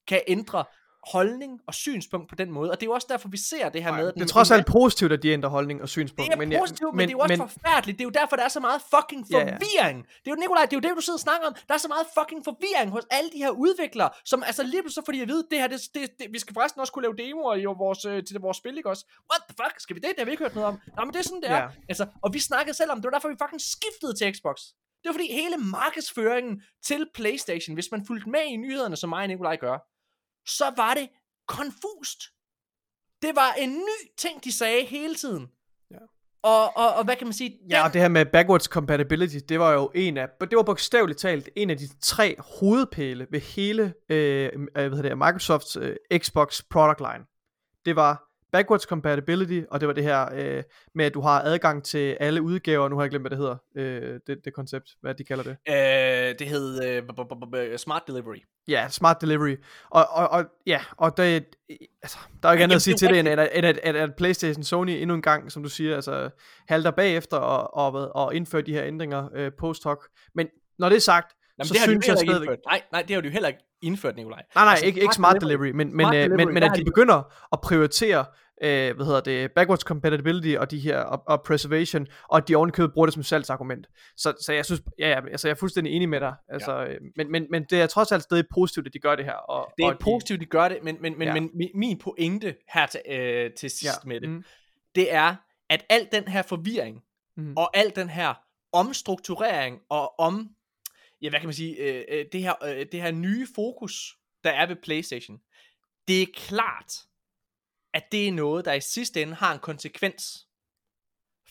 [SPEAKER 1] kan ændre holdning og synspunkt på den måde. Og det er jo også derfor, vi ser det her med, at
[SPEAKER 2] Det er trods alt positivt, at de ændrer holdning og synspunkt.
[SPEAKER 1] det er
[SPEAKER 2] men
[SPEAKER 1] positivt, men, men det er jo også men, forfærdeligt. Det er jo derfor, der er så meget fucking
[SPEAKER 2] Ja, ja.
[SPEAKER 1] forvirring. Det er jo, Nikolaj, det er jo det, du sidder og snakker om. Der er så meget fucking forvirring hos alle de her udviklere, som altså lige pludselig så får de at vide, det her, det, det, det, vi skal forresten også kunne lave demoer i vores, øh, til vores spil, ikke også? What the fuck? Skal vi det? Det har vi ikke hørt noget om. Nå, men det er sådan, det er.
[SPEAKER 2] Ja.
[SPEAKER 1] Altså, og vi snakkede selv om, det var derfor, vi fucking skiftede til Xbox. Det var fordi hele markedsføringen til Playstation, hvis man fulgte med i nyhederne, som mig og Nikolaj gør, så var det konfust. Det var en ny ting, de sagde hele tiden.
[SPEAKER 2] Ja.
[SPEAKER 1] Og, og, og hvad kan man sige?
[SPEAKER 2] Ja, og det her med backwards compatibility, det var jo en af, det var bogstaveligt talt en af de tre hovedpæle ved hele øh, øh, hvad hedder det, Microsofts øh, Xbox product line. Det var backwards compatibility, og det var det her øh, med, at du har adgang til alle udgaver, nu har jeg glemt, hvad det hedder, øh, det, det koncept, hvad de kalder det.
[SPEAKER 1] Øh, det hed øh, Smart Delivery.
[SPEAKER 2] Ja, smart delivery. Og, og, og ja, og det, altså, der er jo ikke andet at sige til det, end at, end at, at, at Playstation Sony endnu en gang, som du siger, altså halter bagefter og, og, og indfører de her ændringer øh, post-hoc. Men når det er sagt,
[SPEAKER 1] Jamen,
[SPEAKER 2] så
[SPEAKER 1] det har de jo
[SPEAKER 2] synes jeg stadigvæk...
[SPEAKER 1] indført. Nej, nej, det har de jo heller ikke indført, Nikolaj.
[SPEAKER 2] Nej, nej,
[SPEAKER 1] Altså,
[SPEAKER 2] ikke, ikke
[SPEAKER 1] smart
[SPEAKER 2] smart delivery, men, men,
[SPEAKER 1] Smart
[SPEAKER 2] øh,
[SPEAKER 1] delivery,
[SPEAKER 2] men, men
[SPEAKER 1] der
[SPEAKER 2] at de
[SPEAKER 1] de-
[SPEAKER 2] begynder at prioritere, øh, hvad hedder det, backwards compatibility og de her, og, og preservation, og at de ovenikøbet bruger det som salgsargument. Så, så jeg synes, ja, ja, altså jeg er fuldstændig enig med dig, altså, ja. men, men, men det er trods alt stadig positivt, at de gør det her. Og,
[SPEAKER 1] Det er
[SPEAKER 2] og
[SPEAKER 1] positivt, de gør det, men, men, men,
[SPEAKER 2] Ja.
[SPEAKER 1] men mi- min pointe her til, øh, til sidst Ja, med det,
[SPEAKER 2] mm.
[SPEAKER 1] det er, at al den her forvirring,
[SPEAKER 2] Mhm.
[SPEAKER 1] og al den her omstrukturering, og om, ja, hvad kan man sige, øh, øh, det, her, øh, det her nye fokus, der er ved Playstation, det er klart, at det er noget, der i sidste ende har en konsekvens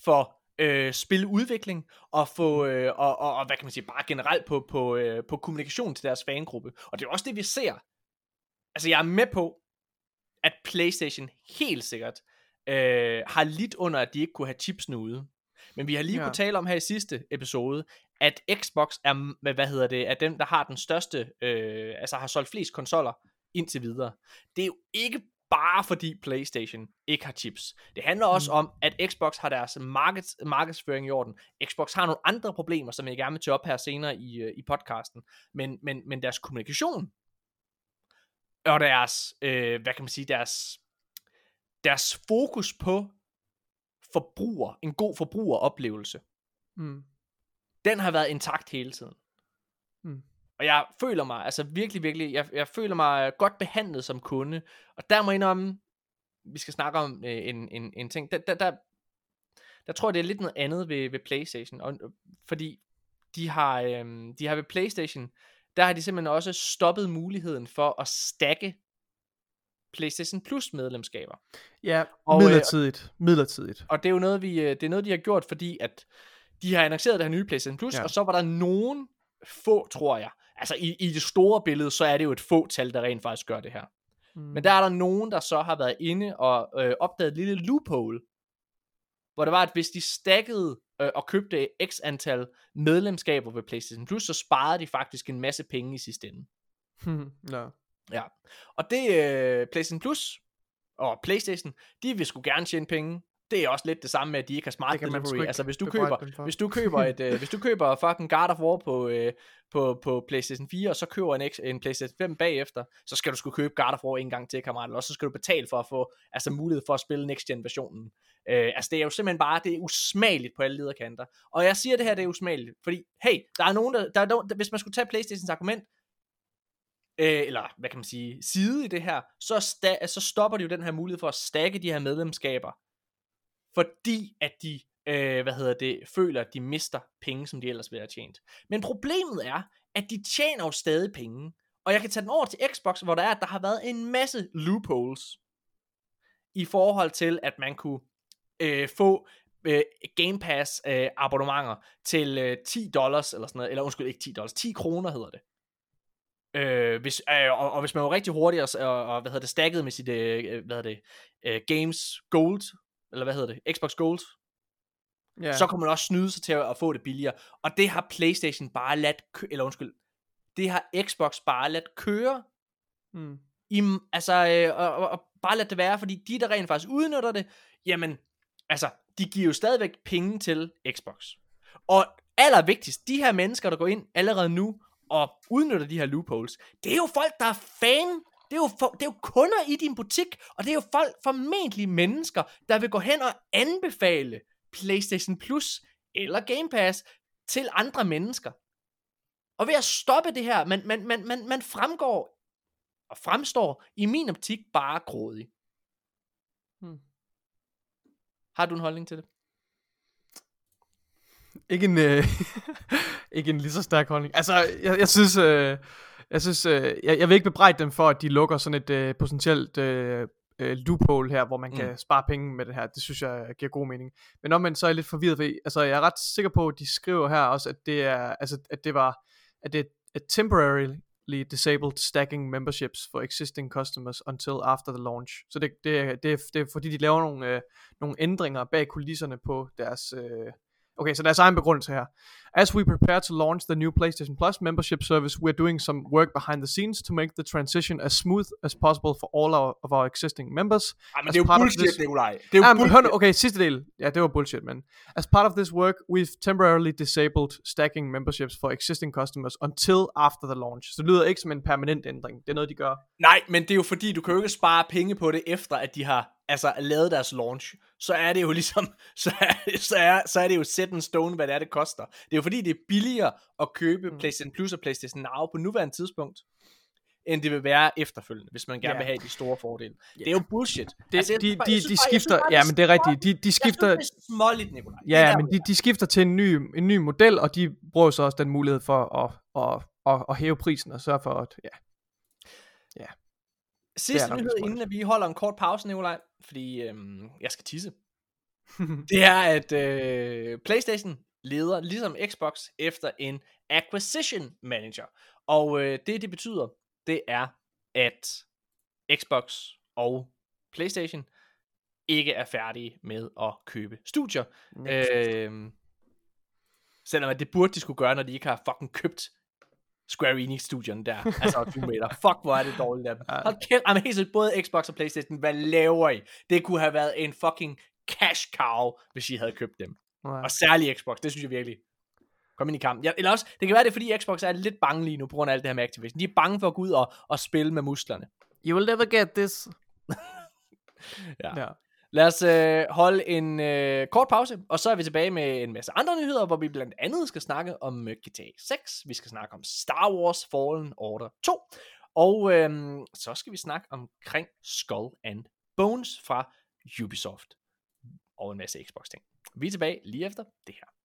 [SPEAKER 1] for øh, spiludvikling og få øh, og, og, og hvad kan man sige bare generelt på på øh, på kommunikation til deres fangruppe. Og det er også det vi ser. Altså jeg er med på at PlayStation helt sikkert øh, har lidt under at de ikke kunne have chipsene ude. Men vi har lige
[SPEAKER 2] ja.
[SPEAKER 1] kunne tale om her i sidste episode, at Xbox er, hvad hedder det, er dem, der har den største, øh, altså har solgt flest konsoller indtil videre. Det er jo ikke bare fordi PlayStation ikke har chips. Det handler også
[SPEAKER 2] Mm.
[SPEAKER 1] om, at Xbox har deres markeds, markedsføring i orden. Xbox har nogle andre problemer, som jeg gerne vil tage op her senere i, øh, i podcasten. Men, men, men deres kommunikation og deres, øh, hvad kan man sige, deres, deres fokus på forbruger, en god forbrugeroplevelse,
[SPEAKER 2] Mm.
[SPEAKER 1] Den har været intakt hele tiden.
[SPEAKER 2] Mm.
[SPEAKER 1] Og jeg føler mig, altså virkelig, virkelig, jeg, jeg føler mig godt behandlet som kunde. Og der må jeg indrømme, vi skal snakke om øh, en, en, en ting, der, der, der, der tror jeg, det er lidt noget andet ved, ved Playstation. Og, øh, fordi de har, øh, de har ved Playstation, der har de simpelthen også stoppet muligheden for at stakke PlayStation Plus medlemskaber.
[SPEAKER 2] Ja,
[SPEAKER 1] Og, øh,
[SPEAKER 2] midlertidigt. midlertidigt.
[SPEAKER 1] Og det er jo noget, vi, øh, det er noget, de har gjort, fordi at de har annonceret det her nye PlayStation Plus,
[SPEAKER 2] Ja.
[SPEAKER 1] og så var der nogen få, tror jeg. Altså i, i det store billede, så er det jo et få tal, der rent faktisk gør det her.
[SPEAKER 2] Mm.
[SPEAKER 1] Men der er der nogen, der så har været inde og øh, opdaget et lille loophole, hvor det var, at hvis de stakkede øh, og købte x antal medlemskaber ved PlayStation Plus, så sparede de faktisk en masse penge i sidste ende.
[SPEAKER 2] ja.
[SPEAKER 1] Ja. Og det øh, PlayStation Plus og PlayStation, de vil sgu gerne tjene penge. Det er også lidt det samme med, at de ikke har smart delivery. Altså hvis du køber, hvis du køber et, øh, hvis du køber fucking God of War på, øh, på, på PlayStation 4, og så køber en, en PlayStation 5 bagefter, så skal du skulle købe God of War en gang til, kammerat. Og så skal du betale for at få altså mulighed for at spille next gen versionen. Øh, altså det er jo simpelthen bare, det er usmageligt på alle lederkanter. Og jeg siger det her, det er usmageligt, fordi hey, der er nogen, der, der er nogen, der, hvis man skulle tage Playstations argument, øh, eller hvad kan man sige, side i det her, så, sta- så stopper de jo den her mulighed for at stakke de her medlemskaber, fordi at de, øh, hvad hedder det, føler, at de mister penge, som de ellers ville have tjent. Men problemet er, at de tjener jo stadig penge, og jeg kan tage den over til Xbox, hvor der er, at der har været en masse loopholes, i forhold til, at man kunne øh, få øh, Game Pass øh, abonnementer til øh, 10 dollars, eller sådan noget, eller undskyld, ikke 10 dollars, 10 kroner hedder det. Øh, hvis, øh, og, og hvis man var rigtig hurtig og, og, og hvad hedder det, stakket med sit, øh, øh, hvad hedder det, øh, Games Gold, eller hvad hedder det, Xbox Gold,
[SPEAKER 2] ja.
[SPEAKER 1] så kunne man også snyde sig til at, at få det billigere. Og det har Playstation bare ladt, kø- eller undskyld, det har Xbox bare ladt køre
[SPEAKER 2] Mm.
[SPEAKER 1] i, altså, øh, og, og, og bare lad det være, fordi de, der rent faktisk udnytter det, jamen, altså, de giver jo stadigvæk penge til Xbox. Og allervigtigst, de her mennesker, der går ind allerede nu og udnytter de her loopholes, det er jo folk, der er fan. Det er, jo for, det er jo kunder i din butik, og det er jo folk, formentlig mennesker, der vil gå hen og anbefale PlayStation Plus eller Game Pass til andre mennesker. Og ved at stoppe det her, man, man, man, man, man fremgår og fremstår i min optik bare grådig.
[SPEAKER 2] Hmm.
[SPEAKER 1] Har du en holdning til det?
[SPEAKER 2] Ikke en, øh, ikke en lige så stærk holdning. Altså, jeg, jeg synes, øh, jeg, synes øh, jeg, jeg vil ikke bebrejde dem for, at de lukker sådan et øh, potentielt øh, øh, loophole her, hvor man mm. kan spare penge med det her. Det synes jeg giver god mening. Men omvendt så er lidt forvirret, fordi altså, jeg er ret sikker på, at de skriver her også, at det er, altså, at det var, at det er temporarily disabled stacking memberships for existing customers until after the launch. Så det, det, er, det, er, det er fordi, de laver nogle, øh, nogle ændringer bag kulisserne på deres... Øh, Okay, så deres egen begrundelse her. As we prepare to launch the new PlayStation Plus membership service, we're doing some work behind the scenes to make the transition as smooth as possible for all our, of our existing members.
[SPEAKER 1] Ej, men
[SPEAKER 2] As
[SPEAKER 1] det er jo bullshit,
[SPEAKER 2] this-
[SPEAKER 1] Nikolaj. Det er jo
[SPEAKER 2] Ah,
[SPEAKER 1] bullshit.
[SPEAKER 2] hør okay, sidste del. Ja, det var bullshit, men as part of this work, we've temporarily disabled stacking memberships for existing customers until after the launch. Så det lyder ikke som en permanent ændring. Det er noget, de gør.
[SPEAKER 1] Nej, men det er jo fordi, du kan jo ikke spare penge på det, efter at de har altså, lavet deres launch. Så er det jo ligesom, så er, så er, så er det jo set in stone, hvad det er, det koster. Det er jo fordi, det er billigere at købe
[SPEAKER 2] Mm.
[SPEAKER 1] PlayStation Plus og PlayStation Now på nuværende tidspunkt, end det vil være efterfølgende, hvis man gerne
[SPEAKER 2] Ja.
[SPEAKER 1] vil have de store fordele. Det er jo bullshit.
[SPEAKER 2] Det,
[SPEAKER 1] Altså, jeg
[SPEAKER 2] de,
[SPEAKER 1] bare-
[SPEAKER 2] de,
[SPEAKER 1] jeg synes
[SPEAKER 2] de
[SPEAKER 1] bare- jeg synes
[SPEAKER 2] skifter,
[SPEAKER 1] bare,
[SPEAKER 2] ja, men det er rigtigt. De, de
[SPEAKER 1] Jeg
[SPEAKER 2] skifter,
[SPEAKER 1] synes, det er småligt, Nikolaj. Det
[SPEAKER 2] Ja,
[SPEAKER 1] er
[SPEAKER 2] men
[SPEAKER 1] der,
[SPEAKER 2] de, de skifter til en ny, en ny model, og de bruger så også den mulighed for at, at, at, at hæve prisen og sørge for, at ja.
[SPEAKER 1] Sidste nyhed,
[SPEAKER 2] det
[SPEAKER 1] inden at vi holder en kort pause, Nikolaj, fordi øhm, jeg skal tisse. det er, at øh, PlayStation leder, ligesom Xbox, efter en acquisition manager. Og øh, det, det betyder, det er, at Xbox og PlayStation ikke er færdige med at købe studier. Øh, selvom at det burde de skulle gøre, når de ikke har fucking købt Square Enix-studierne der. Altså Tomb Raider. Fuck, hvor er det dårligt af dem. Hold kæft, jamen, helt seriøst, både Xbox og Playstation, hvad laver I? Det kunne have været en fucking cash cow, hvis I havde købt dem.
[SPEAKER 2] Ja.
[SPEAKER 1] Og særligt Xbox, det synes jeg virkelig. Kom ind i kampen. Ja, eller også, det kan være det, er, fordi Xbox er lidt bange lige nu, på grund af alt det her med Activision. De er bange for at gå ud og, og spille med musklerne.
[SPEAKER 2] You will never get this.
[SPEAKER 1] Ja.
[SPEAKER 2] Ja.
[SPEAKER 1] Lad os øh, holde en øh, kort pause, og så er vi tilbage med en masse andre nyheder, hvor vi blandt andet skal snakke om øh, GTA 6, vi skal snakke om Star Wars Fallen Order 2, og øh, så skal vi snakke omkring Skull and Bones fra Ubisoft, og en masse Xbox ting. Vi er tilbage lige efter det her.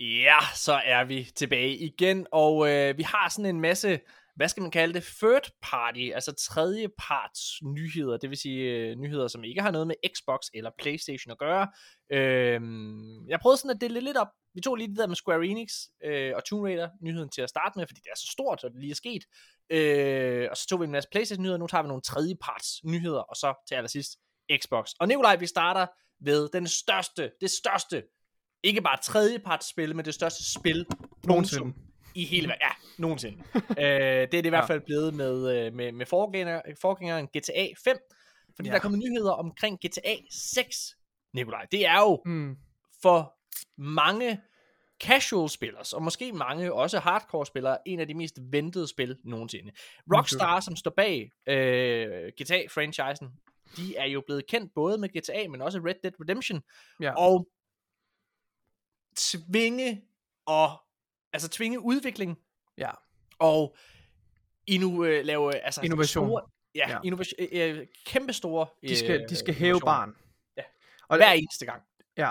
[SPEAKER 1] Ja, så er vi tilbage igen, og øh, vi har sådan en masse hvad skal man kalde det, third party, altså tredjeparts nyheder, det vil sige øh, nyheder, som ikke har noget med Xbox eller Playstation at gøre. Øh, jeg prøvede sådan at dele lidt op. Vi tog lige det der med Square Enix øh, og Tomb Raider nyheden til at starte med, fordi det er så stort, og det lige er sket. Øh, og så tog vi en masse Playstation nyheder, nu tager vi nogle tredjeparts nyheder, og så til allersidst Xbox. Og Nikolaj, vi starter ved den største, det største, ikke bare tredjeparts spil, men det største spil
[SPEAKER 2] Nogensinde.
[SPEAKER 1] i hele verden. Ja, nogensinde. øh, det er det i hvert fald blevet med, øh, med, med forgænger, forgængeren GTA 5, fordi
[SPEAKER 2] Ja.
[SPEAKER 1] der er kommet nyheder omkring GTA 6, Nikolaj. Det er jo
[SPEAKER 2] Mm.
[SPEAKER 1] for mange casual spillere, og måske mange også hardcore spillere, en af de mest ventede spil nogensinde. Rockstar, som står bag øh, GTA-franchisen, de er jo blevet kendt både med GTA, men også Red Dead Redemption,
[SPEAKER 2] Ja.
[SPEAKER 1] og tvinge og altså tvinge udvikling
[SPEAKER 2] ja.
[SPEAKER 1] og inu, øh, lave altså
[SPEAKER 2] Innovation.
[SPEAKER 1] store, ja,
[SPEAKER 2] Ja.
[SPEAKER 1] innovation, øh, øh, kæmpe store
[SPEAKER 2] De skal,
[SPEAKER 1] øh,
[SPEAKER 2] de skal hæve barn.
[SPEAKER 1] Ja.
[SPEAKER 2] Og,
[SPEAKER 1] hver eneste gang.
[SPEAKER 2] Ja,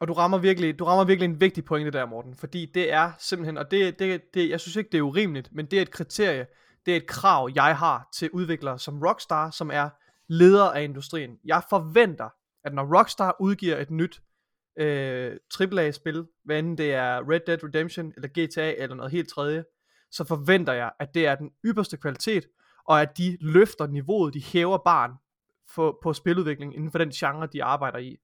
[SPEAKER 2] og du rammer virkelig, du rammer virkelig en vigtig pointe der, Morten, fordi det er simpelthen, og det, det, det, jeg synes ikke, det er urimeligt, men det er et kriterie, det er et krav, jeg har til udviklere som Rockstar, som er leder af industrien. Jeg forventer, at når Rockstar udgiver et nyt øh, AAA-spil, hvad enten det er Red Dead Redemption, eller GTA, eller noget helt tredje, så forventer jeg, at det er den ypperste kvalitet, og at de løfter niveauet, de hæver barn for, på spiludvikling inden for den genre, de arbejder i.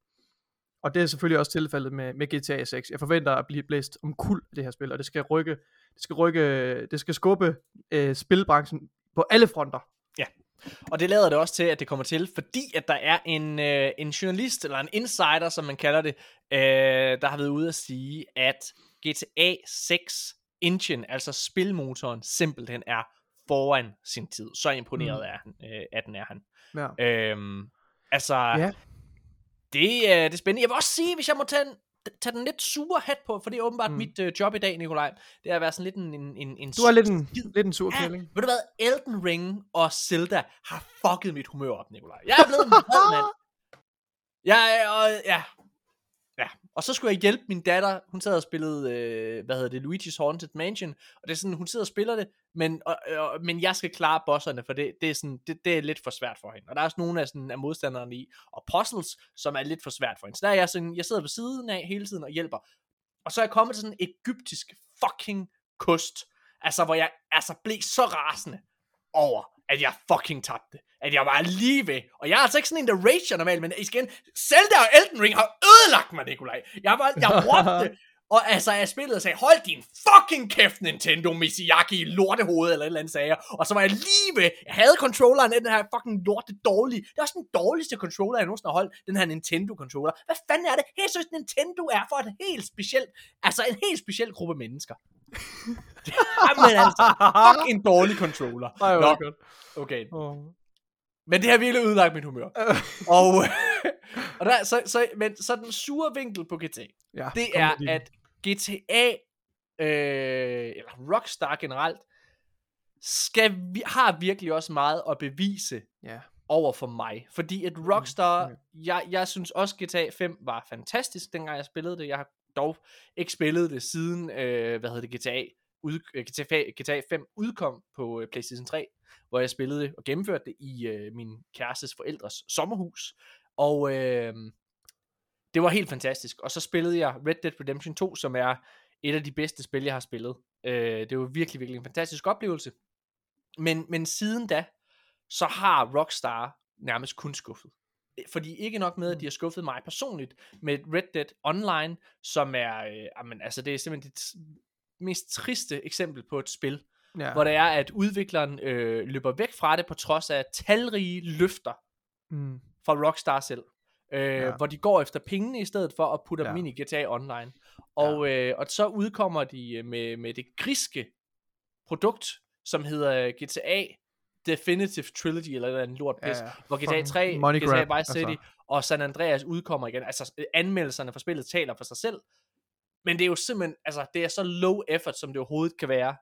[SPEAKER 2] Og det er selvfølgelig også tilfældet med, med GTA 6. Jeg forventer at blive blæst om kul af det her spil, og det skal rykke, det skal rykke, det skal skubbe øh, spilbranchen på alle fronter.
[SPEAKER 1] Og det lader det også til, at det kommer til, fordi at der er en, øh, en journalist, eller en insider, som man kalder det, øh, der har været ude at sige, at GTA 6 engine, altså spilmotoren, simpelthen er foran sin tid. Så imponeret
[SPEAKER 2] Mm.
[SPEAKER 1] er han, øh, at den er han.
[SPEAKER 2] Ja.
[SPEAKER 1] Øhm, altså,
[SPEAKER 2] Ja.
[SPEAKER 1] det, øh, det er spændende. Jeg vil også sige, hvis jeg må tage, en, tage den lidt sure hat på, for det er åbenbart
[SPEAKER 2] Mm.
[SPEAKER 1] mit øh, job i dag, Nikolaj, det er at være sådan lidt en, en, en, en
[SPEAKER 2] Du er lidt en, lidt en sur
[SPEAKER 1] Ja,
[SPEAKER 2] kælling.
[SPEAKER 1] ved du hvad? Elden Ring og Zelda har fucket mit humør op, Nikolaj. Jeg er blevet en mand. Jeg og, ja. Ja, og så skulle jeg hjælpe min datter. Hun sad og spillede, øh, hvad hedder det, Luigi's Haunted Mansion. Og det er sådan, hun sidder og spiller det, men, og, og, men jeg skal klare bosserne, for det, det, er sådan, det, det er lidt for svært for hende. Og der er også nogle af, sådan, af modstanderne i, og puzzles, som er lidt for svært for hende. Så der er jeg sådan, jeg sidder ved siden af hele tiden og hjælper. Og så er jeg kommet til sådan en egyptisk fucking kost. Altså, hvor jeg altså blev så rasende over, at jeg fucking tabte. At jeg var lige ved. Og jeg er altså ikke sådan en, der rager normalt, men igen, Zelda og Elden Ring har ødelagt mig, Nikolaj. Jeg var, jeg råbte, og altså, jeg spillede og sagde, hold din fucking kæft, Nintendo Miyazaki, lortehoved, eller et eller andet sagde jeg. Og så var jeg lige ved, jeg havde controlleren af den her fucking lorte dårlige. Det er også den dårligste controller, jeg nogensinde har holdt, den her Nintendo controller. Hvad fanden er det? Helt seriøst, Nintendo er for et helt specielt, altså en helt speciel gruppe mennesker. Jamen altså, fucking dårlig controller.
[SPEAKER 2] Ej, hvor
[SPEAKER 1] Nå,
[SPEAKER 2] godt.
[SPEAKER 1] okay.
[SPEAKER 2] Åh.
[SPEAKER 1] Men det har virkelig ødelagt mit humør. Og, og der, så, så, men, så den sure vinkel på GTA,
[SPEAKER 2] Ja,
[SPEAKER 1] det er,
[SPEAKER 2] din.
[SPEAKER 1] at GTA, øh, eller Rockstar generelt, skal, vi, har virkelig også meget at bevise
[SPEAKER 2] Ja.
[SPEAKER 1] over for mig. Fordi at Rockstar,
[SPEAKER 2] okay.
[SPEAKER 1] jeg, jeg synes også GTA 5 var fantastisk, dengang jeg spillede det. Jeg har dog ikke spillet det siden, øh, hvad hedder det, GTA, ud, øh, GTA, GTA 5 udkom på øh, PlayStation 3, hvor jeg spillede det og gennemførte det i øh, min kærestes forældres sommerhus. Og øh, det var helt fantastisk. Og så spillede jeg Red Dead Redemption 2, som er et af de bedste spil, jeg har spillet. Øh, det var virkelig, virkelig en fantastisk oplevelse. Men, men siden da, så har Rockstar nærmest kun skuffet. Fordi ikke nok med, at de har skuffet mig personligt med Red Dead Online, som er, øh, jamen, altså det er simpelthen det mest triste eksempel på et spil,
[SPEAKER 2] Ja.
[SPEAKER 1] hvor det er, at udvikleren øh, løber væk fra det, på trods af talrige løfter
[SPEAKER 2] Mm.
[SPEAKER 1] fra Rockstar selv. Øh,
[SPEAKER 2] Ja.
[SPEAKER 1] Hvor de går efter pengene i stedet for at putte
[SPEAKER 2] Ja.
[SPEAKER 1] dem ind i GTA Online. Og, ja. øh, og så udkommer de øh, med, med det griske produkt, som hedder GTA Definitive Trilogy, eller andet lort pis,
[SPEAKER 2] Ja, ja.
[SPEAKER 1] hvor GTA
[SPEAKER 2] Fucking
[SPEAKER 1] 3,
[SPEAKER 2] money
[SPEAKER 1] GTA
[SPEAKER 2] grab,
[SPEAKER 1] Vice City
[SPEAKER 2] altså.
[SPEAKER 1] og San Andreas udkommer igen. Altså anmeldelserne for spillet taler for sig selv. Men det er jo simpelthen, altså det er så low effort, som det overhovedet kan være.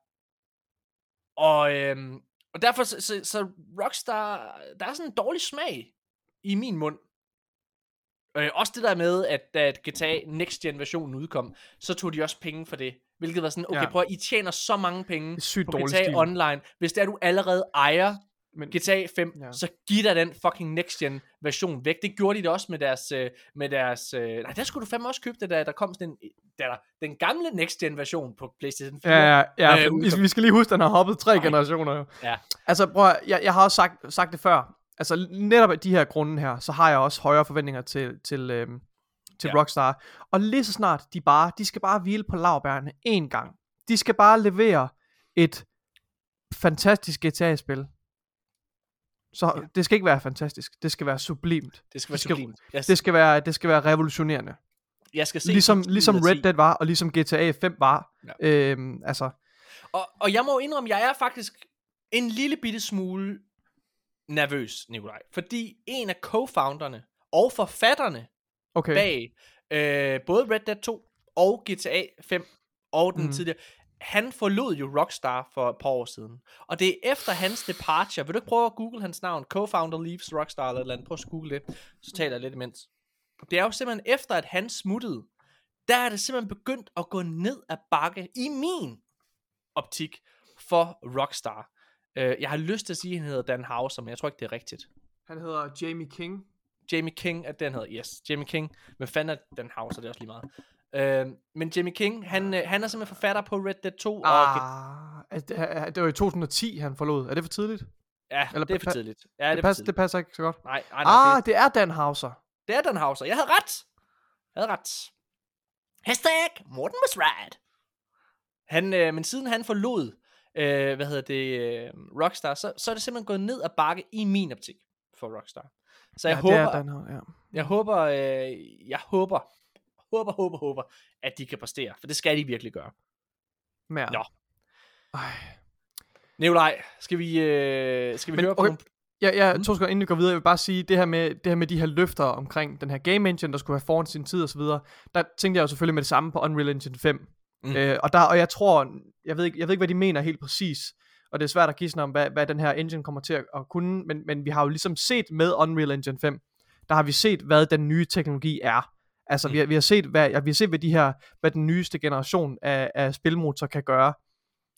[SPEAKER 1] Og, øhm, og derfor, så, så, så Rockstar, der er sådan en dårlig smag i min mund. Øh, også det der med, at da GTA Next Gen versionen udkom, så tog de også penge for det. Hvilket var sådan, okay,
[SPEAKER 2] Ja.
[SPEAKER 1] prøv at, I tjener så mange penge
[SPEAKER 2] Det sygt
[SPEAKER 1] på GTA
[SPEAKER 2] stil.
[SPEAKER 1] Online. Hvis det er, du allerede ejer
[SPEAKER 2] Men,
[SPEAKER 1] GTA 5,
[SPEAKER 2] Ja.
[SPEAKER 1] så giv dig den fucking next gen version væk. Det gjorde de da også med deres, øh, med deres, øh, nej, der skulle du fandme også købe det, da der kom sådan en, der, den gamle next gen version på PlayStation 4.
[SPEAKER 2] Ja, ja, ja
[SPEAKER 1] Øh,
[SPEAKER 2] vi, vi skal lige huske, den har hoppet tre
[SPEAKER 1] Nej.
[SPEAKER 2] generationer jo.
[SPEAKER 1] Ja.
[SPEAKER 2] Altså, prøv at, jeg, jeg har også sagt, sagt det før. Altså, netop af de her grunde her, så har jeg også højere forventninger til, til, øhm, til
[SPEAKER 1] Ja.
[SPEAKER 2] Rockstar. Og lige så snart de bare, de skal bare hvile på lavbærene én gang. De skal bare levere et fantastisk GTA-spil. Så
[SPEAKER 1] Ja.
[SPEAKER 2] det skal ikke være fantastisk, det skal være sublimt.
[SPEAKER 1] Det skal være
[SPEAKER 2] Det skal-
[SPEAKER 1] sublimt. Jeg,
[SPEAKER 2] Det skal være, det skal være revolutionerende.
[SPEAKER 1] jeg skal se
[SPEAKER 2] Ligesom, ligesom
[SPEAKER 1] 10 ud af
[SPEAKER 2] Red
[SPEAKER 1] 10.
[SPEAKER 2] Dead var, og ligesom GTA 5 var.
[SPEAKER 1] Ja.
[SPEAKER 2] Øhm, altså,
[SPEAKER 1] Og, og jeg må indrømme, jeg er faktisk en lille bitte smule nervøs, Nikolaj. Fordi en af co-founderne og forfatterne
[SPEAKER 2] okay.
[SPEAKER 1] bag øh, både Red Dead 2 og GTA 5 og den mm. tidligere, han forlod jo Rockstar for et par år siden. Og det er efter hans departure. Vil du ikke prøve at google hans navn? Co-founder leaves Rockstar eller et eller andet. Prøv at google det. Så taler jeg lidt imens. Det er jo simpelthen efter, at han smuttede, der er det simpelthen begyndt at gå ned ad bakke i min optik for Rockstar. Øh, jeg har lyst til at sige, at han hedder Dan Houser, men jeg tror ikke, det er rigtigt.
[SPEAKER 2] Han hedder Jamie King.
[SPEAKER 1] Jamie King er den hedder, yes, Jamie King. Men fanden er Dan Houser, det er også lige meget. Øh, men Jamie King, han, øh, han er simpelthen forfatter på Red Dead 2. Og,
[SPEAKER 2] Ah, altså, det, det var i 2010, han forlod. Er det for tidligt?
[SPEAKER 1] ja,
[SPEAKER 2] eller
[SPEAKER 1] det er for tidligt. Ja, det,
[SPEAKER 2] det,
[SPEAKER 1] er
[SPEAKER 2] passer, det passer ikke så godt.
[SPEAKER 1] Nej, nej, nej,
[SPEAKER 2] Ah,
[SPEAKER 1] det,
[SPEAKER 2] det er Dan Houser.
[SPEAKER 1] det er Dan Houser. Jeg havde ret. Jeg havde ret. Hashtag Morten was right. Han, øh, men siden han forlod, øh, hvad hedder det, øh, Rockstar, så, så er det simpelthen gået ned ad bakke i min optik for Rockstar. Så jeg
[SPEAKER 2] ja,
[SPEAKER 1] håber,
[SPEAKER 2] er Dan Houser, ja.
[SPEAKER 1] Jeg håber, øh, jeg håber, håber, håber, håber, at de kan præstere, for det skal de virkelig gøre.
[SPEAKER 2] Men,
[SPEAKER 1] Nå.
[SPEAKER 2] Ej.
[SPEAKER 1] Nikolaj, skal vi, øh, skal vi
[SPEAKER 2] Men
[SPEAKER 1] høre på
[SPEAKER 2] okay.
[SPEAKER 1] nogle...
[SPEAKER 2] Ja, ja,
[SPEAKER 1] Mm.
[SPEAKER 2] to sekunder inden vi går videre, jeg vil bare sige, det her med, det her med de her løfter omkring den her game engine, der skulle være foran sin tid og så videre, der tænkte jeg jo selvfølgelig med det samme på Unreal Engine 5.
[SPEAKER 1] Mm.
[SPEAKER 2] Mm. Øh, og, der, og jeg tror, jeg ved, ikke, jeg ved ikke, hvad de mener helt præcis, og det er svært at gisne om, hvad, hvad den her engine kommer til at, at kunne, men, men vi har jo ligesom set med Unreal Engine 5, der har vi set, hvad den nye teknologi er. Altså,
[SPEAKER 1] Mm.
[SPEAKER 2] mm. vi, har, vi, har set, hvad, ja, vi har set, hvad, de her, hvad den nyeste generation af, af spilmotor kan gøre.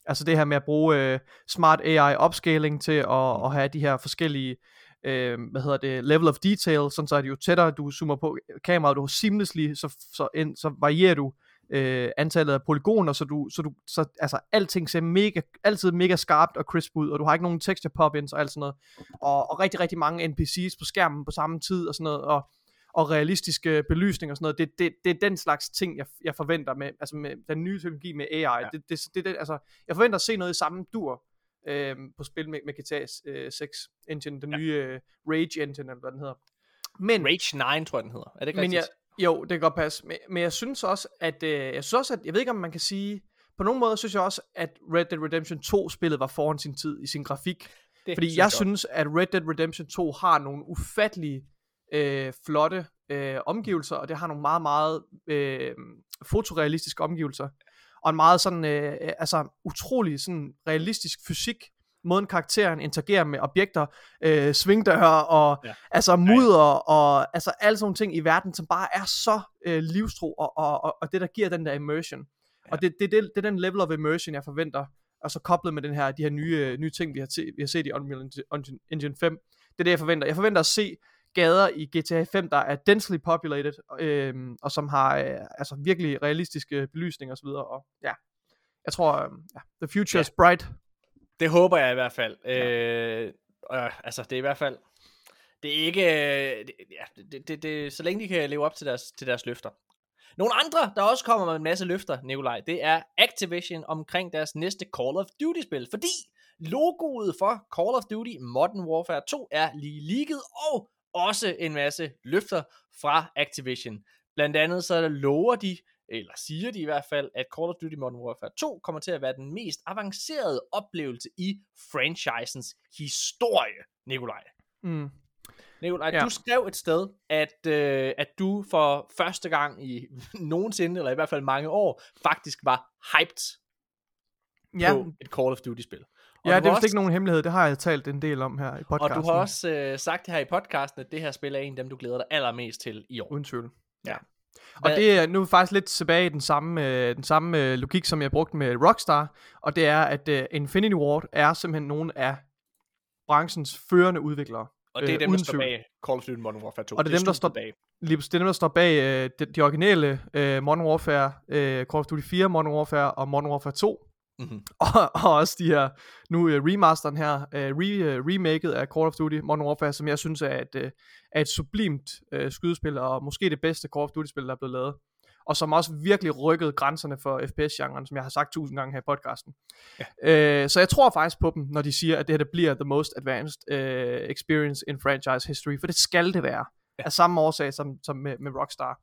[SPEAKER 2] Altså det her med at bruge øh, smart AI upscaling til at, at have de her forskellige øh, hvad hedder det, level of detail, sådan så at jo tættere du zoomer på kameraet, du seamlessly, så, så, ind, så varierer du øh, antallet af polygoner, så du, så du, så altså alting ser mega, altid mega skarpt og crisp ud, og du har ikke nogen texture pop-ins og alt sådan noget, og, og rigtig, rigtig mange NPC's på skærmen på samme tid og sådan noget, og, og realistiske belysning og sådan noget, det, det, det er den slags ting, jeg, jeg forventer med, altså med den nye teknologi med AI, ja. det, det, det, det, altså, jeg forventer at se noget i samme dur, øh, på spil med, med GTA øh, 6 engine, den
[SPEAKER 1] Ja.
[SPEAKER 2] nye øh, Rage engine, eller hvad den hedder. Men,
[SPEAKER 1] Rage 9, tror jeg, den hedder. Er det ikke
[SPEAKER 2] men
[SPEAKER 1] rigtigt?
[SPEAKER 2] Jo, det kan godt passe. Men, men jeg synes også, at, øh, jeg synes også, at, jeg ved ikke, om man kan sige, på nogen måde synes jeg også, at Red Dead Redemption 2-spillet var foran sin tid i sin grafik.
[SPEAKER 1] Det
[SPEAKER 2] Fordi jeg synes, at Red Dead Redemption 2 har nogle ufattelige, øh, flotte øh, omgivelser, og det har nogle meget, meget øh, fotorealistiske omgivelser. Og en meget sådan, øh, altså utrolig sådan realistisk fysik, måden karakteren interagerer med objekter, øh, svingdøre og
[SPEAKER 1] Ja.
[SPEAKER 2] ja. altså mudder og altså alle sådan nogle ting i verden, som bare er så øh, livstro og, og, og, og det der giver den der immersion. Ja. Og det, det, det, det er den level of immersion jeg forventer, og så koblet med den her, de her nye, øh, nye ting vi har, se, vi har set i Unreal Engine- Engine, Engine 5. Det er det jeg forventer. Jeg forventer at se gader i GTA 5, der er densely populated, øh, og som har øh, altså virkelig realistiske belysninger osv. Og ja, jeg tror, øh, ja, the future
[SPEAKER 1] Ja.
[SPEAKER 2] is bright.
[SPEAKER 1] Det håber jeg i hvert fald. Øh, øh, altså, det er i hvert fald... Det er ikke... Øh, det, ja, det, det, det, så længe de kan leve op til deres, til deres løfter. Nogle andre, der også kommer med en masse løfter, Nikolaj, det er Activision omkring deres næste Call of Duty-spil. Fordi logoet for Call of Duty Modern Warfare 2 er lige leaget, og også en masse løfter fra Activision. Blandt andet så lover de, eller siger de i hvert fald, at Call of Duty Modern Warfare 2 kommer til at være den mest avancerede oplevelse i franchisens historie, Nikolaj.
[SPEAKER 2] Mm.
[SPEAKER 1] Nikolaj, ja.
[SPEAKER 2] Ja.
[SPEAKER 1] du skrev et sted, at, øh, at du for første gang i nogensinde, eller i hvert fald mange år, faktisk var hyped
[SPEAKER 2] Ja,
[SPEAKER 1] på et Call of Duty-spil.
[SPEAKER 2] ja,
[SPEAKER 1] du
[SPEAKER 2] det er vist ikke nogen hemmelighed. Det har jeg talt en del om her i
[SPEAKER 1] Og
[SPEAKER 2] podcasten.
[SPEAKER 1] du har også øh, sagt det her i podcasten, at det her spil er en af dem, du glæder dig allermest til i år.
[SPEAKER 2] Uden tvivl.
[SPEAKER 1] Ja.
[SPEAKER 2] Og det er nu faktisk lidt tilbage i den samme, øh, den samme øh, logik, som jeg brugte med Rockstar. Og det er, at øh, Infinity Ward er simpelthen nogle af branchens førende udviklere.
[SPEAKER 1] Og det er
[SPEAKER 2] Øh,
[SPEAKER 1] dem, der står bag Call of Duty Modern Warfare 2.
[SPEAKER 2] Og det er dem, der står-
[SPEAKER 1] bag.
[SPEAKER 2] Lige det er dem, der står bag øh, de, de originale øh, Modern Warfare, øh, Call of Duty 4, Modern Warfare og Modern Warfare 2.
[SPEAKER 1] Mm-hmm.
[SPEAKER 2] og, og også de her, nu uh, remasteren her, uh, re, uh, remaket af Call of Duty Modern Warfare, som jeg synes er et, uh, er et sublimt uh, skydespil, og måske det bedste Call of Duty-spil, der er blevet lavet. Og som også virkelig rykkede grænserne for FPS-genren, som jeg har sagt tusind gange her i podcasten. Ja. Uh, så jeg tror faktisk på dem, når de siger, at det her det bliver the most advanced uh, experience in franchise history, for det skal det være. Ja. Af samme årsag som, som med, med Rockstar.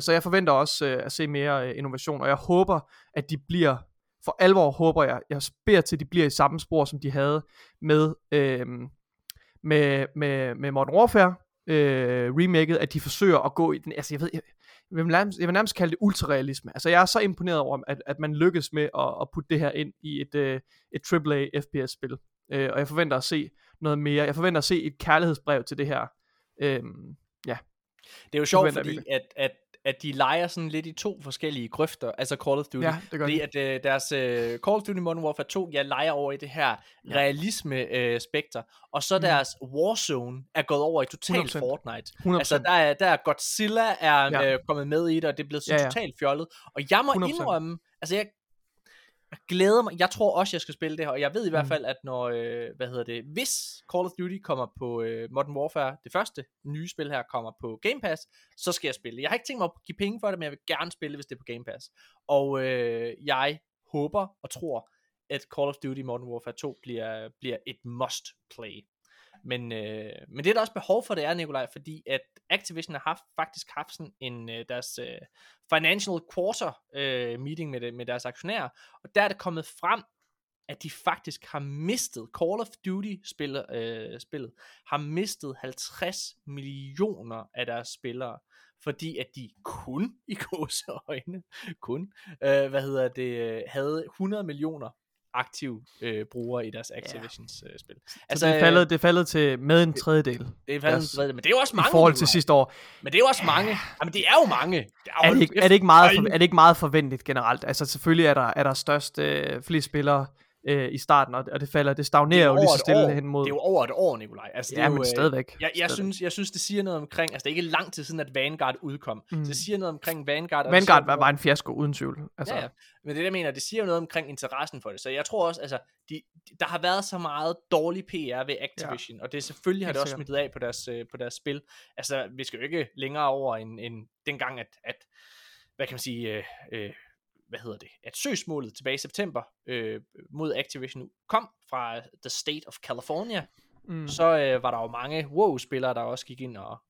[SPEAKER 2] Så jeg forventer også at se mere innovation, og jeg håber, at de bliver for alvor håber jeg, jeg beder til, at de bliver i samme spor, som de havde med, øh, med, med, med Modern Warfare øh, remaket, at de forsøger at gå i den, altså jeg ved, jeg, jeg, vil nærmest, jeg vil nærmest kalde det ultrarealisme. Altså jeg er så imponeret over, at, at man lykkes med at, at putte det her ind i et, øh, et AAA FPS-spil. Øh, og jeg forventer at se noget mere. Jeg forventer at se et kærlighedsbrev til det her. Øh,
[SPEAKER 1] Det er jo sjovt, fordi at, at, at de leger sådan lidt i to forskellige grøfter, altså Call of Duty.
[SPEAKER 2] ja, det gør
[SPEAKER 1] Fordi at øh, deres øh, Call of Duty Modern Warfare 2, ja, leger over i det her
[SPEAKER 2] Ja.
[SPEAKER 1] realisme-spekter, og så
[SPEAKER 2] Mm.
[SPEAKER 1] deres Warzone er gået over i total
[SPEAKER 2] 100%.
[SPEAKER 1] Fortnite.
[SPEAKER 2] 100%.
[SPEAKER 1] Altså, der er, der er Godzilla er
[SPEAKER 2] Ja.
[SPEAKER 1] øh, kommet med i det, og det er blevet så
[SPEAKER 2] Ja,
[SPEAKER 1] ja, totalt fjollet. Og jeg må
[SPEAKER 2] 100%.
[SPEAKER 1] indrømme, altså jeg, jeg glæder mig, jeg tror også, jeg skal spille det her, og jeg ved i hvert
[SPEAKER 2] Mm.
[SPEAKER 1] fald, at når, øh, hvad hedder det, hvis Call of Duty kommer på øh, Modern Warfare, det første nye spil her, kommer på Game Pass, så skal jeg spille det. Jeg har ikke tænkt mig at give penge for det, men jeg vil gerne spille det, hvis det er på Game Pass. Og øh, jeg håber og tror, at Call of Duty Modern Warfare 2 bliver, bliver et must play. Men, øh, men det er der også behov for, det er, Nikolaj, fordi at Activision har haft, faktisk haft sådan en, øh, deres øh, financial quarter øh, meeting med, det, med deres aktionærer, og der er det kommet frem, at de faktisk har mistet, Call of Duty spillet, øh, spillet har mistet 50 millioner af deres spillere, fordi at de kun, i gåseøjne, kun, øh, hvad hedder det, øh, havde 100 millioner aktive øh, brugere i deres Activisions øh, spil.
[SPEAKER 2] Altså, det, er faldet, det er faldet til med en tredjedel
[SPEAKER 1] det er faldet
[SPEAKER 2] deres-
[SPEAKER 1] en tredjedel, men det er jo også
[SPEAKER 2] i
[SPEAKER 1] mange.
[SPEAKER 2] forhold til sidste år.
[SPEAKER 1] Men det er jo også mange. Jamen, det er jo mange. Det
[SPEAKER 2] er det, ikke, er, det ikke meget, for, er det ikke meget forventeligt generelt? Altså selvfølgelig er der, er der størst øh, flest spillere øh, i starten, og, og det falder, det stagnerer jo lige så stille hen mod...
[SPEAKER 1] Det er jo over et år, Nikolaj. Altså, det
[SPEAKER 2] ja,
[SPEAKER 1] er jo,
[SPEAKER 2] men
[SPEAKER 1] øh,
[SPEAKER 2] stadigvæk.
[SPEAKER 1] Jeg, jeg,
[SPEAKER 2] stadigvæk.
[SPEAKER 1] synes, jeg synes, det siger noget omkring, altså det er ikke lang tid siden, at Vanguard udkom.
[SPEAKER 2] Mm.
[SPEAKER 1] Mm. Det siger noget omkring Vanguard. det
[SPEAKER 2] Vanguard
[SPEAKER 1] siger
[SPEAKER 2] var, var en fiasko, uden tvivl. Altså,
[SPEAKER 1] Ja, ja. Men det, jeg mener, det siger jo noget omkring interessen for det. Så jeg tror også, altså, de, de, der har været så meget dårlig PR ved Activision, ja. og det selvfølgelig har det også smittet af på deres, øh, på deres spil. Altså, vi skal jo ikke længere over end, end dengang, at, at hvad kan man sige, øh, øh, hvad hedder det, at søgsmålet tilbage i september øh, mod Activision kom fra the state of California,
[SPEAKER 2] mm.
[SPEAKER 1] så øh, var der jo mange WoW-spillere, der også gik ind og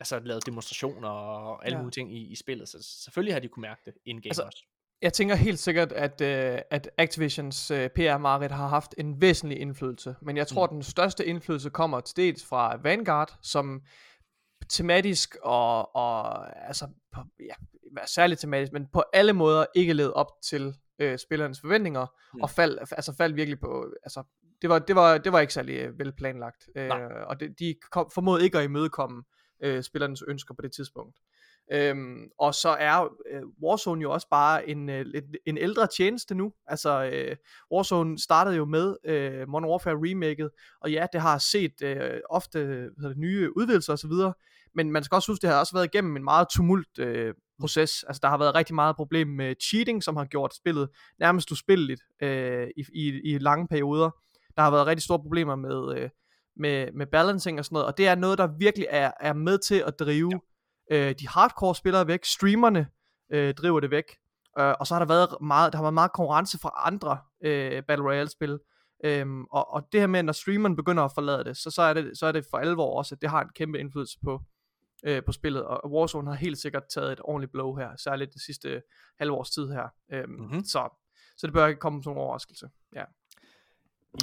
[SPEAKER 1] altså lavede demonstrationer og alle
[SPEAKER 2] Ja.
[SPEAKER 1] mulige ting i, i spillet, så selvfølgelig har de kunne mærke det in-game
[SPEAKER 2] altså,
[SPEAKER 1] også.
[SPEAKER 2] Jeg tænker helt sikkert, at, øh, at Activisions øh, PR-marked har haft en væsentlig indflydelse. Men jeg tror, mm. den største indflydelse kommer til dels fra Vanguard, som tematisk og, og altså, på, ja, særligt tematisk, men på alle måder ikke led op til øh, spillernes forventninger, mm. Og fald, altså faldt virkelig på, altså det var, det var, det var ikke særlig øh, velplanlagt, øh, og det, de kom, formåede ikke at imødekomme øh, spillernes ønsker på det tidspunkt. Øhm, og så er øh, Warzone jo også bare en, øh, en, en ældre tjeneste nu. Altså, øh, Warzone startede jo med øh, Modern Warfare remaket, og ja, det har set øh, ofte hvad hedder det, nye udvidelser osv., men man skal også huske, det har også været igennem en meget tumult øh, proces. Altså, der har været rigtig meget problem med cheating, som har gjort spillet nærmest uspilleligt øh, i, i, i lange perioder. Der har været rigtig store problemer med, øh, med, med balancing og sådan noget, og det er noget, der virkelig er, er med til at drive øh, de hardcore spillere væk, streamerne øh, driver det væk, øh, og så har der været meget, der har været meget konkurrence fra andre øh, Battle Royale spil, øhm, og, og det her med, når streameren begynder at forlade det, så, så, er det, så er det for alvor også, at det har en kæmpe indflydelse på, øh, på spillet, og Warzone har helt sikkert taget et ordentligt blow her, særligt det sidste halve års tid her, øhm,
[SPEAKER 1] Mhm.
[SPEAKER 2] så, så det bør ikke komme som en overraskelse. Ja.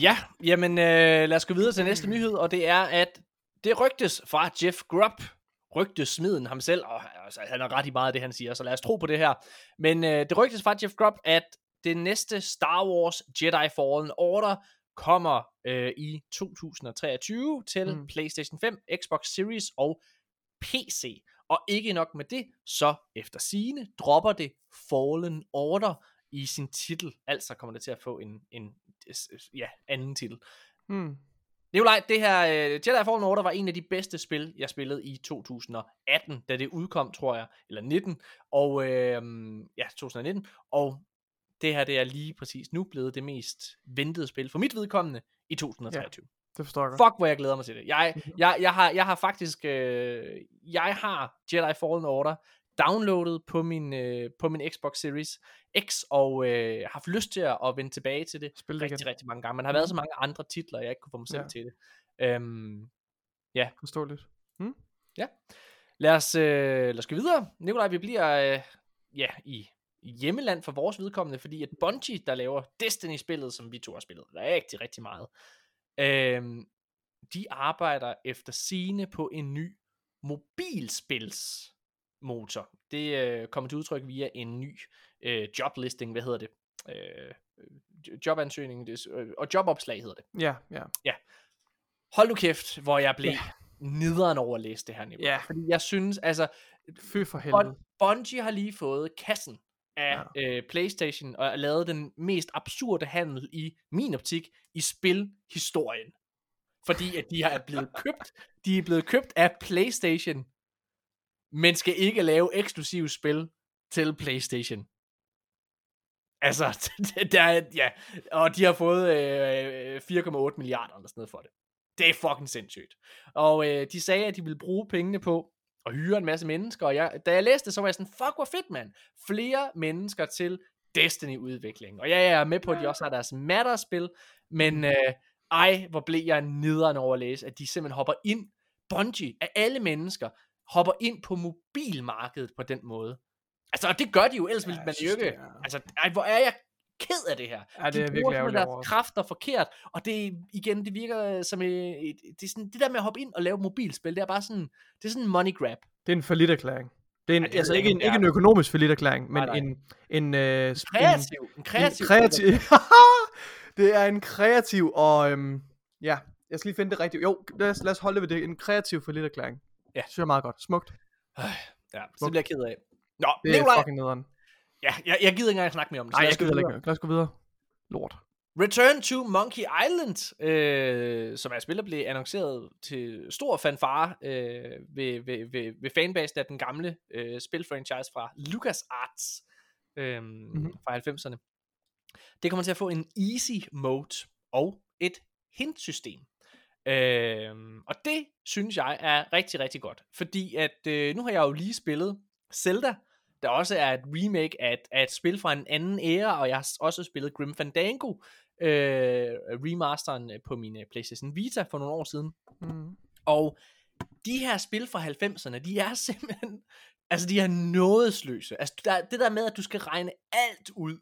[SPEAKER 1] Ja, jamen øh, lad os gå videre til næste nyhed, og det er, at det rygtes fra Jeff Grubb, rygtesmiden ham selv, og altså, han er ret i meget af det, han siger, så lad os tro på det her. Men øh, det rygtes fra Jeff Grubb, at det næste Star Wars Jedi Fallen Order kommer øh, i 2023 til. Mm. PlayStation 5, Xbox Series og PC. Og ikke nok med det, så efter sigende dropper det Fallen Order i sin titel. Altså kommer det til at få en, en ja, anden titel.
[SPEAKER 2] Hmm.
[SPEAKER 1] Nikolaj, det her uh, Jedi Fallen Order var en af de bedste spil, jeg spillede i 2018, da det udkom, tror jeg, eller 19, og uh, ja, 2019, og det her, det er lige præcis nu blevet det mest ventede spil for mit vedkommende i 2023.
[SPEAKER 2] Det forstår jeg.
[SPEAKER 1] Fuck, hvor jeg glæder mig til det. Jeg, jeg, jeg, har, jeg har faktisk, øh, jeg har Jedi Fallen Order downloadet på min, øh, på min Xbox Series X, og øh, har haft lyst til at, vende tilbage til det
[SPEAKER 2] Spil det
[SPEAKER 1] rigtig,
[SPEAKER 2] igen.
[SPEAKER 1] rigtig mange gange. Man har været så mange andre titler, jeg ikke kunne få mig selv
[SPEAKER 2] Ja.
[SPEAKER 1] til det. Øhm,
[SPEAKER 2] Forståeligt.
[SPEAKER 1] lad, os, øh, lad os gå videre. Nikolaj, vi bliver øh, ja, i i hjemmeland for vores vedkommende, fordi at Bungie, der laver Destiny-spillet, som vi to har spillet rigtig, rigtig meget, øhm, de arbejder efter sine på en ny mobilspilsmotor. Det øh, kommer til udtryk via en ny øh, joblisting, hvad hedder det? Øh, øh, jobansøgning det, øh, og jobopslag hedder det.
[SPEAKER 2] Ja, ja.
[SPEAKER 1] Hold nu kæft, hvor jeg blev nederen over at læse det her niveau.
[SPEAKER 2] Ja.
[SPEAKER 1] Fordi jeg synes, altså,
[SPEAKER 2] Fy for helvede.
[SPEAKER 1] Bungie har lige fået kassen af ja. øh, PlayStation og har lavet den mest absurde handel i min optik i spilhistorien. Fordi at de er blevet købt, de er blevet købt af PlayStation, men skal ikke lave eksklusive spil til PlayStation. Altså, der er, ja, og de har fået øh, 4,8 milliarder eller sådan noget for det. Det er fucking sindssygt. Og øh, de sagde, at de ville bruge pengene på at hyre en masse mennesker, og jeg, da jeg læste det, så var jeg sådan, fuck hvor fedt mand, flere mennesker til Destiny-udvikling. Og ja, jeg er med på, at de også har deres Matter-spil, men øh, ej, hvor blev jeg nederen over at læse, at de simpelthen hopper ind, Bungie af alle mennesker, hopper ind på mobilmarkedet på den måde. Altså, og det gør de jo, ellers
[SPEAKER 2] Ja,
[SPEAKER 1] ville man jo ikke. Altså, ej, hvor er jeg ked af det her.
[SPEAKER 2] Ja, det
[SPEAKER 1] de
[SPEAKER 2] er
[SPEAKER 1] bruger
[SPEAKER 2] virkelig
[SPEAKER 1] deres kræfter forkert, og det igen, det virker som et, et, det er sådan, det der med at hoppe ind og lave mobilspil, det er bare sådan, det er sådan en money grab.
[SPEAKER 2] Det er en forlit erklæring. Det er en,
[SPEAKER 1] Ja, det
[SPEAKER 2] altså
[SPEAKER 1] ved jeg
[SPEAKER 2] ikke en,
[SPEAKER 1] ikke,
[SPEAKER 2] en
[SPEAKER 1] er.
[SPEAKER 2] økonomisk forlit erklæring, men
[SPEAKER 1] Nej, nej.
[SPEAKER 2] en, en, øh, sp-
[SPEAKER 1] Kreativ, en
[SPEAKER 2] en,
[SPEAKER 1] kreativ.
[SPEAKER 2] en kreativ, det er en kreativ og, øhm, ja, jeg skal lige finde det rigtigt. Jo, lad os, lad os holde ved det. En kreativ forlit erklæring.
[SPEAKER 1] Ja.
[SPEAKER 2] Det synes jeg er meget godt. Smukt.
[SPEAKER 1] Ja, så det bliver jeg ked af. Nå,
[SPEAKER 2] Det er
[SPEAKER 1] Nikolaj,
[SPEAKER 2] fucking nederen.
[SPEAKER 1] Ja, jeg, jeg gider ikke engang snakke mere om det.
[SPEAKER 2] Nej, jeg gider ikke. Lad os gå videre. Lort.
[SPEAKER 1] Return to Monkey Island, øh, som er spillet, blev annonceret til stor fanfare øh, ved, ved, ved, ved fanbasen af den gamle øh, spilfranchise fra LucasArts øh, mm-hmm. fra 90'erne. Det kommer til at få en easy mode og et hint-system. Øh, og det synes jeg er rigtig, rigtig godt. Fordi at øh, nu har jeg jo lige spillet Zelda, der også er et remake af et, af et spil fra en anden æra, og jeg har også spillet Grim Fandango, øh, remasteren øh, på min øh, PlayStation Vita for nogle år siden.
[SPEAKER 2] Mm.
[SPEAKER 1] Og de her spil fra 90'erne, de er simpelthen, altså de er nådesløse. Altså der, det der med, at du skal regne alt ud,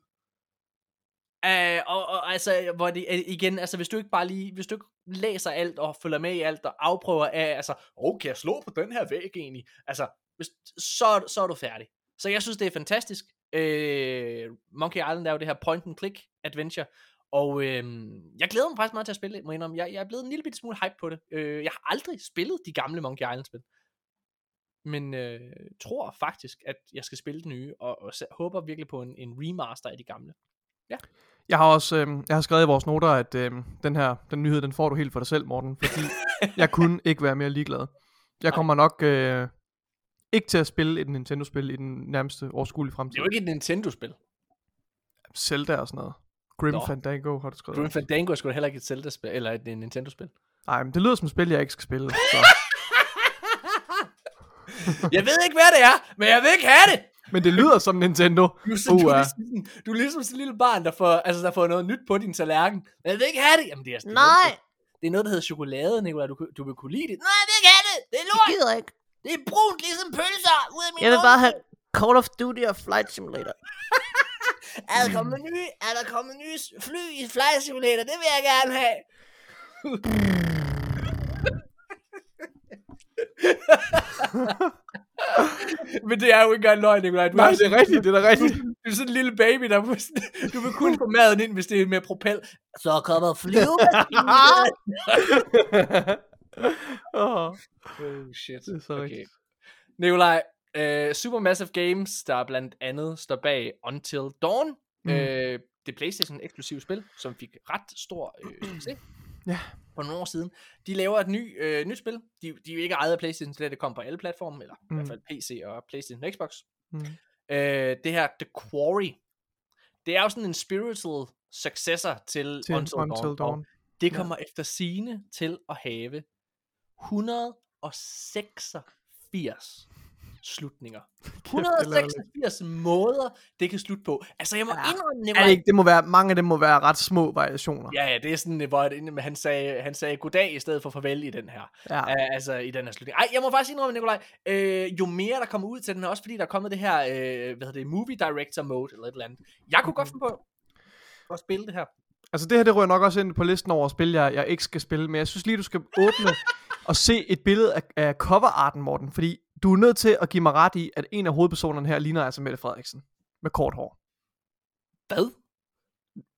[SPEAKER 1] Uh, og, og altså, hvor det, igen, altså hvis du ikke bare lige, hvis du ikke læser alt og følger med i alt og afprøver af, altså, oh, kan jeg slå på den her væg egentlig? Altså, hvis, så, så er du færdig. Så jeg synes, det er fantastisk. Uh, Monkey Island er jo det her point and click adventure, og øh, jeg glæder mig faktisk meget til at spille det, må jeg indrømme. Jeg, jeg er blevet en lille bitte smule hype på det. Øh, jeg har aldrig spillet de gamle Monkey Island-spil. Men øh, tror faktisk, at jeg skal spille det nye, og, og håber virkelig på en, en remaster af de gamle.
[SPEAKER 2] Jeg har også øh, jeg har skrevet i vores noter, at øh, den her den nyhed, den får du helt for dig selv, Morten, fordi jeg kunne ikke være mere ligeglad. Jeg kommer nok øh, ikke til at spille et Nintendo-spil i den nærmeste overskuelige
[SPEAKER 1] Det
[SPEAKER 2] fremtid.
[SPEAKER 1] er jo ikke et Nintendo-spil.
[SPEAKER 2] Zelda og sådan noget. Grim
[SPEAKER 1] Nå.
[SPEAKER 2] Fandango har du skrevet.
[SPEAKER 1] Grim Fandango er sgu da heller ikke et Zelda-spil, eller et, et Nintendo-spil.
[SPEAKER 2] Nej, men det lyder som et spil, jeg ikke skal spille. Så.
[SPEAKER 1] jeg ved ikke, hvad det er, men jeg vil ikke have det!
[SPEAKER 2] Men det lyder som Nintendo.
[SPEAKER 1] Du, er sådan- du, er ligesom, du er ligesom sådan en lille barn, der får, altså, der får noget nyt på din tallerken. Men jeg vil ikke have det! Jamen, det er, sådan-
[SPEAKER 3] Nej,
[SPEAKER 1] Det er noget, der hedder chokolade, Nicolaj. Du, du vil kunne lide det.
[SPEAKER 3] nej, jeg vil ikke have det. Det er lort. Jeg gider ikke.
[SPEAKER 1] Det er brunt, ligesom pølser ud af min
[SPEAKER 3] Jeg vil bare have Call of Duty og Flight Simulator.
[SPEAKER 1] Er der kommet nye, er der kommet nye fly i Flight Simulator? Det vil jeg gerne have. Men det er jo ikke engang løgn, Nicolaj. Du
[SPEAKER 2] Nej, det er rigtigt, det er rigtigt.
[SPEAKER 1] Du er sådan en lille baby, der du vil kun få maden ind, hvis det er med propel. Så kommer flyvemaskinen. Oh shit.
[SPEAKER 2] det er så
[SPEAKER 1] Okay.
[SPEAKER 2] rigtigt.
[SPEAKER 1] Nikolaj, uh, Supermassive Games, der blandt andet står bag Until Dawn,
[SPEAKER 2] Mm.
[SPEAKER 1] uh, det PlayStation eksklusive spil, som fik ret stor uh, succes
[SPEAKER 2] Ja.
[SPEAKER 1] for nogle år siden. De laver et ny, øh, nyt spil. De, de er jo ikke ejet af PlayStation, så det kommer på alle platforme, eller mm. i hvert
[SPEAKER 2] Mm.
[SPEAKER 1] fald PC og PlayStation og Xbox.
[SPEAKER 2] Mm.
[SPEAKER 1] Øh, det her, The Quarry, det er jo sådan en spiritual successor til,
[SPEAKER 2] Til
[SPEAKER 1] Until, Dawn.
[SPEAKER 2] Until
[SPEAKER 1] og
[SPEAKER 2] Dawn.
[SPEAKER 1] Det
[SPEAKER 2] Ja.
[SPEAKER 1] kommer efter sine til at have 186 slutninger.
[SPEAKER 2] hvor latterligt.
[SPEAKER 1] 186 måder, det kan slutte på. Altså, jeg må
[SPEAKER 2] Ja.
[SPEAKER 1] indrømme, Nikolaj,
[SPEAKER 2] det, ikke, det må være, mange af dem må være ret små variationer.
[SPEAKER 1] Ja, ja, det er sådan, hvor han sagde, han sagde goddag i stedet for farvel i den her.
[SPEAKER 2] Ja.
[SPEAKER 1] Uh, altså i den her slutning. Ej, jeg må faktisk indrømme, Nikolaj, øh, jo mere der kommer ud til den her, også fordi der er kommet det her, øh, hvad hedder det, movie director mode, eller et eller andet. Jeg kunne godt finde på at spille det her.
[SPEAKER 2] Altså det her, det rører nok også ind på listen over spil, jeg, jeg ikke skal spille, men jeg synes lige, du skal åbne og se et billede af, af coverarten, Morten, fordi du er nødt til at give mig ret i, at en af hovedpersonerne her ligner altså Mette Frederiksen, med kort hår.
[SPEAKER 1] Hvad?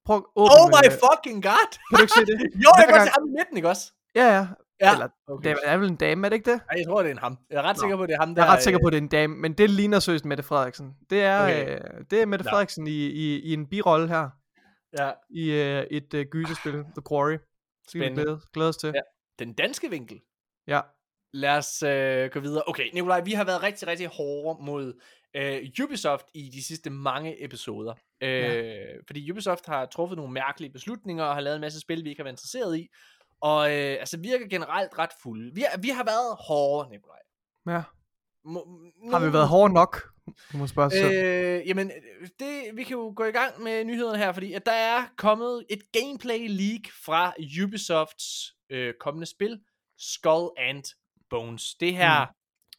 [SPEAKER 2] Prøv at åbne,
[SPEAKER 1] Oh my
[SPEAKER 2] øh,
[SPEAKER 1] fucking god!
[SPEAKER 2] Kan du ikke se det?
[SPEAKER 1] Jo, jeg kan se ham i midten, ikke også?
[SPEAKER 2] Ja, ja.
[SPEAKER 1] Ja.
[SPEAKER 2] Eller,
[SPEAKER 1] Okay.
[SPEAKER 2] det er vel en dame, er det ikke det?
[SPEAKER 1] Ej, jeg tror, det er en ham. Jeg er ret
[SPEAKER 2] Nå.
[SPEAKER 1] sikker på, det er ham, der...
[SPEAKER 2] Jeg er ret sikker
[SPEAKER 1] øh,
[SPEAKER 2] på, at det er en dame, men det ligner seriøst Mette Frederiksen. Det er,
[SPEAKER 1] Okay.
[SPEAKER 2] øh, det er Mette
[SPEAKER 1] Nå.
[SPEAKER 2] Frederiksen i, i, i en birolle her,
[SPEAKER 1] Ja,
[SPEAKER 2] i øh, et øh, gyserspil, The Quarry.
[SPEAKER 1] Spændende.
[SPEAKER 2] glæde, glæde os til.
[SPEAKER 1] Ja. den danske vinkel.
[SPEAKER 2] Ja.
[SPEAKER 1] Lad os øh, gå videre. Okay, Nikolaj, vi har været rigtig, rigtig hårde mod øh, Ubisoft i de sidste mange episoder. Øh,
[SPEAKER 2] Ja.
[SPEAKER 1] Fordi Ubisoft har truffet nogle mærkelige beslutninger og har lavet en masse spil, vi ikke har været interesseret i. Og øh, altså virker generelt ret fulde. Vi vi har været hårde, Nikolaj.
[SPEAKER 2] ja.
[SPEAKER 1] Må,
[SPEAKER 2] Har vi været hårde nok? Du må spørge selv.
[SPEAKER 1] Øh, jamen, det, vi kan jo gå i gang med nyhederne her, fordi at der er kommet et gameplay leak fra Ubisofts øh, kommende spil, Skull and Bones. Det her, mm.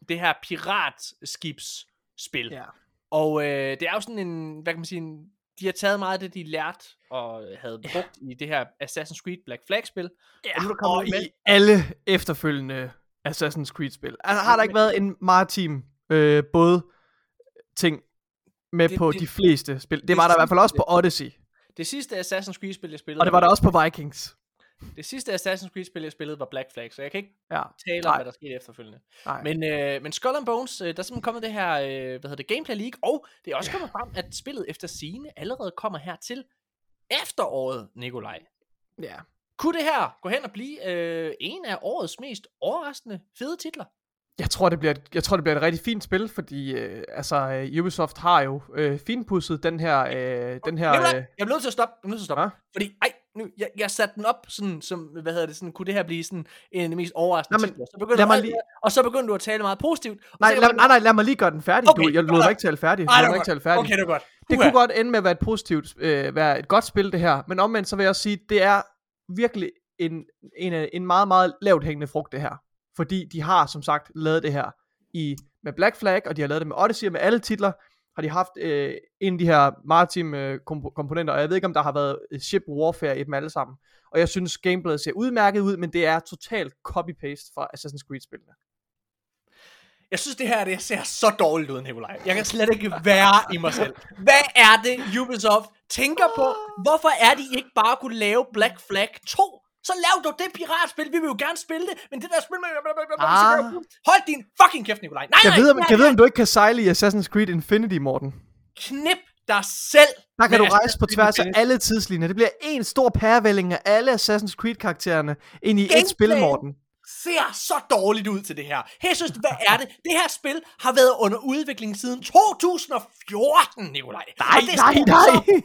[SPEAKER 1] det her piratskibsspil.
[SPEAKER 2] Ja.
[SPEAKER 1] Og øh, det er jo sådan en, hvad kan man sige, en, de har taget meget af det, de lærte og havde brugt i det her Assassin's Creed Black Flag-spil.
[SPEAKER 2] Ja,
[SPEAKER 1] Og nu er der
[SPEAKER 2] og
[SPEAKER 1] en
[SPEAKER 2] i alle efterfølgende Assassin's Creed-spil. Altså, har der ikke været en maritim øh, både ting med
[SPEAKER 1] Det-
[SPEAKER 2] på
[SPEAKER 1] det-
[SPEAKER 2] de fleste spil? Det,
[SPEAKER 1] det
[SPEAKER 2] var der i hvert fald også på Odyssey.
[SPEAKER 1] Det sidste Assassin's Creed-spil, jeg spillede,
[SPEAKER 2] Og det var der også på Vikings.
[SPEAKER 1] det sidste Assassin's Creed-spil, jeg spillede, var Black Flag, så jeg kan ikke
[SPEAKER 2] Ja.
[SPEAKER 1] tale om,
[SPEAKER 2] Nej.
[SPEAKER 1] hvad der skete efterfølgende.
[SPEAKER 2] Nej.
[SPEAKER 1] Men, øh, men Skull and Bones, øh, der er simpelthen kommet det her, øh, hvad hedder det, gameplay league, og det er også kommet frem, at spillet efter sine allerede kommer her til efteråret, Nikolaj.
[SPEAKER 2] Ja.
[SPEAKER 1] Kunne det her gå hen og blive øh, en af årets mest overraskende fede titler?
[SPEAKER 2] Jeg tror, det bliver et, jeg tror, det bliver et rigtig fint spil, fordi øh, altså, øh, Ubisoft har jo øh, finpudset den her... Øh, den her øh,
[SPEAKER 1] jeg bliver nødt til at stoppe. Jeg nødt til at stoppe.
[SPEAKER 2] Hva?
[SPEAKER 1] Fordi, ej, nu, jeg, jeg satte den op sådan, som, hvad hedder det, sådan, kunne det her blive sådan en af de mest overraskende
[SPEAKER 2] Nå, men?
[SPEAKER 1] Så begyndte du
[SPEAKER 2] mig lige-
[SPEAKER 1] og så begyndte du at tale meget positivt.
[SPEAKER 2] nej, lad, nej, nej, lad mig lige gøre den færdig.
[SPEAKER 1] Okay,
[SPEAKER 2] du, jeg lod dig ikke tale færdig.
[SPEAKER 1] Ej,
[SPEAKER 2] Jeg
[SPEAKER 1] det var
[SPEAKER 2] ikke tale færdig.
[SPEAKER 1] Okay, det var godt.
[SPEAKER 2] Det kunne godt ende med at være et positivt, øh, være et godt spil det her, men omvendt så vil jeg også sige, det er virkelig en, en, en meget, meget lavt hængende frugt det her. Fordi de har som sagt lavet det her i med Black Flag, og de har lavet det med Odyssey, og med alle titler har de haft øh, en af de her maritime øh, komp- komponenter, og jeg ved ikke, om der har været øh, ship warfare i dem alle sammen. Og jeg synes, gameplayet ser udmærket ud, men det er totalt copy-paste fra Assassin's Creed-spillene.
[SPEAKER 1] Jeg synes, det her det ser så dårligt ud, Nikolaj. Jeg kan slet ikke være i mig selv. Hvad er det, Ubisoft tænker på? Hvorfor er de ikke bare kunne lave Black Flag 2? Så lav dog det piratspil, vi vil jo gerne spille det, men det der spil med...
[SPEAKER 2] Ah.
[SPEAKER 1] Hold din fucking kæft, Nikolaj. Nej,
[SPEAKER 2] Jeg
[SPEAKER 1] nej,
[SPEAKER 2] ved, om,
[SPEAKER 1] nej,
[SPEAKER 2] jeg ved, om du ikke kan sejle i Assassin's Creed Infinity, Morten.
[SPEAKER 1] knip dig selv.
[SPEAKER 2] Der kan du rejse på tværs af alle tidslinjer. Det bliver en stor pærevælling af alle Assassin's Creed-karaktererne ind i et
[SPEAKER 1] Gameplay.
[SPEAKER 2] spil, Morten.
[SPEAKER 1] ser så dårligt ud til det her. Synes, hvad er det? Det her spil har været under udvikling siden 2014, Nikolaj.
[SPEAKER 2] Nej, nej, nej.
[SPEAKER 1] så- Det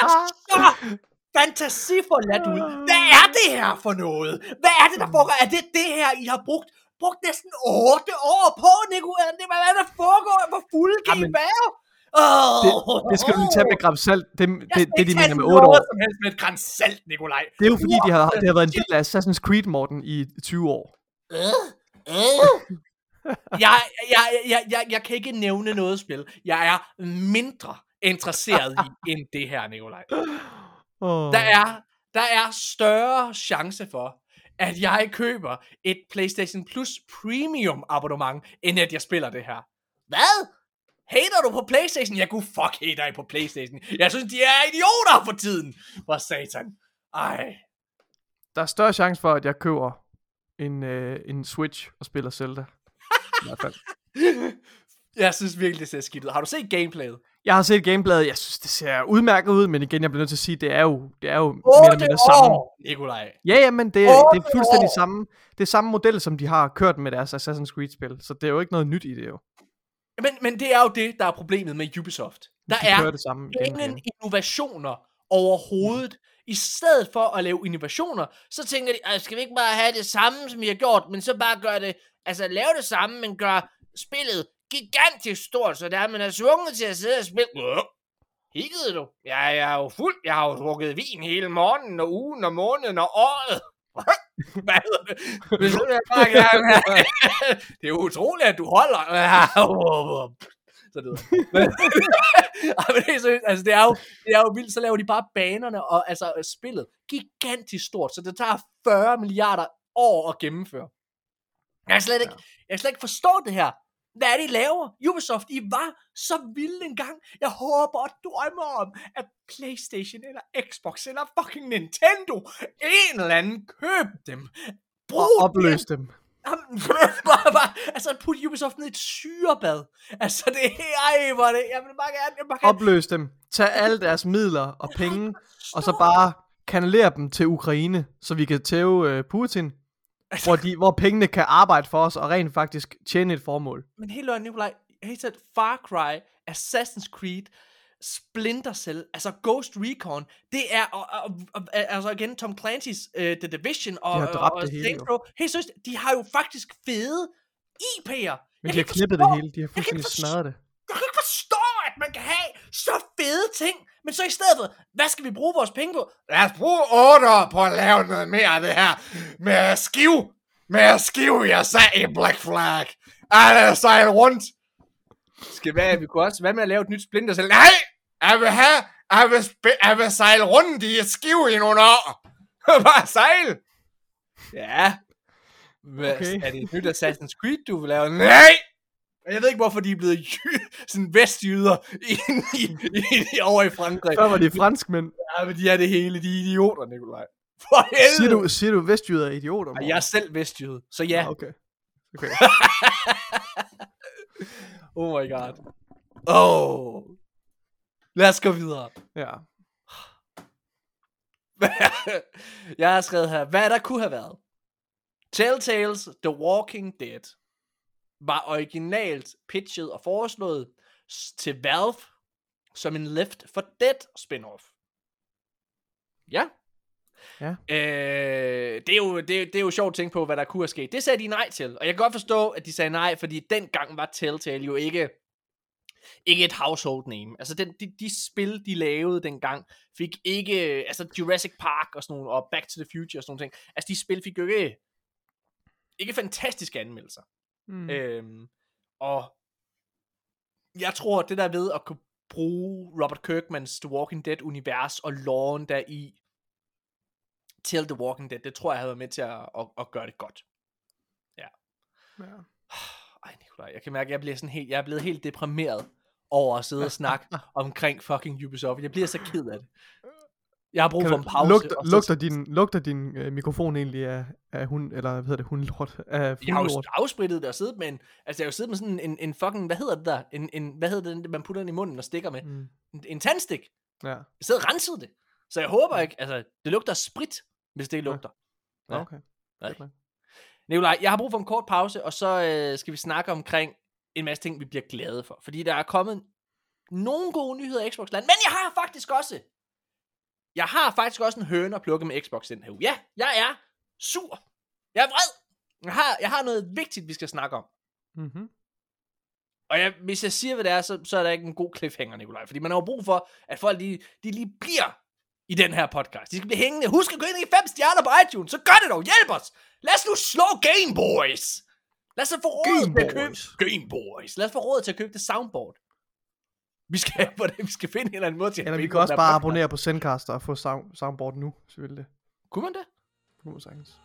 [SPEAKER 1] ser så fantasiforladt ud. Hvad er det her for noget? Hvad er det, der foregår? Er det det her, I har brugt? Brugt næsten 8 år på, Nikolaj. Det, hvad er der foregår? Hvor fulde kan I være? Oh,
[SPEAKER 2] Det, det skal du lige tage med gram salt. Det, det, det, de mener med 8 år.
[SPEAKER 1] som helst med et græns salt, Nikolaj.
[SPEAKER 2] Det er jo fordi, de har, det har været en del af Assassin's Creed, Morten, i 20 år.
[SPEAKER 1] jeg, jeg, jeg, jeg, jeg kan ikke nævne noget spil, jeg er mindre interesseret i, end det her, Nikolaj.
[SPEAKER 2] Oh.
[SPEAKER 1] Der er, der er større chance for, at jeg køber et PlayStation Plus Premium abonnement, end at jeg spiller det her.
[SPEAKER 3] Hvad?
[SPEAKER 1] Hater du på Playstation? Jeg kunne fuck hater I på Playstation. Jeg synes, de er idioter for tiden. Hvor satan. Ej.
[SPEAKER 2] Der er større chance for, at jeg køber en, øh, en Switch og spiller Zelda. I hvert fald.
[SPEAKER 1] Jeg synes virkelig, det ser skidt ud. Har du set gameplayet?
[SPEAKER 2] Jeg har set gameplayet, jeg synes, det ser udmærket ud, men igen, jeg bliver nødt til at sige, det er jo, det er jo mere eller mindre samme.
[SPEAKER 1] Nikolaj.
[SPEAKER 2] Ja, ja, men det, det er fuldstændig samme, det er samme model, som de har kørt med deres Assassin's Creed-spil, så det er jo ikke noget nyt i det jo.
[SPEAKER 1] Men, men det er jo det, der er problemet med Ubisoft. Der
[SPEAKER 2] de
[SPEAKER 1] er
[SPEAKER 2] det samme
[SPEAKER 1] ingen
[SPEAKER 2] igen.
[SPEAKER 1] innovationer overhovedet. I stedet for at lave innovationer, så tænker de, "Ej, skal vi ikke bare have det samme, som vi har gjort, men så bare gøre det, altså lave det samme, men gør spillet gigantisk stort, så der er man er tvunget til at sidde og spille. Hikkede du? Ja, jeg er jo fuld. Jeg har jo drukket vin hele morgenen, og ugen, og måneden, og året. Hvad hedder det? Det er jo utroligt, at du holder. Så det Ej, men det er altså det er, jo, det er jo vildt, så laver de bare banerne og altså spillet gigantisk stort, så det tager 40 milliarder år at gennemføre. Jeg kan slet ikke, jeg kan slet ikke forstå det her. Hvad er det, I laver? Ubisoft, I var så vilde engang. Jeg håber og drømmer om, at Playstation eller Xbox eller fucking Nintendo, en eller anden, køb dem. Brug
[SPEAKER 2] Og
[SPEAKER 1] dem.
[SPEAKER 2] opløs dem.
[SPEAKER 1] Jamen, bare, bare, altså put Ubisoft ned i et syrebad. Altså det er, ej, hvor det, jeg vil bare gerne, jeg bare gerne
[SPEAKER 2] Opløs dem. Tag alle deres midler og penge, og så bare kanalere dem til Ukraine, så vi kan tæve øh, Putin,
[SPEAKER 1] Altså-
[SPEAKER 2] hvor, de, hvor pengene kan arbejde for os og rent faktisk tjene et formål.
[SPEAKER 1] Men helt løgn, Nikolaj, helt tæt, Far Cry, Assassin's Creed, Splinter Cell, altså Ghost Recon, det er, og, og, og, altså igen, Tom Clancy's uh, The Division, og,
[SPEAKER 2] De
[SPEAKER 1] og,
[SPEAKER 2] hele,
[SPEAKER 1] Saints. Row, helt seriøst, de har jo faktisk fede IP'er.
[SPEAKER 2] Men
[SPEAKER 1] Jeg
[SPEAKER 2] de har knippet det hele. De har fuldstændig
[SPEAKER 1] forstå-
[SPEAKER 2] smadret det.
[SPEAKER 1] Jeg kan ikke forstå, at man kan have så fede ting, men så i stedet for, hvad skal vi bruge vores penge på? Lad os bruge 8 år på at lave noget mere af det her med skiv. Med skiv, jeg sagde i Black Flag. Alle sejl rundt. Skal være, vi kunne også, hvad med at lave et nyt Splinter Cell? Nej! Jeg vil have, jeg vil, sp- jeg vil sejle rundt i et skiv i nogle år. Bare sejl. Ja. Hvad,
[SPEAKER 2] Okay.
[SPEAKER 1] Er det et nyt Assassin's Creed, du vil lave? Nej! Jeg ved ikke, hvorfor de er blevet jy- sådan vestjyder i, i, i, i, over i Frankrig.
[SPEAKER 2] Før var de franskmænd.
[SPEAKER 1] Ja, men de er det hele. De er idioter, Nikolaj. For helvede.
[SPEAKER 2] Siger du, siger du vestjyder er idioter?
[SPEAKER 1] Ej, Jeg er selv vestjyde, så ja.
[SPEAKER 2] Ah, okay. okay.
[SPEAKER 1] Oh my god. Oh. Lad os gå videre.
[SPEAKER 2] Ja.
[SPEAKER 1] jeg har skrevet her, hvad der kunne have været. Telltales The Walking Dead var originalt pitchet og foreslået til Valve som en Left for Dead spin-off. Ja.
[SPEAKER 2] Ja.
[SPEAKER 1] Øh, det, er jo, det, er- det er jo sjovt at tænke på, hvad der kunne have sket. Det sagde de nej til. Og jeg kan godt forstå, at de sagde nej, fordi dengang var Telltale jo ikke ikke et household name. Altså den, de, de spil, de lavede dengang, fik ikke, altså Jurassic Park og sådan nogle, og Back to the Future og sådan nogle ting, altså de spil fik jo ikke, ikke fantastiske anmeldelser.
[SPEAKER 2] Mm.
[SPEAKER 1] Øhm, og jeg tror, det der ved at kunne bruge Robert Kirkmans The Walking Dead-univers og loven der i til The Walking Dead, det tror jeg havde været med til at, at, at gøre det godt.
[SPEAKER 2] ja.
[SPEAKER 1] Ej, Nikolaj, jeg kan mærke, at jeg bliver sådan helt, jeg er blevet helt deprimeret over at sidde og snakke omkring fucking Ubisoft. Jeg bliver så ked af det. Jeg har brug
[SPEAKER 2] Kan
[SPEAKER 1] for en pause.
[SPEAKER 2] lugter,
[SPEAKER 1] så-
[SPEAKER 2] lugter din, lugter din øh, mikrofon egentlig af, af hund, eller hvad hedder det, hundlort? Af
[SPEAKER 1] Jeg har jo afsprittet det og siddet med en, altså jeg har jo siddet med sådan en, en fucking, hvad hedder det der? En, en, hvad hedder det, man putter ind i munden og stikker med?
[SPEAKER 2] Mm.
[SPEAKER 1] En, en tandstik.
[SPEAKER 2] Ja.
[SPEAKER 1] Jeg sidder og renset det. Så jeg håber ikke, altså det lugter sprit, hvis det lugter. Ja.
[SPEAKER 2] Okay.
[SPEAKER 1] Nej.
[SPEAKER 2] Nok.
[SPEAKER 1] Nikolaj, jeg har brug for en kort pause, og så øh, skal vi snakke omkring en masse ting, vi bliver glade for. Fordi der er kommet nogle gode nyheder i Xbox Land, men jeg har faktisk også, jeg har faktisk også en høne at plukke med Xbox den her uge. Ja, jeg er sur. Jeg er vred. Jeg har, jeg har noget vigtigt, vi skal snakke om.
[SPEAKER 2] Mm-hmm.
[SPEAKER 1] Og jeg, hvis jeg siger, hvad det er, så, så er der ikke en god cliffhanger, Nikolaj. Fordi man har jo brug for, at folk de, de lige bliver i den her podcast. De skal blive hængende. Husk at gå ind i fem stjerner på iTunes. Så gør det dog. Hjælp os. Lad os nu slå Game Boys. Lad os få råd til at købe... Game Boys. Lad os få råd til at købe det soundboard. Vi skal, hvordan, vi skal finde en eller anden måde til at
[SPEAKER 2] Eller vi kan også bare
[SPEAKER 1] podcast.
[SPEAKER 2] abonnere på Zencaster og få sound, soundboard nu, det.
[SPEAKER 1] Kunne man det?
[SPEAKER 2] Kunne man sagtens.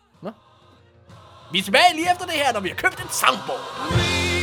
[SPEAKER 1] Vi er tilbage lige efter det her, når vi har købt et soundboard.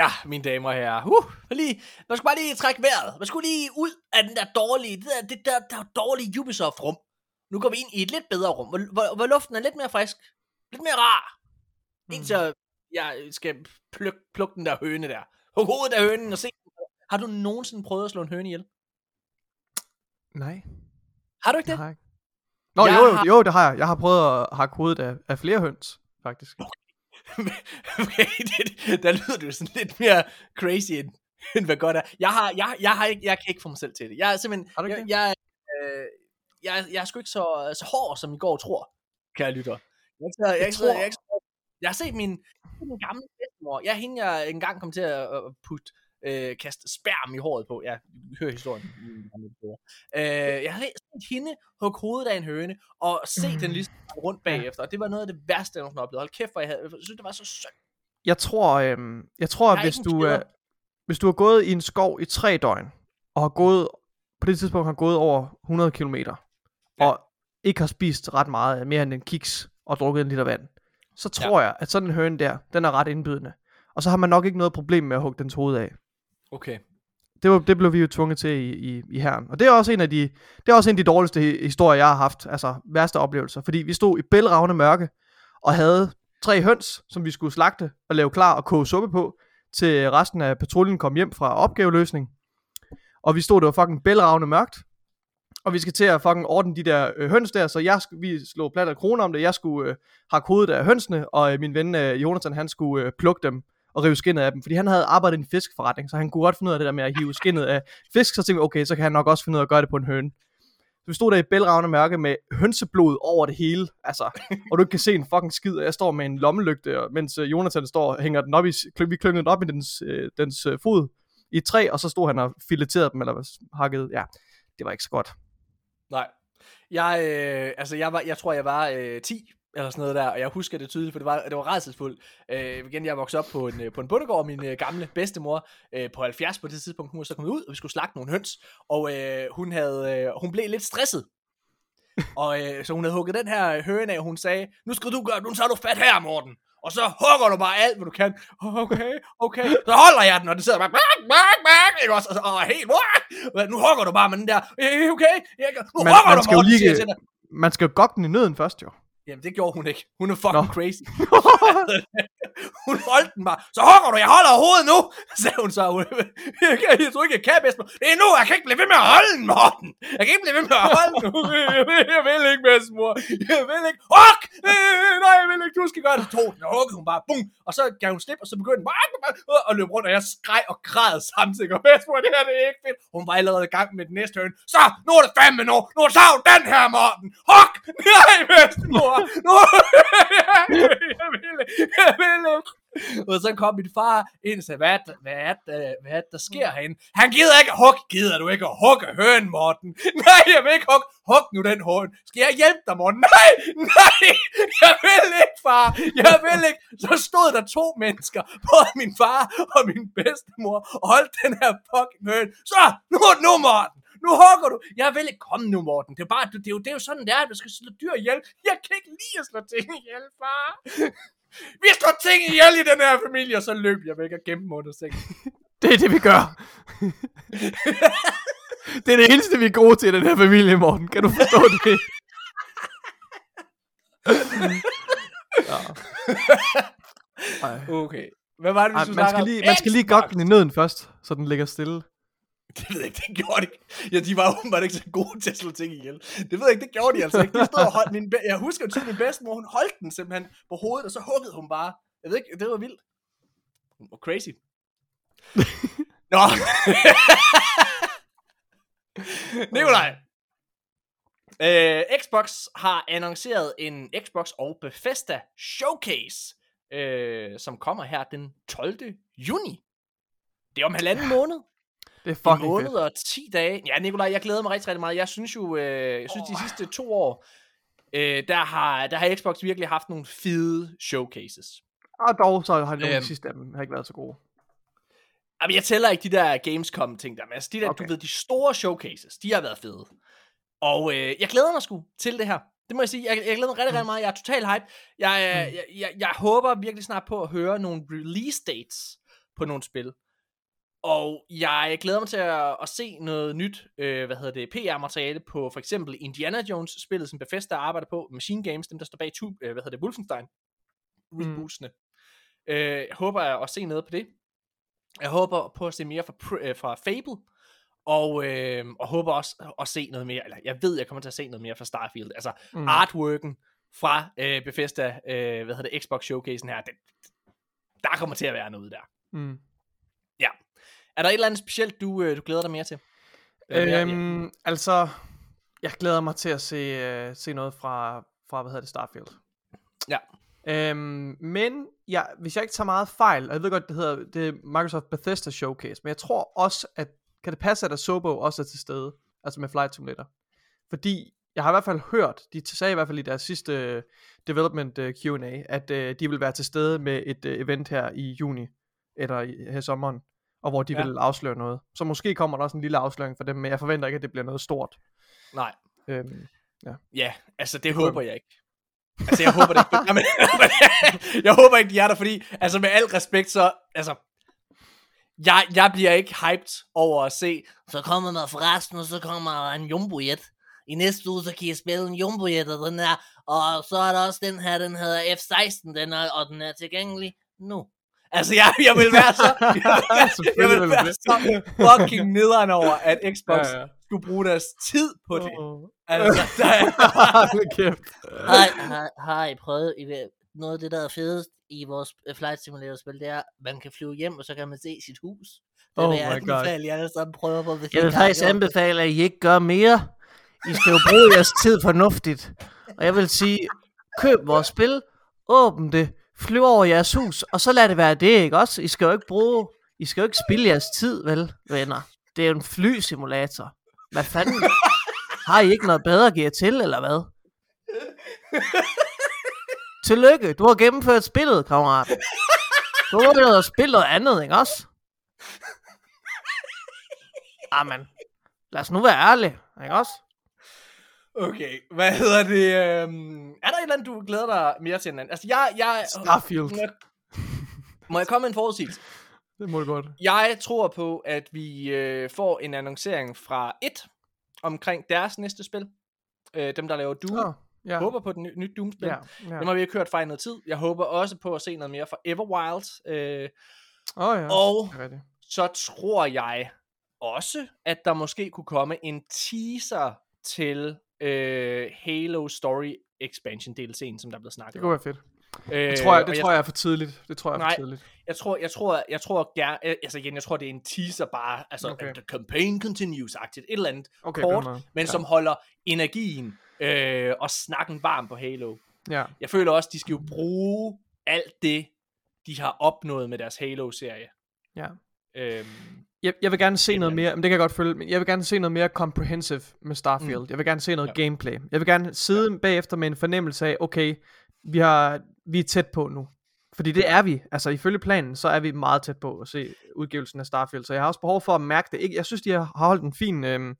[SPEAKER 1] Ja, mine damer og herrer. Uh, lige, man skulle bare lige trække vejret. Man skulle lige ud af den der dårlige, det der, det der, der dårlige Ubisoft-rum. Nu går vi ind i et lidt bedre rum, hvor, hvor, hvor luften er lidt mere frisk. Lidt mere rar. Mm. Indtil jeg skal plukke pluk den der høne der. Hug hovedet af hønen og se. Har du nogensinde prøvet at slå en høne ihjel?
[SPEAKER 2] Nej,
[SPEAKER 1] Har du ikke
[SPEAKER 2] det ikke. Nå,
[SPEAKER 1] Jeg
[SPEAKER 2] jo, jo,
[SPEAKER 1] har-
[SPEAKER 2] jo, det har jeg. Jeg har prøvet at hakke hovedet af, af flere høns, faktisk.
[SPEAKER 1] okay, det, der lyder du sådan lidt mere crazy end, end hvad godt er. Jeg har, jeg, jeg har ikke, jeg kan ikke få mig selv til det. Jeg er simpelthen,
[SPEAKER 2] Har du ikke
[SPEAKER 1] jeg, jeg, øh, jeg, jeg er sgu ikke så, så hård, som I går tror, kære lytter. Jeg, jeg,
[SPEAKER 2] tror-
[SPEAKER 1] jeg, er ikke så, jeg har set min, min gamle bedstemor. Jeg er hende, jeg engang kom til at putte øh, kaste sperm i håret på. Ja, hør historien. Øh, jeg har set hende hugge hovedet af en høne, og se
[SPEAKER 2] Mm.
[SPEAKER 1] den lige rundt bagefter. Og det var noget af det værste, jeg nogensinde oplevede. Hold kæft, hvor jeg, havde, jeg synes, det var så synd.
[SPEAKER 2] Jeg tror, øhm, jeg tror
[SPEAKER 1] Jeg
[SPEAKER 2] hvis du, øh, hvis du har gået i en skov i tre døgn, og har gået, på det tidspunkt har gået over 100 km,
[SPEAKER 1] Ja.
[SPEAKER 2] og ikke har spist ret meget, mere end en kiks, og drukket en liter vand, så tror jeg, at sådan en høne der, den er ret indbydende. Og så har man nok ikke noget problem med at hugge dens hoved af.
[SPEAKER 1] Okay.
[SPEAKER 2] Det, var, det blev vi jo tvunget til i, i, i herren. Og det er også en af de, det er også en af de dårligste historier, jeg har haft. Altså værste oplevelser. Fordi vi stod i bælragende mørke, og havde tre høns, som vi skulle slagte og lave klar og koge suppe på, til resten af patruljen kom hjem fra opgaveløsning. Og vi stod, det var fucking bælragende mørkt. Og vi skal til at fucking ordne de der øh, høns der, så jeg, vi slog plat af kroner om det. Jeg skulle øh, hakke hovedet af hønsene, og øh, min ven øh, Jonathan, han skulle øh, plukke dem at rive skinnet af dem. Fordi han havde arbejdet i en fiskforretning, så han kunne godt finde ud af det der med at hive skinnet af fisk. Så tænkte vi, okay, så kan han nok også finde ud af at gøre det på en høne. Så vi stod der i bælragende mørke med hønseblod over det hele, altså, og du ikke kan se en fucking skid, og jeg står med en lommelygte, og mens øh, Jonathan står og hænger den op i, vi klyngede den op i dens, øh, dens øh, fod i et træ, og så stod han og fileterede dem, eller hakket, ja, det var ikke så godt.
[SPEAKER 1] Nej. Jeg, øh, altså jeg, var, jeg tror, jeg var øh, 10 eller sådan noget der, og jeg husker det tydeligt, for det var, det var rædselsfuldt. Øh, igen, jeg voksede op på en, øh, på en bundegård, min øh, gamle bedstemor øh, på 70 på det tidspunkt, hun var så kommet ud, og vi skulle slagte nogle høns, og øh, hun, havde, øh, hun blev lidt stresset. og øh, så hun havde hugget den her høne af, og hun sagde, nu skal du gøre, nu tager du fat her, Morten. Og så hugger du bare alt, hvad du kan. Okay, okay. Så holder jeg den, og den sidder bare... Bak, bak, bak, ikke også? Og, så- og helt... Nu hugger du bare med den der... "Øh, Okay, jeg, nu
[SPEAKER 2] Man-
[SPEAKER 1] hugger
[SPEAKER 2] man
[SPEAKER 1] du,
[SPEAKER 2] skal
[SPEAKER 1] Morten,
[SPEAKER 2] lige-. Man skal jo gokke den i nøden først, jo.
[SPEAKER 1] Jamen, det gjorde hun ikke. Hun er fucking
[SPEAKER 2] Nå.
[SPEAKER 1] crazy. hun holdt den bare. Så hugger du, jeg holder hovedet nu, sagde hun så. Jeg, kan, jeg tror ikke, jeg kan bedst. Det er nu, jeg kan ikke blive ved med at holde den, Morten. Jeg kan ikke blive ved med at holde den. Jeg vil, ikke, bedstemor. Jeg vil ikke. Huk! Øh, Nej, jeg vil ikke, du skal gøre det. Tog den, og huggede hun bare. Bum! Og så gav hun slip, og så begyndte den bare og løb rundt, og jeg skreg og græd samtidig. Og bedstemor, det her det er ikke fedt. Hun var allerede i gang med den næste høn. Så, nu er det fandme nu. Nu tager hun den her, Morten. Huk! Nej, bedstemor. Nu. jeg ville. Jeg ville ikke. Og så kom min far ind og sagde, hvad, hvad, hvad, er, hvad er det, der sker herinde? Han gider ikke at hugge. Gider du ikke at hugge høn, Morten? Nej, jeg vil ikke hugge. Hug nu den høn. Skal jeg hjælpe dig, Morten? Nej, nej, jeg vil ikke, far. Jeg vil ikke. Så stod der to mennesker, både min far og min bedstemor, og holdt den her fucking høn. Så, nu nu, Morten. Nu hugger du. Jeg vil ikke komme nu, Morten. Det er, bare, det, er jo, det er jo sådan, det er, at man skal slå dyr ihjel. Jeg kan ikke lide at slå ting ihjel, far. Vi slår ting ihjel i den her familie, og så løb jeg væk og gemte mig under sengen.
[SPEAKER 2] Det er det, vi gør. det er det eneste, vi er gode til i den her familie, Morten. Kan du forstå det? ja. Ej.
[SPEAKER 1] Okay. Hvad var det, vi
[SPEAKER 2] Ej, man skal lige, man skal lige gokke den i nøden først, så den ligger stille.
[SPEAKER 1] Det ved jeg ikke, det gjorde de. Ja, de var åbenbart ikke så gode til at slå ting ihjel. Det ved jeg ikke, det gjorde de altså ikke. De stod og holdt min jeg husker jo til min bedstemor, hun holdt den simpelthen på hovedet, og så huggede hun bare. Jeg ved ikke, det var vildt. Hun var crazy. Nå. Nikolaj. Øh, Xbox har annonceret en Xbox og Bethesda Showcase, øh, som kommer her den 12. juni. Det er om halvanden måned.
[SPEAKER 2] Det er
[SPEAKER 1] En
[SPEAKER 2] fucking
[SPEAKER 1] måned
[SPEAKER 2] fedt.
[SPEAKER 1] og 10 dage. Ja, Nikolaj, jeg glæder mig rigtig, rigtig meget. Jeg synes jo, øh, jeg synes de sidste to år, øh, der, har, der har Xbox virkelig haft nogle fede showcases.
[SPEAKER 2] Og dog, så har nogle
[SPEAKER 1] Øhm.
[SPEAKER 2] de sidste af dem har ikke været så gode.
[SPEAKER 1] Jamen, jeg tæller ikke de der Gamescom-ting der, men altså de der, okay. Du ved, de store showcases, de har været fede. Og øh, jeg glæder mig sgu til det her. Det må jeg sige. Jeg, jeg glæder mig rigtig, rigtig meget. Jeg er total hype. Jeg, øh, jeg, jeg, jeg håber virkelig snart på at høre nogle release dates på nogle spil. Og jeg glæder mig til at, at se noget nyt, øh, hvad hedder det, PR-materiale på for eksempel Indiana Jones spillet, som Bethesda arbejder på, Machine Games, dem der står bag, tu, øh, hvad hedder det, Wolfenstein, rebootene. Mm. Øh, jeg håber at se noget på det. Jeg håber på at se mere fra, øh, fra Fable, og, øh, og håber også at se noget mere, eller jeg ved, jeg kommer til at se noget mere fra Starfield. Altså
[SPEAKER 2] Mm.
[SPEAKER 1] artworken fra øh, Bethesda, øh, hvad hedder det, Xbox Showcasen her, den, der kommer til at være noget der.
[SPEAKER 2] Mm.
[SPEAKER 1] Er der et eller andet specielt, du, øh, du glæder dig mere til? Eller mere-
[SPEAKER 2] Øhm, altså, jeg glæder mig til at se, uh, se noget fra, fra, hvad hedder det, Starfield.
[SPEAKER 1] Ja.
[SPEAKER 2] Øhm, men ja, hvis jeg ikke tager meget fejl, og jeg ved godt, det hedder det er Microsoft Bethesda Showcase, men jeg tror også, at kan det passe, at Asobo også er til stede, altså med Flight Simulator. Fordi jeg har i hvert fald hørt, de sagde i hvert fald i deres sidste øh, development Q&A, at de vil være til stede med et event her i juni, eller i, her i sommeren, og hvor de
[SPEAKER 1] Ja.
[SPEAKER 2] ja. vil afsløre noget. Så måske kommer der også en lille afsløring for dem, men jeg forventer ikke, at det bliver noget stort.
[SPEAKER 1] Nej,
[SPEAKER 2] Øhm,
[SPEAKER 1] ja, altså det
[SPEAKER 2] kunne-
[SPEAKER 1] håber jeg ikke. Altså jeg håber det ikke. Jamen, jeg håber ikke, de er der, fordi, altså med al respekt, så, altså, jeg, jeg bliver ikke hyped over at se,
[SPEAKER 3] Så kommer der forresten, og så kommer en jumbojet. I næste uge, så kan I spille en jumbojet, og den er, og så er der også den her, den hedder F-16, den er, og den er tilgængelig nu.
[SPEAKER 1] Altså jeg, jeg vil være så, jeg jeg vil være så fucking nederen over, at Xbox
[SPEAKER 2] Ja, ja.
[SPEAKER 1] skulle bruge deres tid på det.
[SPEAKER 2] Åh.
[SPEAKER 1] Altså, der er,
[SPEAKER 3] har, har I prøvet, I ved, noget af det, der er fedest i vores øh, Flight Simulator-spil, det er, at man kan flyve hjem, og så kan man se sit hus. Det
[SPEAKER 2] Oh
[SPEAKER 3] vil jeg anbefale, jer alle sammen prøver på, hvis I
[SPEAKER 4] Jeg vil faktisk anbefale, at I ikke gør mere. I skal jo bruge jeres tid fornuftigt. Og jeg vil sige, køb vores spil, åbn det, flyv over jeres hus, og så lad det være det, ikke også? I skal jo ikke bruge, I skal jo ikke spille jeres tid, vel, venner? Det er jo en flysimulator. Hvad fanden? Har I ikke noget bedre at give til, eller hvad? Tillykke, du har gennemført spillet, kammerat. Du har jo spille noget andet, ikke også? Amen. Lad os nu være ærlige, ikke også?
[SPEAKER 1] Okay, hvad hedder det? øhm, er der et eller andet, du glæder dig mere til end andet? Altså, jeg, jeg,
[SPEAKER 2] Starfield.
[SPEAKER 1] Må jeg, må jeg komme med en forudsigelse?
[SPEAKER 2] Det må du godt.
[SPEAKER 1] Jeg tror på, at vi øh, får en annoncering fra et omkring deres næste spil. Øh, dem, der laver Doom.
[SPEAKER 2] Oh, ja.
[SPEAKER 1] Jeg håber på et ny, nyt Doom-spil.
[SPEAKER 2] Ja,
[SPEAKER 1] Ja. Dem har vi ikke hørt fra i noget tid. Jeg håber også på at se noget mere fra Everwild. Øh,
[SPEAKER 2] Oh, ja.
[SPEAKER 1] og så tror jeg også, at der måske kunne komme en teaser til øh, Halo Story Expansion DLC'en, som der er blevet snakket
[SPEAKER 2] Det kunne være fedt.
[SPEAKER 1] Øh,
[SPEAKER 2] Det tror jeg, det tror jeg er for tidligt. Det tror jeg er
[SPEAKER 1] Nej.
[SPEAKER 2] for tidligt.
[SPEAKER 1] Jeg tror, jeg tror, jeg tror gerne, altså igen, jeg tror, det er en teaser bare, altså
[SPEAKER 2] Okay.
[SPEAKER 1] the campaign continues-agtigt, et eller andet
[SPEAKER 2] Okay,
[SPEAKER 1] kort, men
[SPEAKER 2] ja.
[SPEAKER 1] som holder energien øh, og snakken varm på Halo.
[SPEAKER 2] Ja.
[SPEAKER 1] Jeg føler også, de skal jo bruge alt det, de har opnået med deres Halo-serie.
[SPEAKER 2] Ja.
[SPEAKER 1] Øhm,
[SPEAKER 2] Jeg, jeg vil gerne se
[SPEAKER 1] Et
[SPEAKER 2] noget mere, men det kan jeg godt følge, men jeg vil gerne se noget mere comprehensive med Starfield. Mm. Jeg vil gerne se noget
[SPEAKER 1] Ja.
[SPEAKER 2] ja. gameplay. Jeg vil gerne sidde ja. bagefter med en fornemmelse af, okay, vi, har, vi er tæt på nu. Fordi det er vi. Altså ifølge planen, så er vi meget tæt på at se udgivelsen af Starfield. Så jeg har også behov for at mærke det. Ikke, jeg synes, de har holdt en fin, øh,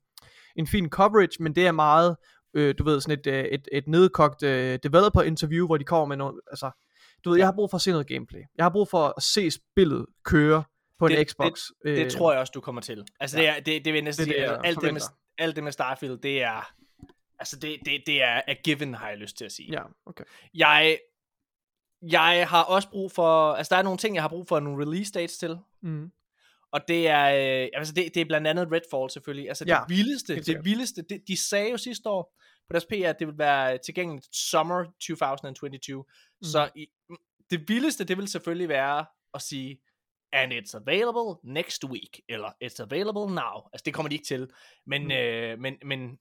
[SPEAKER 2] en fin coverage, men det er meget, øh, du ved, sådan et, øh, et, et nedkogt øh, developer interview, hvor de kommer med noget, altså, du ved, jeg har brug for at se noget gameplay. Jeg har brug for at se spillet køre på en
[SPEAKER 1] Det-
[SPEAKER 2] Xbox. øh,
[SPEAKER 1] det tror jeg også, du kommer til. Altså,
[SPEAKER 2] ja.
[SPEAKER 1] det, er, det, det vil jeg næsten
[SPEAKER 2] Det er
[SPEAKER 1] sige,
[SPEAKER 2] det,
[SPEAKER 1] altså, alt, det med, alt det med Starfield, det er, altså det, det, det er a given, har jeg lyst til at sige.
[SPEAKER 2] Ja, okay.
[SPEAKER 1] Jeg, jeg har også brug for, altså der er nogle ting, jeg har brug for nogle release dates til.
[SPEAKER 2] Mm.
[SPEAKER 1] Og det er, øh, altså det, det er blandt andet Redfall selvfølgelig. Altså
[SPEAKER 2] Ja,
[SPEAKER 1] det vildeste, det vildeste, det, de sagde jo sidste år på deres PR, at det vil være tilgængeligt summer 2022. Mm. Så i, det vildeste, det vil selvfølgelig være at sige, and it's available next week, eller it's available now. Altså det kommer de ikke til. Men,
[SPEAKER 2] Mm.
[SPEAKER 1] øh, men, men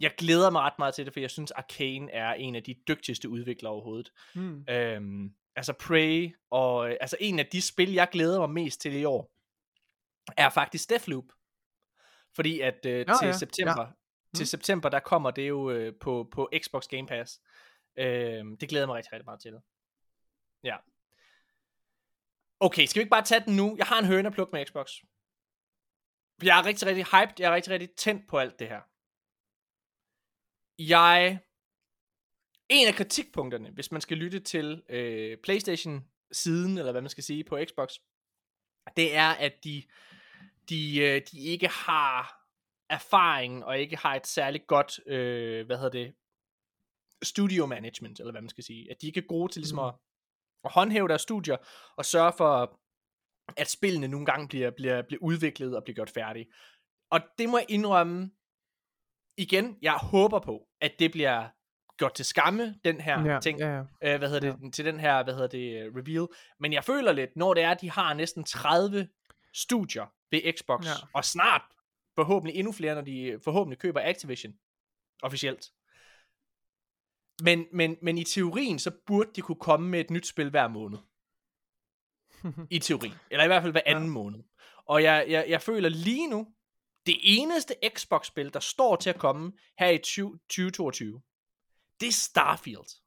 [SPEAKER 1] jeg glæder mig ret meget til det, for jeg synes, Arcane er en af de dygtigste udviklere overhovedet.
[SPEAKER 2] Mm.
[SPEAKER 1] Øhm, altså Prey, og øh, altså en af de spil, jeg glæder mig mest til i år, er faktisk Deathloop. Fordi at øh,
[SPEAKER 2] Ja,
[SPEAKER 1] til
[SPEAKER 2] ja,
[SPEAKER 1] september,
[SPEAKER 2] ja.
[SPEAKER 1] til
[SPEAKER 2] Mm.
[SPEAKER 1] september, der kommer det jo øh, på, på Xbox Game Pass. Øhm, det glæder jeg mig rigtig, rigtig meget til. Ja. Okay, skal vi ikke bare tage den nu? Jeg har en høne at plukke med Xbox. Jeg er rigtig, rigtig hyped. Jeg er rigtig, rigtig tændt på alt det her. Jeg... En af kritikpunkterne, hvis man skal lytte til øh, Playstation-siden, eller hvad man skal sige, på Xbox, det er, at de, de, øh, de ikke har erfaring, og ikke har et særligt godt, øh, hvad hedder det, studio management, eller hvad man skal sige. At de ikke er gode til ligesom
[SPEAKER 2] Mhm.
[SPEAKER 1] at, at håndhæve deres studier, og sørge for, at spillene nogle gange bliver, bliver, bliver udviklet og bliver gjort færdige. Og det må jeg indrømme, igen, jeg håber på, at det bliver gjort til skamme, den her
[SPEAKER 2] Ja,
[SPEAKER 1] ting,
[SPEAKER 2] ja, ja.
[SPEAKER 1] øh, hvad hedder det, til den her, hvad hedder det, reveal. Men jeg føler lidt, når det er, at de har næsten 30 studier ved Xbox,
[SPEAKER 2] Ja.
[SPEAKER 1] og snart forhåbentlig endnu flere, når de forhåbentlig køber Activision officielt. Men, men, men i teorien, så burde de kunne komme med et nyt spil hver måned. I teorien. Eller i hvert fald hver anden ja. måned. Og jeg, jeg, jeg føler lige nu, det eneste Xbox-spil, der står til at komme her i 20, 2022, det er Starfield.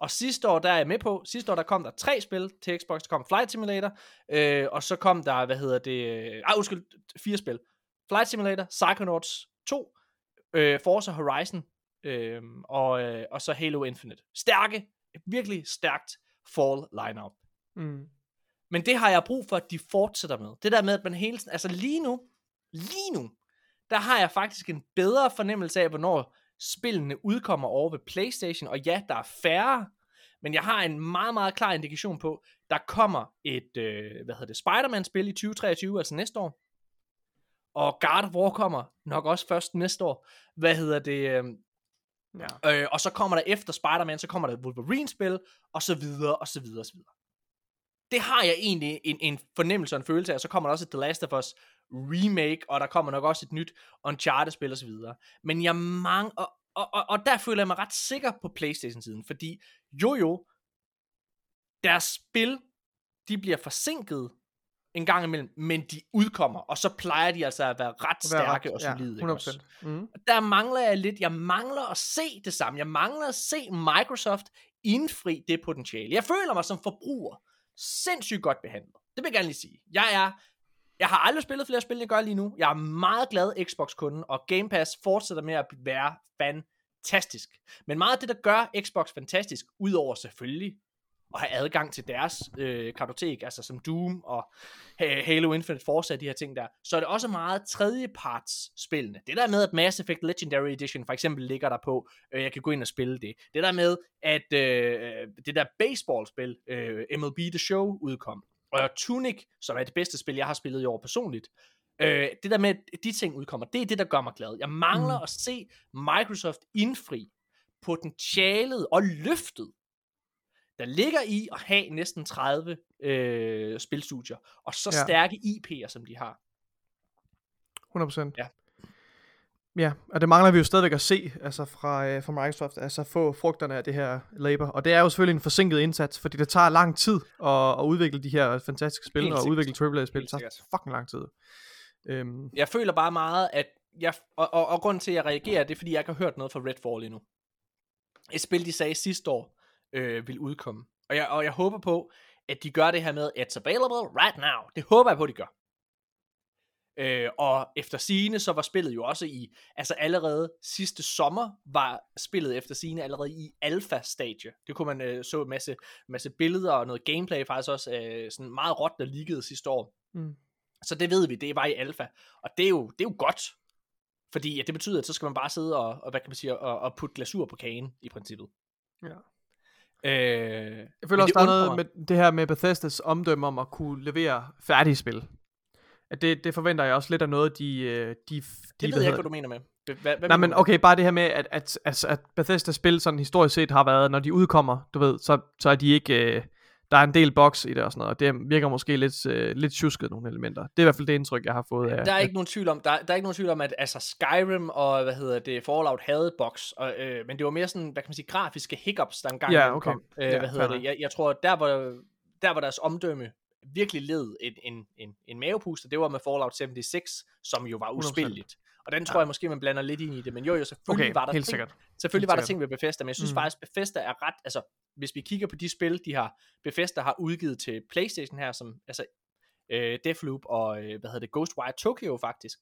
[SPEAKER 1] Og sidste år, der er jeg med på, sidste år, der kom der tre spil til Xbox. Der kom Flight Simulator, øh, og så kom der, hvad hedder det, øh, ah, undskyld, fire spil. Flight Simulator, Psychonauts 2, øh, Forza Horizon, øh, og, øh, og så Halo Infinite. Stærke, virkelig stærkt fall lineup.
[SPEAKER 2] Mm.
[SPEAKER 1] Men det har jeg brug for, at de fortsætter med. Det der med, at man hele tiden, altså lige nu, lige nu, der har jeg faktisk en bedre fornemmelse af, hvornår spillene udkommer over ved Playstation, og ja, der er færre, men jeg har en meget, meget klar indikation på, der kommer et, øh, hvad hedder det, Spider-Man-spil i 2023, altså næste år, og God of War kommer nok også først næste år, hvad hedder det, øh,
[SPEAKER 2] Ja.
[SPEAKER 1] Øh, og så kommer der efter Spider-Man, så kommer der Wolverine-spil, og så videre, og så videre, og så videre. Det har jeg egentlig en, en fornemmelse og en følelse af, og så kommer der også et The Last of Us remake, og der kommer nok også et nyt Uncharted-spil og så videre. Men jeg mang og, og, og, og der føler jeg mig ret sikker på Playstation-siden, fordi jo jo, deres spil, de bliver forsinket en gang imellem, men de udkommer, og så plejer de altså at være ret
[SPEAKER 2] Være
[SPEAKER 1] stærke
[SPEAKER 2] ret-
[SPEAKER 1] og solide. også?
[SPEAKER 2] 100%. Mm.
[SPEAKER 1] der mangler jeg lidt, jeg mangler at se det samme. Jeg mangler at se Microsoft indfri det potentiale. Jeg føler mig som forbruger sindssygt godt behandlet. Det vil jeg gerne lige sige. Jeg er jeg har aldrig spillet flere spil, end jeg gør lige nu. Jeg er meget glad Xbox-kunden, og Game Pass fortsætter med at være fantastisk. Men meget af det, der gør Xbox fantastisk, udover selvfølgelig at have adgang til deres øh, kartotek, altså som Doom og Ha- Halo Infinite Forza, de her ting der, så er det også meget tredjeparts spillene. Det der med, at Mass Effect Legendary Edition for eksempel ligger der på, øh, jeg kan gå ind og spille det. Det der med, at øh, det der baseballspil, øh, MLB The Show, udkom. Og Tunic, som er det bedste spil, jeg har spillet i år personligt, øh, det der med, at de ting udkommer, det er det, der gør mig glad. Jeg mangler mm. at se Microsoft indfri potentialet og løftet, der ligger i at have næsten 30 øh, spilstudier, og så
[SPEAKER 2] Ja.
[SPEAKER 1] stærke IP'er, som de har.
[SPEAKER 2] 100%.
[SPEAKER 1] Ja.
[SPEAKER 2] Ja, og det mangler vi jo stadigvæk at se, altså fra, øh, fra Microsoft, altså få frugterne af det her labor. Og det er jo selvfølgelig en forsinket indsats, fordi det tager lang tid at, at udvikle de her fantastiske spil, og udvikle AAA-spil. Det tager fucking lang tid. Øhm,
[SPEAKER 1] Jeg føler bare meget, at jeg, og, og, og grunden til, at jeg reagerer, det er, fordi jeg ikke har hørt noget fra Redfall endnu. Et spil, de sagde sidste år, øh, vil udkomme. Og jeg, og jeg håber på, at de gør det her med, it's available right now. Det håber jeg på, at de gør. Øh, og efter sigende, så var spillet jo også i, altså allerede sidste sommer, var spillet efter sigende allerede i alfa-stadie. Det kunne man øh, så en masse, masse billeder og noget gameplay faktisk også, øh, sådan meget råt, der liggede sidste år.
[SPEAKER 2] mm.
[SPEAKER 1] Så det ved vi, det var i alfa. Og det er jo, det er jo godt. Fordi ja, det betyder, at så skal man bare sidde og, og hvad kan man sige, og, og putte glasur på kagen, i princippet.
[SPEAKER 2] Ja.
[SPEAKER 1] Øh,
[SPEAKER 2] Jeg føler også, der er noget med det her med Bethesdas omdømme om at kunne levere færdige spil. At det, det forventer jeg også lidt af noget, de... øh, de, de
[SPEAKER 1] det
[SPEAKER 2] hvad
[SPEAKER 1] ved jeg ikke, hvad du mener med. Hvad, hvad
[SPEAKER 2] Nej, men okay, bare det her med, at, at, at, at Bethesda spil sådan historisk set har været, når de udkommer, du ved, så, så er de ikke, øh, der er en del box i det og sådan noget, og det virker måske lidt, øh, lidt tjusket nogle elementer. Det er i hvert fald det indtryk, jeg har fået af.
[SPEAKER 1] Der er ikke nogen tvivl om, der, der er ikke nogen tvivl om, at altså Skyrim og, hvad hedder det, Fallout havde box, og, øh, men det var mere sådan, hvad kan man sige, grafiske hiccups, der engang
[SPEAKER 2] Ja, okay.
[SPEAKER 1] kom. Øh,
[SPEAKER 2] Ja,
[SPEAKER 1] hvad hedder det, jeg, jeg tror, der var, der var deres omdømme virkelig led en, en, en, en mavepuster, det var med Fallout 76, som jo var
[SPEAKER 2] 100%.
[SPEAKER 1] Og den tror
[SPEAKER 2] Ja.
[SPEAKER 1] jeg måske, man blander lidt ind i det, men jo, jo, selvfølgelig
[SPEAKER 2] Okay,
[SPEAKER 1] var der
[SPEAKER 2] helt
[SPEAKER 1] ting,
[SPEAKER 2] sikkert.
[SPEAKER 1] Selvfølgelig
[SPEAKER 2] Helt
[SPEAKER 1] var der
[SPEAKER 2] sikkert.
[SPEAKER 1] ting ved Bethesda, men jeg synes
[SPEAKER 2] Mm.
[SPEAKER 1] faktisk, Bethesda er ret, altså, hvis vi kigger på de spil, de har, Bethesda har udgivet til Playstation her, som, altså, øh, Deathloop og, øh, hvad hedder det, Ghostwire Tokyo faktisk,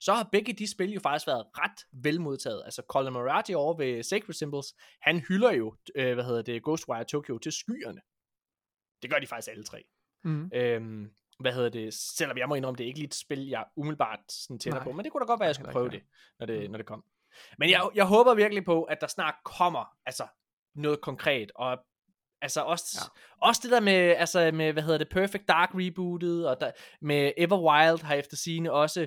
[SPEAKER 1] så har begge de spil jo faktisk været ret velmodtaget. Altså Colin Moratti over ved Sacred Symbols, han hylder jo, øh, hvad hedder det, Ghostwire Tokyo til skyerne. Det gør de faktisk alle tre.
[SPEAKER 2] Mm.
[SPEAKER 1] Øhm, hvad hedder det, selvom jeg må indrømme, det er ikke lige et spil, jeg umiddelbart sådan tænder
[SPEAKER 2] Nej.
[SPEAKER 1] på, men det kunne da godt være, at jeg skulle prøve det, når det,
[SPEAKER 2] Mm.
[SPEAKER 1] når det kom. Men jeg, jeg håber virkelig på, at der snart kommer, altså, noget konkret, og altså også, ja. også det der med, altså med, hvad hedder det, Perfect Dark rebootet, og der, med Everwild har efter sigende også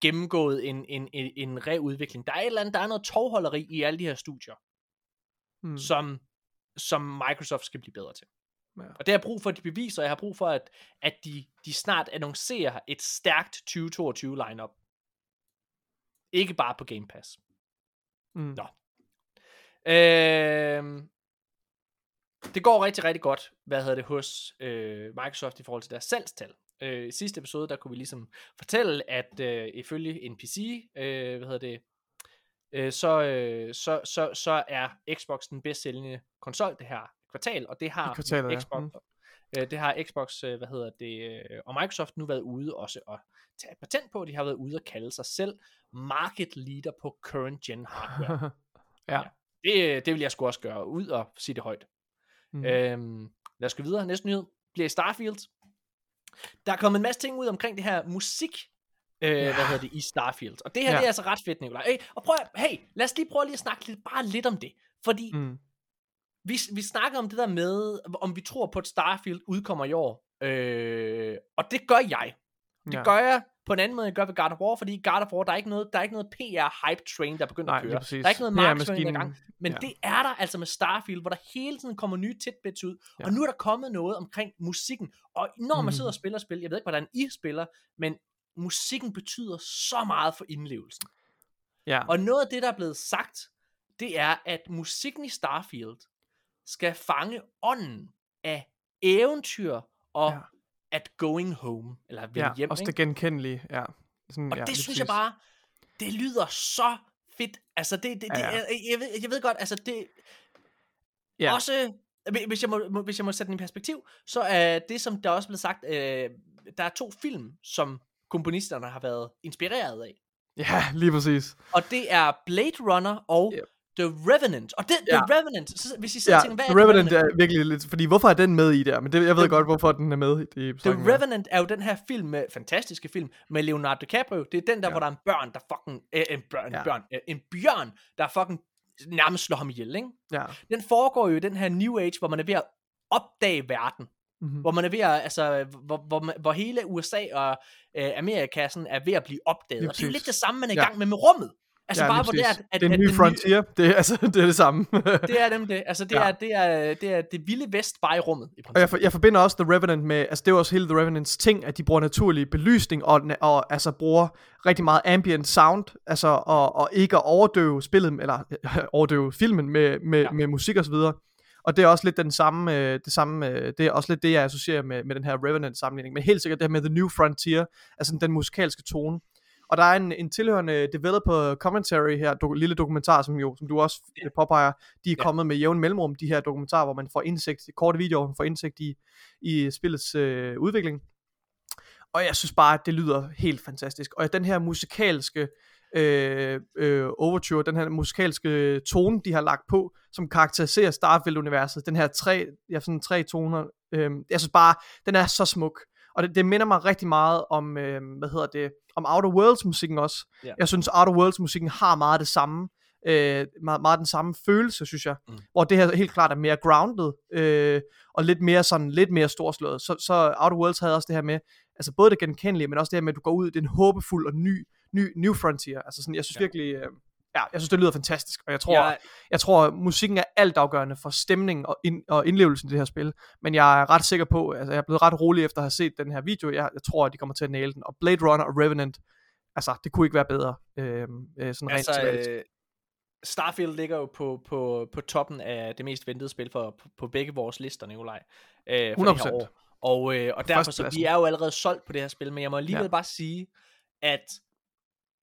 [SPEAKER 1] gennemgået en, en, en, en reudvikling. Der er et eller andet, der er noget tovholderi i alle de her studier,
[SPEAKER 2] Mm.
[SPEAKER 1] som, som Microsoft skal blive bedre til.
[SPEAKER 2] Ja.
[SPEAKER 1] Og det har jeg brug for, at de beviser, jeg har brug for, at, at de, de snart annoncerer et stærkt 2022 lineup. Ikke bare på Game Pass.
[SPEAKER 2] Mm.
[SPEAKER 1] Nå. Øhm, det går rigtig, rigtig godt, hvad hedder det, hos øh, Microsoft i forhold til deres salgstal. Øh, I sidste episode, der kunne vi ligesom fortælle, at øh, ifølge NPC, øh, hvad hedder det, øh, så, øh, så, så, så er Xbox den bedst sælgende konsol det her kvartal, og det har
[SPEAKER 2] I kvartalet, ja.
[SPEAKER 1] Xbox,
[SPEAKER 2] Mm.
[SPEAKER 1] øh, det har Xbox, øh, hvad hedder det, øh, og Microsoft nu været ude også at tage patent på, de har været ude at kalde sig selv market leader på current gen hardware.
[SPEAKER 2] ja.
[SPEAKER 1] Det, det vil jeg sgu også gøre, ud og sige det højt.
[SPEAKER 2] Mm.
[SPEAKER 1] Øhm, lad os gå videre. Næste nyhed bliver Starfield. Der er kommet en masse ting ud omkring det her musik, øh,
[SPEAKER 2] Ja.
[SPEAKER 1] hvad hedder det, i Starfield. Og det her,
[SPEAKER 2] Ja.
[SPEAKER 1] det er altså ret fedt, Nikolaj. Hey, og prøv, at- hey, lad os lige prøve lige at snakke lidt, bare lidt om det. Fordi mm.
[SPEAKER 2] Mm.
[SPEAKER 1] vi, vi snakker om det der med, om vi tror på, at Starfield udkommer i år. Øh, og det gør jeg. Det
[SPEAKER 2] Ja.
[SPEAKER 1] gør jeg på en anden måde, jeg gør ved God of War, fordi God of War, der er ikke noget, der er ikke noget PR-hype train, der er begyndt
[SPEAKER 2] Nej,
[SPEAKER 1] at køre. Der er ikke noget
[SPEAKER 2] er
[SPEAKER 1] i gang. Men
[SPEAKER 2] ja.
[SPEAKER 1] det er der altså med Starfield, hvor der hele tiden kommer nye tidbits ud.
[SPEAKER 2] Ja.
[SPEAKER 1] Og nu er der kommet noget omkring musikken. Og når man
[SPEAKER 2] Mhm.
[SPEAKER 1] sidder og spiller spil, jeg ved ikke, hvordan I spiller, men musikken betyder så meget for indlevelsen.
[SPEAKER 2] Ja.
[SPEAKER 1] Og noget af det, der er blevet sagt, det er, at musikken i Starfield skal fange ånden af eventyr og
[SPEAKER 2] Ja.
[SPEAKER 1] at going home, eller vende
[SPEAKER 2] ja.
[SPEAKER 1] hjem.
[SPEAKER 2] Også
[SPEAKER 1] ikke?
[SPEAKER 2] det genkendelige. Ja. Sådan,
[SPEAKER 1] Og
[SPEAKER 2] ja,
[SPEAKER 1] det synes jeg
[SPEAKER 2] præcis.
[SPEAKER 1] bare, det lyder så fedt. Altså, det, det, det
[SPEAKER 2] Ja, ja.
[SPEAKER 1] Jeg, jeg, ved, jeg ved godt, altså det,
[SPEAKER 2] Ja.
[SPEAKER 1] også, hvi- hvis jeg, må, må- hvis jeg må sætte den i perspektiv, så er det, som der også er blevet sagt, øh, der er to film, som komponisterne har været inspireret af.
[SPEAKER 2] Ja, lige præcis.
[SPEAKER 1] Og det er Blade Runner og
[SPEAKER 2] Yep.
[SPEAKER 1] The Revenant. Og det,
[SPEAKER 2] Ja.
[SPEAKER 1] The Revenant, så, hvis I sidder
[SPEAKER 2] Ja,
[SPEAKER 1] tænker, hvad
[SPEAKER 2] The
[SPEAKER 1] er The
[SPEAKER 2] Revenant
[SPEAKER 1] Revenant?
[SPEAKER 2] er virkelig lidt... Fordi hvorfor er den med i der? Men det, jeg ved
[SPEAKER 1] The-
[SPEAKER 2] godt, hvorfor den er med i,
[SPEAKER 1] The. Revenant er jo den her film, med, fantastiske film, med Leonardo DiCaprio. Det er den der,
[SPEAKER 2] Ja.
[SPEAKER 1] hvor der er en børn, der fucking, øh, en, børn,
[SPEAKER 2] Ja.
[SPEAKER 1] børn, øh, en bjørn, der fucking nærmest slår ham ihjel, ikke?
[SPEAKER 2] Ja.
[SPEAKER 1] Den foregår jo i den her New Age, hvor man er ved at opdage verden.
[SPEAKER 2] Mm-hmm.
[SPEAKER 1] Hvor man er ved at, altså, hvor, hvor, hvor hele USA og øh, Amerika sådan er ved at blive opdaget.
[SPEAKER 2] Lige
[SPEAKER 1] og det er jo lidt det samme, man er i
[SPEAKER 2] Ja.
[SPEAKER 1] gang med med rummet. Altså
[SPEAKER 2] ja,
[SPEAKER 1] bare, hvor det at, at,
[SPEAKER 2] det er en ny frontier. Det er, altså, det er det samme.
[SPEAKER 1] det er dem det. Altså, det,
[SPEAKER 2] Ja.
[SPEAKER 1] er, det, er, det er det vilde vest bare i rummet, i
[SPEAKER 2] Og jeg, for, jeg forbinder også The Revenant med, altså det er også hele The Revenants ting, at de bruger naturlig belysning, og, og altså bruger rigtig meget ambient sound, altså og, og ikke at overdøve spillet, eller overdøve filmen med, med. Ja. med musik og så videre. Og det er også lidt den samme, øh, det samme, øh, det er også lidt det, jeg associerer med, med den her Revenant sammenligning. Men helt sikkert det her med The New Frontier, altså den musikalske tone. Og der er en, en tilhørende developer commentary her, do, lille dokumentar, som jo, som du også ja. påpeger, de er ja.
[SPEAKER 1] Ja.
[SPEAKER 2] kommet med jævn mellemrum, de her dokumentarer, hvor man får indsigt, korte videoer, hvor man får indsigt i, i spillets øh, udvikling. Og jeg synes bare, at det lyder helt fantastisk. Og den her musikalske øh, øh, overture, den her musikalske tone, de har lagt på, som karakteriserer Starfield-universet, den her tre, ja, sådan tre toner, øh, jeg synes bare, den er så smuk. Og det, det minder mig rigtig meget om, øh, hvad hedder det, om Outer Worlds musikken også.
[SPEAKER 1] Ja.
[SPEAKER 2] Jeg synes, Outer Worlds musikken har meget det samme, øh, meget, meget den samme følelse, synes jeg. Mm. Hvor det her helt klart er mere grounded, øh, og lidt mere sådan, lidt mere storslået. Så, så Outer Worlds havde også det her med, altså både det genkendelige, men også det her med, at du går ud, det er en håbefuld og ny, ny New Frontier. Altså sådan, jeg synes. Ja. virkelig, øh, ja, jeg synes det lyder fantastisk, og jeg tror,
[SPEAKER 1] Jeg,
[SPEAKER 2] jeg tror, musikken er altafgørende for stemningen og, ind, og indlevelsen i det her spil. Men jeg er ret sikker på, altså jeg er blevet ret rolig efter at have set den her video. Jeg, jeg tror, at de kommer til at næle den. Og Blade Runner og Revenant, altså det kunne ikke være bedre. Øh, øh, sådan rent
[SPEAKER 1] altså,
[SPEAKER 2] tematisk.
[SPEAKER 1] øh, Starfield ligger jo på, på, på toppen af det mest ventede spil for, på, på begge vores lister, Nikolaj. Øh, for det
[SPEAKER 2] 100%.
[SPEAKER 1] her år. Og, øh, og derfor, så vi er jo allerede solgt på det her spil, men jeg må alligevel
[SPEAKER 2] ja.
[SPEAKER 1] bare sige, at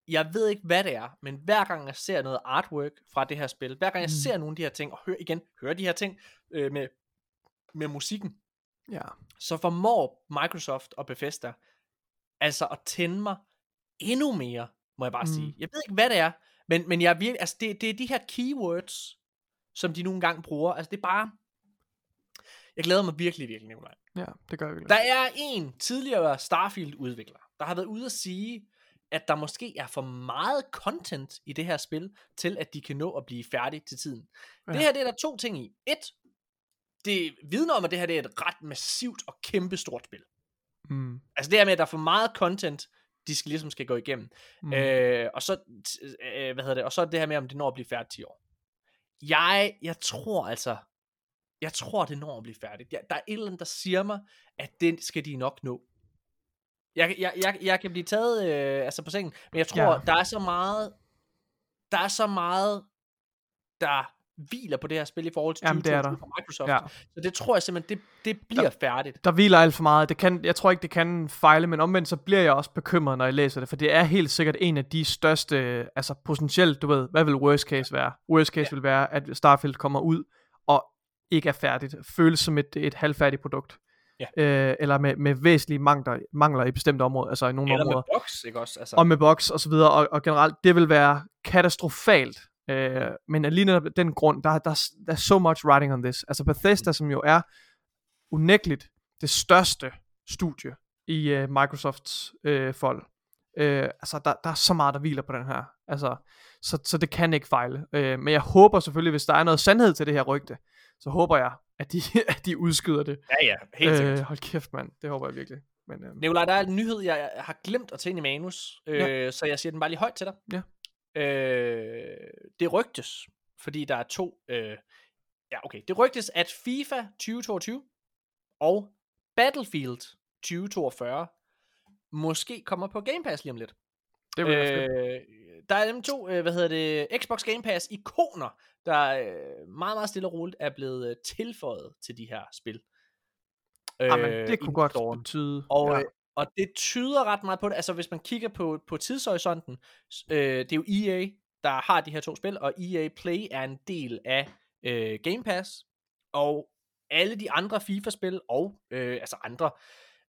[SPEAKER 1] jeg ved ikke, hvad det er, men hver gang jeg ser noget artwork fra det her spil, hver gang jeg
[SPEAKER 2] Mm.
[SPEAKER 1] ser nogle af de her ting, og hører igen, hører de her ting øh, med, med musikken,
[SPEAKER 2] ja.
[SPEAKER 1] så formår Microsoft og Bethesda altså at tænde mig endnu mere, må jeg bare
[SPEAKER 2] Mm.
[SPEAKER 1] sige. Jeg ved ikke, hvad det er, men, men jeg virkelig, altså det, det er de her keywords, som de nogle gange bruger. Altså det er bare, Jeg glæder mig virkelig, virkelig, Nikolaj.
[SPEAKER 2] Ja, det gør jeg virkelig.
[SPEAKER 1] Der er en tidligere Starfield-udvikler, der har været ude at sige, at der måske er for meget content i det her spil, til at de kan nå at blive færdige til tiden. Ja. Det her, det er der to ting i. Et, det vidner om, at det her det er et ret massivt og kæmpestort spil.
[SPEAKER 2] Mm.
[SPEAKER 1] Altså det her med, at der er for meget content, de skal ligesom skal gå igennem.
[SPEAKER 2] Mm.
[SPEAKER 1] Øh, og så, øh, hvad hedder det, og så det her med, om det når at blive færdigt 10 år. Jeg, jeg tror altså, jeg tror, det når at blive færdigt. Jeg, der er et eller andet, der siger mig, at det skal de nok nå. Jeg, jeg, jeg, jeg kan blive taget øh, altså på sengen, men jeg tror,
[SPEAKER 2] Ja.
[SPEAKER 1] der er så meget, der er så meget, der hviler på det her spil i forhold til
[SPEAKER 2] Jamen, det er
[SPEAKER 1] 2022
[SPEAKER 2] der.
[SPEAKER 1] fra Microsoft.
[SPEAKER 2] Ja.
[SPEAKER 1] Så det tror jeg simpelthen, det, det bliver færdigt.
[SPEAKER 2] Der hviler alt for meget. Det kan, jeg tror ikke, det kan fejle, men omvendt så bliver jeg også bekymret, når jeg læser det, for det er helt sikkert en af de største, altså potentielt, du ved, hvad vil worst case være? Worst case ja. vil være, at Starfield kommer ud og ikke er færdigt. Føles som et, et halvfærdigt produkt.
[SPEAKER 1] Ja.
[SPEAKER 2] Øh, eller med, med væsentlige mangler, mangler i bestemte områder, altså i nogle
[SPEAKER 1] Eller
[SPEAKER 2] områder.
[SPEAKER 1] med box, ikke også? Altså,
[SPEAKER 2] og med box og så videre, og, og generelt, det vil være katastrofalt. Øh, men alene af den grund, der, der, der er so much writing on this. Altså Bethesda, som jo er unægteligt det største studie i uh, Microsofts uh, fold. Uh, altså, der, der er så meget, der hviler på den her. Altså, så, så det kan ikke fejle. Uh, men jeg håber selvfølgelig, hvis der er noget sandhed til det her rygte, så håber jeg, at de, at de udskyder det.
[SPEAKER 1] ja, ja, helt sikkert.
[SPEAKER 2] Øh, hold kæft, mand. Det håber jeg virkelig. Men, øh,
[SPEAKER 1] Nikolaj, der er en nyhed, jeg har glemt at tage ind i manus, øh,
[SPEAKER 2] Ja.
[SPEAKER 1] så jeg siger den bare lige højt til dig.
[SPEAKER 2] Ja.
[SPEAKER 1] Øh, det rygtes, fordi der er to... Øh, ja, okay. Det rygtes, at FIFA 2022 og Battlefield 2042 måske kommer på Game Pass lige om lidt.
[SPEAKER 2] det vil jeg øh,
[SPEAKER 1] Øh, der er nemlig to, øh, hvad hedder det, Xbox Game Pass ikoner, der øh, meget, meget stille og roligt er blevet øh, tilføjet til de her spil.
[SPEAKER 2] Jamen,
[SPEAKER 1] Øh,
[SPEAKER 2] det kunne godt
[SPEAKER 1] storen.
[SPEAKER 2] betyde.
[SPEAKER 1] Og,
[SPEAKER 2] ja.
[SPEAKER 1] ja. og det tyder ret meget på det. Altså hvis man kigger på, på tidshorisonten, øh, det er jo EA, der har de her to spil, og EA Play er en del af øh, Game Pass. Og alle de andre FIFA-spil, og øh, altså andre,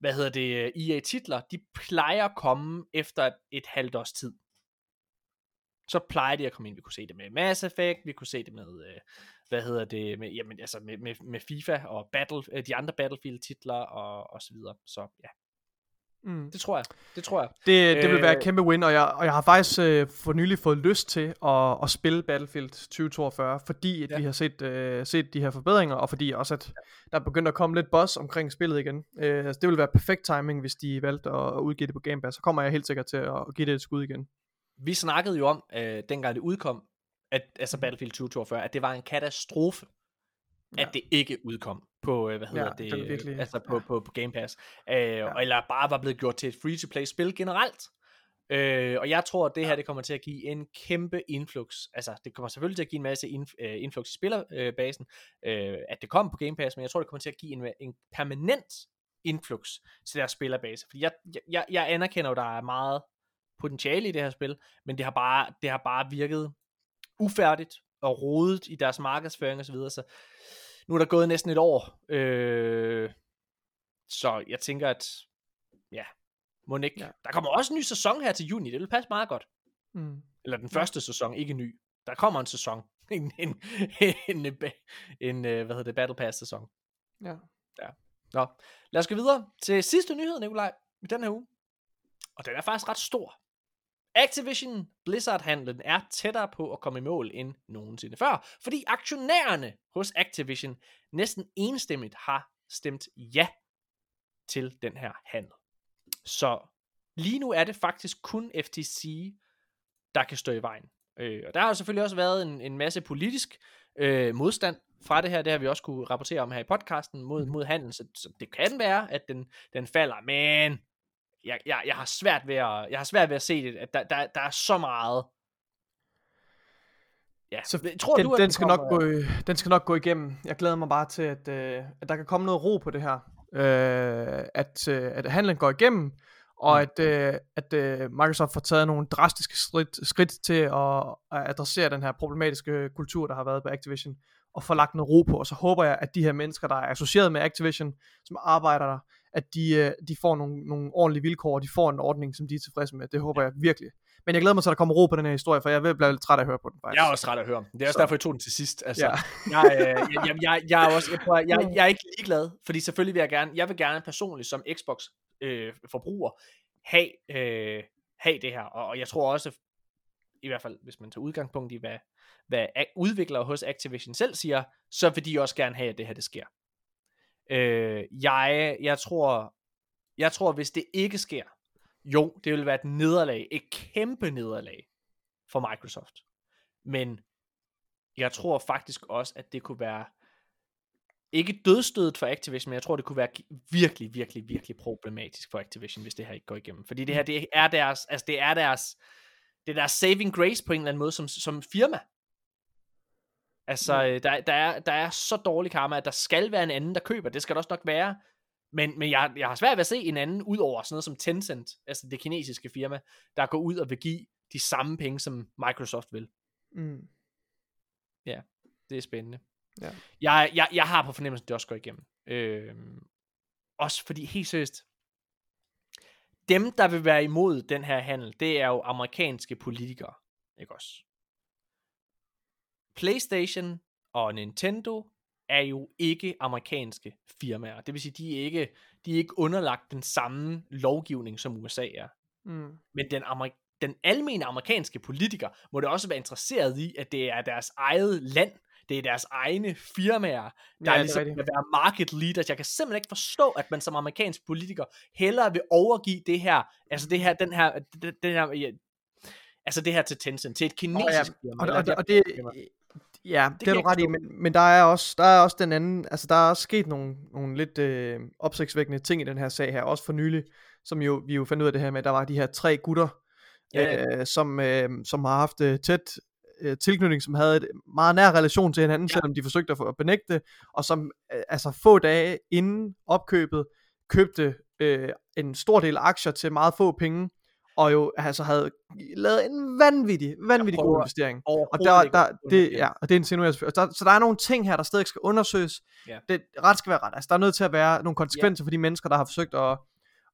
[SPEAKER 1] hvad hedder det, EA-titler, de plejer at komme efter et, et halvt års tid. Så plejer de at komme ind. Vi kunne se det med Mass Effect, vi kunne se det med, øh, hvad hedder det, med, jamen, altså med, med, med FIFA og Battle, øh, de andre Battlefield-titler og, og så videre. Så ja,
[SPEAKER 2] Mm.
[SPEAKER 1] det tror jeg. Det tror jeg.
[SPEAKER 2] Det, det vil være et
[SPEAKER 1] Øh,
[SPEAKER 2] kæmpe win, og jeg, og jeg har faktisk øh, for nylig fået lyst til at, at spille Battlefield 2042, fordi at
[SPEAKER 1] Ja.
[SPEAKER 2] vi har set, øh, set de her forbedringer, og fordi også at der er begyndt at komme lidt buzz omkring spillet igen. Øh, altså det vil være perfekt timing, hvis de valgte at, at udgive det på Game Pass. Så kommer jeg helt sikkert til at, at give det et skud igen.
[SPEAKER 1] Vi snakkede jo om, øh, dengang det udkom, at, altså Battlefield 2042, at det var en katastrofe, ja. At det ikke udkom på, øh, hvad hedder
[SPEAKER 2] Ja,
[SPEAKER 1] det,
[SPEAKER 2] det virkelig-
[SPEAKER 1] altså på,
[SPEAKER 2] ja.
[SPEAKER 1] på, på Game Pass. Øh, ja. Eller bare var blevet gjort til et free-to-play spil generelt. Øh, og jeg tror, at det her det kommer til at give en kæmpe influx. Altså, det kommer selvfølgelig til at give en masse inf- øh, influx i spillerbasen, øh, at det kommer på Game Pass, men jeg tror, det kommer til at give en, en permanent influx til deres spillerbase. Fordi jeg, jeg, jeg anerkender jo, der er meget potentiale i det her spil, men det har bare, det har bare virket ufærdigt og rodet i deres markedsføring og så videre, så nu er der gået næsten et år, øh, så jeg tænker, at ja, må ikke. Ja.
[SPEAKER 2] Ja.
[SPEAKER 1] Der kommer også en ny sæson her til juni, det vil passe meget godt.
[SPEAKER 2] Mm.
[SPEAKER 1] Eller den første sæson, ikke ny. Der kommer en sæson. En, en, en, en, en øh, hvad hedder det, Battle Pass sæson.
[SPEAKER 2] Ja.
[SPEAKER 1] Nå, lad os gå videre til sidste nyhed, Nikolaj, i den her uge. Og den er faktisk ret stor. Activision Blizzard-handlen er tættere på at komme i mål end nogensinde før, fordi aktionærerne hos Activision næsten enstemmigt har stemt ja til den her handel. Så lige nu er det faktisk kun FTC, der kan stå i vejen. Øh, og der har selvfølgelig også været en, en masse politisk øh, modstand fra det her. Det har vi også kunne rapportere om her i podcasten mod, mod handel. Så, så det kan være, at den, den falder. Men jeg, jeg, jeg, har svært ved at, jeg har svært ved at se det, at der, der, der er så meget. Ja.
[SPEAKER 2] Så
[SPEAKER 1] tror
[SPEAKER 2] den,
[SPEAKER 1] du, at
[SPEAKER 2] den, skal
[SPEAKER 1] kommer-
[SPEAKER 2] nok gå, den skal nok gå igennem. Jeg glæder mig bare til, at, øh, at der kan komme noget ro på det her. Øh, at, øh, at handlen går igennem, og
[SPEAKER 1] Mm.
[SPEAKER 2] at, øh, at øh, Microsoft får taget nogle drastiske skridt, skridt til at, at adressere den her problematiske kultur, der har været på Activision, og få lagt noget ro på. Og så håber jeg, at de her mennesker, der er associeret med Activision, som arbejder der, at de, øh, de får nogle, nogle ordentlige vilkår, og de får en ordning, som de er tilfredse med. Det håber jeg virkelig. Men jeg glæder mig til, at der kommer ro på den her historie, for jeg er blive lidt træt af at høre på den, faktisk.
[SPEAKER 1] Jeg er også ret at høre om. Det er også
[SPEAKER 2] Så-
[SPEAKER 1] derfor, jeg tog den til sidst. Altså,
[SPEAKER 2] Ja.
[SPEAKER 1] jeg, øh, jeg, jeg, jeg, jeg, er også, jeg, prøver, jeg, jeg er ikke ligeglad, fordi selvfølgelig vil jeg gerne, jeg vil gerne personligt som Xbox øh, forbruger have, øh, have det her, og, og jeg tror også, i hvert fald hvis man tager udgangspunkt i, hvad, hvad udviklere hos Activision selv siger, så vil de også gerne have, at det her det sker. Øh, jeg, jeg tror, jeg tror, hvis det ikke sker, jo, det vil være et nederlag, et kæmpe nederlag for Microsoft. Men jeg tror faktisk også, at det kunne være ikke dødstødet for Activision, men jeg tror, det kunne være virkelig, virkelig, virkelig problematisk for Activision, hvis det her ikke går igennem. Fordi det her, det er deres, altså det er deres, det er deres saving grace på en eller anden måde som, som firma. Altså, øh, der, der, er, der er så dårlig karma, at der skal være en anden, der køber. Det skal der også nok være. Men, men jeg, jeg har svært ved at se en anden, ud over sådan noget som Tencent, altså det kinesiske firma, der går ud og vil give de samme penge, som Microsoft vil.
[SPEAKER 2] Mm.
[SPEAKER 1] Det er spændende.
[SPEAKER 2] Ja.
[SPEAKER 1] Jeg, jeg, jeg har på fornemmelsen, at det også går igennem. Øhm, også fordi, helt seriøst, dem, der vil være imod den her handel, det er jo amerikanske politikere. Ikke også? PlayStation og Nintendo er jo ikke amerikanske firmaer. Det vil sige, de er ikke, de er ikke underlagt den samme lovgivning, som USA er.
[SPEAKER 2] Mm.
[SPEAKER 1] Men den, amer- den almene amerikanske politiker må det også være interesseret i, at det er deres eget land, det er deres egne firmaer, der
[SPEAKER 2] Ja,
[SPEAKER 1] ja,
[SPEAKER 2] er
[SPEAKER 1] ligesom vil være market leaders. Jeg kan simpelthen ikke forstå, at man som amerikansk politiker hellere vil overgive det her, altså det her, den her, den, her, ja, altså det her til Tencent, til et kinesisk firma.
[SPEAKER 2] Og,
[SPEAKER 1] eller
[SPEAKER 2] og,
[SPEAKER 1] et
[SPEAKER 2] og, og det,
[SPEAKER 1] firma.
[SPEAKER 2] Ja, det, det har du ret i, men, men der er også der er også den anden, altså der er også sket nogle, nogle lidt øh, opsigtsvækkende ting i den her sag her, også for nylig, som jo, vi jo fandt ud af det her med, at der var de her tre gutter,
[SPEAKER 1] Ja,
[SPEAKER 2] ja, øh, som, øh, som har haft øh, tæt øh, tilknytning, som havde et meget nær relation til hinanden,
[SPEAKER 1] Ja.
[SPEAKER 2] selvom de forsøgte at, at benægte det, og som øh, altså få dage inden opkøbet købte øh, en stor del aktier til meget få penge, og jo altså havde lavet en vanvittig, vanvittig god investering. Og der, der, det, ja, og det insinuerer selvfølgelig. Der, så der er nogle ting her, der stadig skal undersøges.
[SPEAKER 1] Ja.
[SPEAKER 2] Det, ret skal være ret. Altså, der er nødt til at være nogle konsekvenser ja. for de mennesker, der har forsøgt at,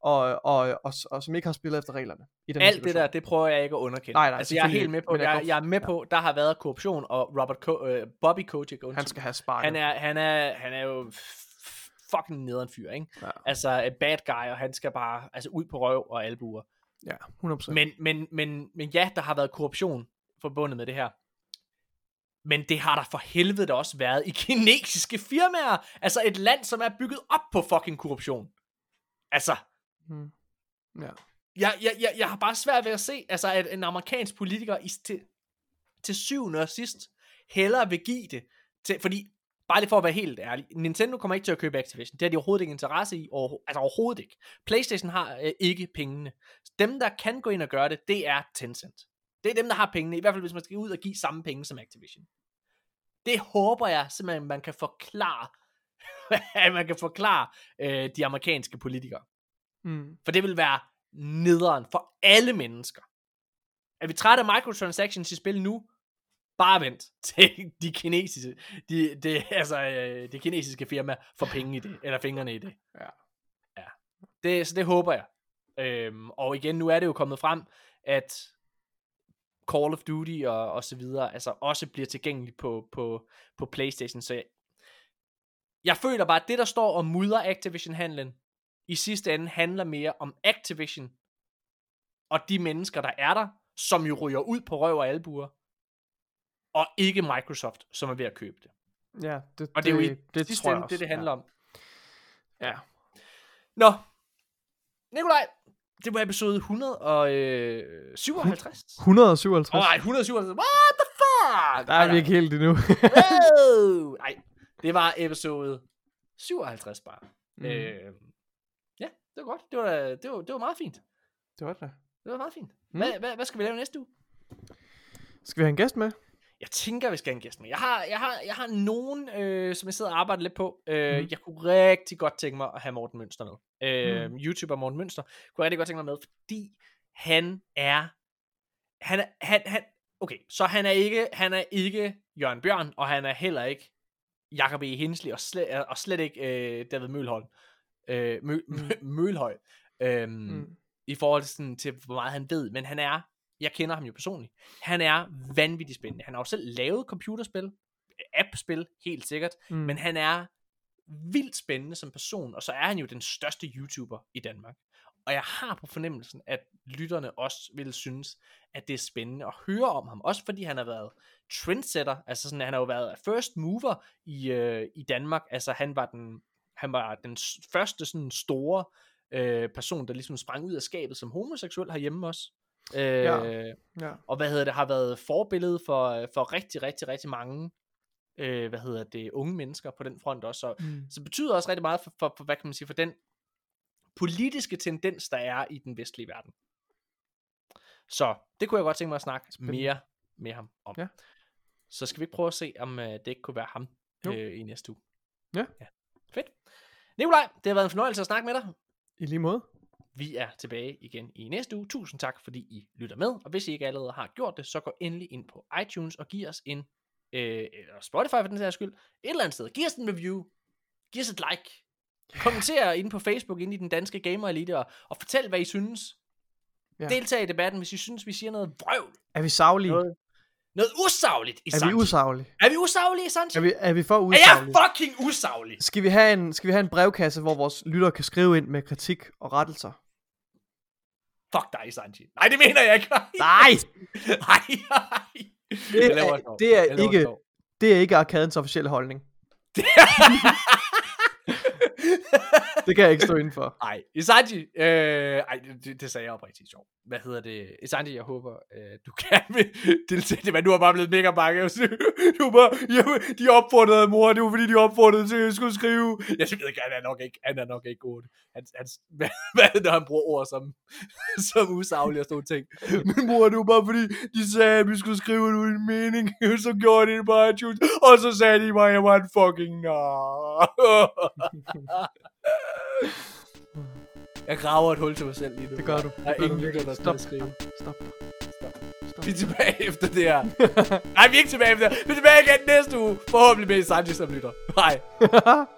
[SPEAKER 2] og, og, og, og, som ikke har spillet efter reglerne. I den
[SPEAKER 1] Alt det
[SPEAKER 2] situation.
[SPEAKER 1] der, det prøver jeg ikke at underkende.
[SPEAKER 2] Nej, nej,
[SPEAKER 1] altså, jeg er helt med på,
[SPEAKER 2] jeg
[SPEAKER 1] jeg, er med på, der har været korruption, og Robert Co- øh, Bobby Kotick,
[SPEAKER 2] Han skal have sparket.
[SPEAKER 1] han er, han er, han er jo fucking nederen fyr, ikke?
[SPEAKER 2] Ja.
[SPEAKER 1] Altså, bad guy, og han skal bare altså, ud på røv og albuer.
[SPEAKER 2] Ja, 100%.
[SPEAKER 1] Men, men, men, men ja, der har været korruption forbundet med det her. Men det har der for helvede da også været i kinesiske firmaer. Altså et land, som er bygget op på fucking korruption. Altså,
[SPEAKER 2] Mm. Ja.
[SPEAKER 1] jeg, jeg, jeg, jeg har bare svært ved at se, altså at en amerikansk politiker i, til, til syvende og sidst hellere vil give det til, fordi, bare lige for at være helt ærlig, Nintendo kommer ikke til at købe Activision. Det har de overhovedet ikke interesse i, over, altså overhovedet ikke. Playstation har øh, ikke pengene. Dem, der kan gå ind og gøre det, det er Tencent. Det er dem, der har pengene, i hvert fald hvis man skal ud og give samme penge som Activision. Det håber jeg simpelthen, man kan forklare, at man kan forklare øh, de amerikanske politikere.
[SPEAKER 2] Mm.
[SPEAKER 1] For det vil være nederen for alle mennesker. Er vi trætte af microtransactions i spil nu? Bare vent til de kinesiske, de, de, altså, øh, det kinesiske firma får penge i det, eller fingrene i det.
[SPEAKER 2] Ja.
[SPEAKER 1] ja. Det, så det håber jeg. Øhm, og igen, nu er det jo kommet frem, at Call of Duty og, og så videre, altså også bliver tilgængeligt på, på, på Playstation, så jeg, jeg føler bare, at det der står om mudder Activision-handlen, i sidste ende handler mere om Activision, og de mennesker, der er der, som jo ryger ud på røv og albuer, og ikke Microsoft, som er ved at købe det.
[SPEAKER 2] Ja, det,
[SPEAKER 1] Og det, er jo i
[SPEAKER 2] det,
[SPEAKER 1] det, sidste ende det, det handler
[SPEAKER 2] ja.
[SPEAKER 1] om.
[SPEAKER 2] Ja.
[SPEAKER 1] Nå, Nikolaj, det var episode 157.
[SPEAKER 2] 157.
[SPEAKER 1] Åh, nej, 157. What the fuck?
[SPEAKER 2] Der er vi ikke helt endnu.
[SPEAKER 1] Wow. Nej, det var episode 57 bare.
[SPEAKER 2] Mm.
[SPEAKER 1] Øh, ja, det var godt. Det var, det var, det var meget fint.
[SPEAKER 2] Det var det.
[SPEAKER 1] Det var meget fint.
[SPEAKER 2] Mm.
[SPEAKER 1] Hvad, hvad, hvad skal vi lave næste uge?
[SPEAKER 2] Skal vi have en gæst med?
[SPEAKER 1] Jeg tænker, vi skal have en gæst med. Jeg har, jeg har, jeg har nogen, øh, som jeg sidder og arbejder lidt på. Øh,
[SPEAKER 2] Mhm.
[SPEAKER 1] Jeg kunne rigtig godt tænke mig at have Morten Mønster med. Øh,
[SPEAKER 2] Mhm.
[SPEAKER 1] YouTuber Morten Mønster. Kunne rigtig godt tænke mig med, fordi han er... Han er... Han, han, okay, så han er ikke, han er ikke Jørgen Bjørn, og han er heller ikke Jakob E. Hensley, og slet, og slet ikke øh, David Mølholm. Øh, Mø,
[SPEAKER 2] Mm.
[SPEAKER 1] Mølhøj. Øhm,
[SPEAKER 2] Mm.
[SPEAKER 1] i forhold til, sådan, til, hvor meget han ved. Men han er jeg kender ham jo personligt. Han er vanvittigt spændende. Han har jo selv lavet computerspil, appspil, helt sikkert,
[SPEAKER 2] Mm.
[SPEAKER 1] men han er vildt spændende som person, og så er han jo den største YouTuber i Danmark. Og jeg har på fornemmelsen, at lytterne også vil synes, at det er spændende at høre om ham. Også fordi han har været trendsetter, altså sådan, han har jo været first mover i, øh, i Danmark. Altså han var den, han var den første sådan store øh, person, der ligesom sprang ud af skabet som homoseksuel herhjemme også. Øh,
[SPEAKER 2] Ja. ja.
[SPEAKER 1] og hvad hedder det, har været forbillede for, for rigtig, rigtig, rigtig mange øh, hvad hedder det, unge mennesker på den front også. Så,
[SPEAKER 2] Mm.
[SPEAKER 1] så betyder også rigtig meget for, for, for, hvad kan man sige, for den politiske tendens, der er i den vestlige verden. Så det kunne jeg godt tænke mig at snakke
[SPEAKER 2] Spændende.
[SPEAKER 1] mere med ham om.
[SPEAKER 2] Ja.
[SPEAKER 1] Så skal vi ikke prøve at se, om øh, det ikke kunne være ham
[SPEAKER 2] Jo.
[SPEAKER 1] øh, i næste uge.
[SPEAKER 2] Ja.
[SPEAKER 1] ja. Fedt. Nikolaj, det har været en fornøjelse at snakke med dig.
[SPEAKER 2] I lige måde.
[SPEAKER 1] Vi er tilbage igen i næste uge. Tusind tak, fordi I lytter med. Og hvis I ikke allerede har gjort det, så gå endelig ind på iTunes og giv os en, øh, eller Spotify for den sags skyld, et eller andet sted. Giv os en review. Giv os et like. Kommenter inde på Facebook, inde i den danske Gamer Elite, og, og fortæl, hvad I synes.
[SPEAKER 2] Ja.
[SPEAKER 1] Deltag i debatten, hvis I synes, vi siger noget vrøvl.
[SPEAKER 2] Er vi savlige?
[SPEAKER 1] Noget, noget usagligt i
[SPEAKER 2] Er vi usaglige?
[SPEAKER 1] Er vi usaglige, Sanji?
[SPEAKER 2] Er vi, er vi for
[SPEAKER 1] er
[SPEAKER 2] usaglige?
[SPEAKER 1] jeg fucking usaglig?
[SPEAKER 2] Skal vi, have en, skal vi have en brevkasse, hvor vores lyttere kan skrive ind med kritik og rettelser?
[SPEAKER 1] Fuck dig, Sanji. Nej, det mener jeg ikke.
[SPEAKER 2] Nej!
[SPEAKER 1] Nej, nej.
[SPEAKER 2] Det er, det er, ikke, det er ikke arkadens officielle holdning. Det kan jeg ikke stå inden for.
[SPEAKER 1] Ej, Isanji, øh, ej, det, det sagde jeg oprigtigt sjovt. Hvad hedder det? Isanji, jeg håber, øh, du kan deltage det, men du har bare blevet mega bange. Du bare, jamen, de opfordrede mor, det var fordi, de opfordrede til, at jeg skulle skrive. Jeg ved ikke, han er nok ikke, han er nok ikke god. Han, han, hvad, hvad når han bruger ord som, som usaglige og sådan ting. Men mor, det var bare fordi, de sagde, at vi skulle skrive det uden mening. Så gjorde de det bare. Og så sagde de mig, at jeg var en fucking nar. Jeg graver et hul til mig selv lige nu.
[SPEAKER 2] Det gør du.
[SPEAKER 1] Der er ingen lytter, der skal skrive.
[SPEAKER 2] Stop. Stop. Stop.
[SPEAKER 1] Vi er tilbage efter det her. Nej, vi er ikke tilbage efter det. Vi er tilbage igen næste uge. Forhåbentlig med Sanji som lytter. Hej.
[SPEAKER 2] Stop.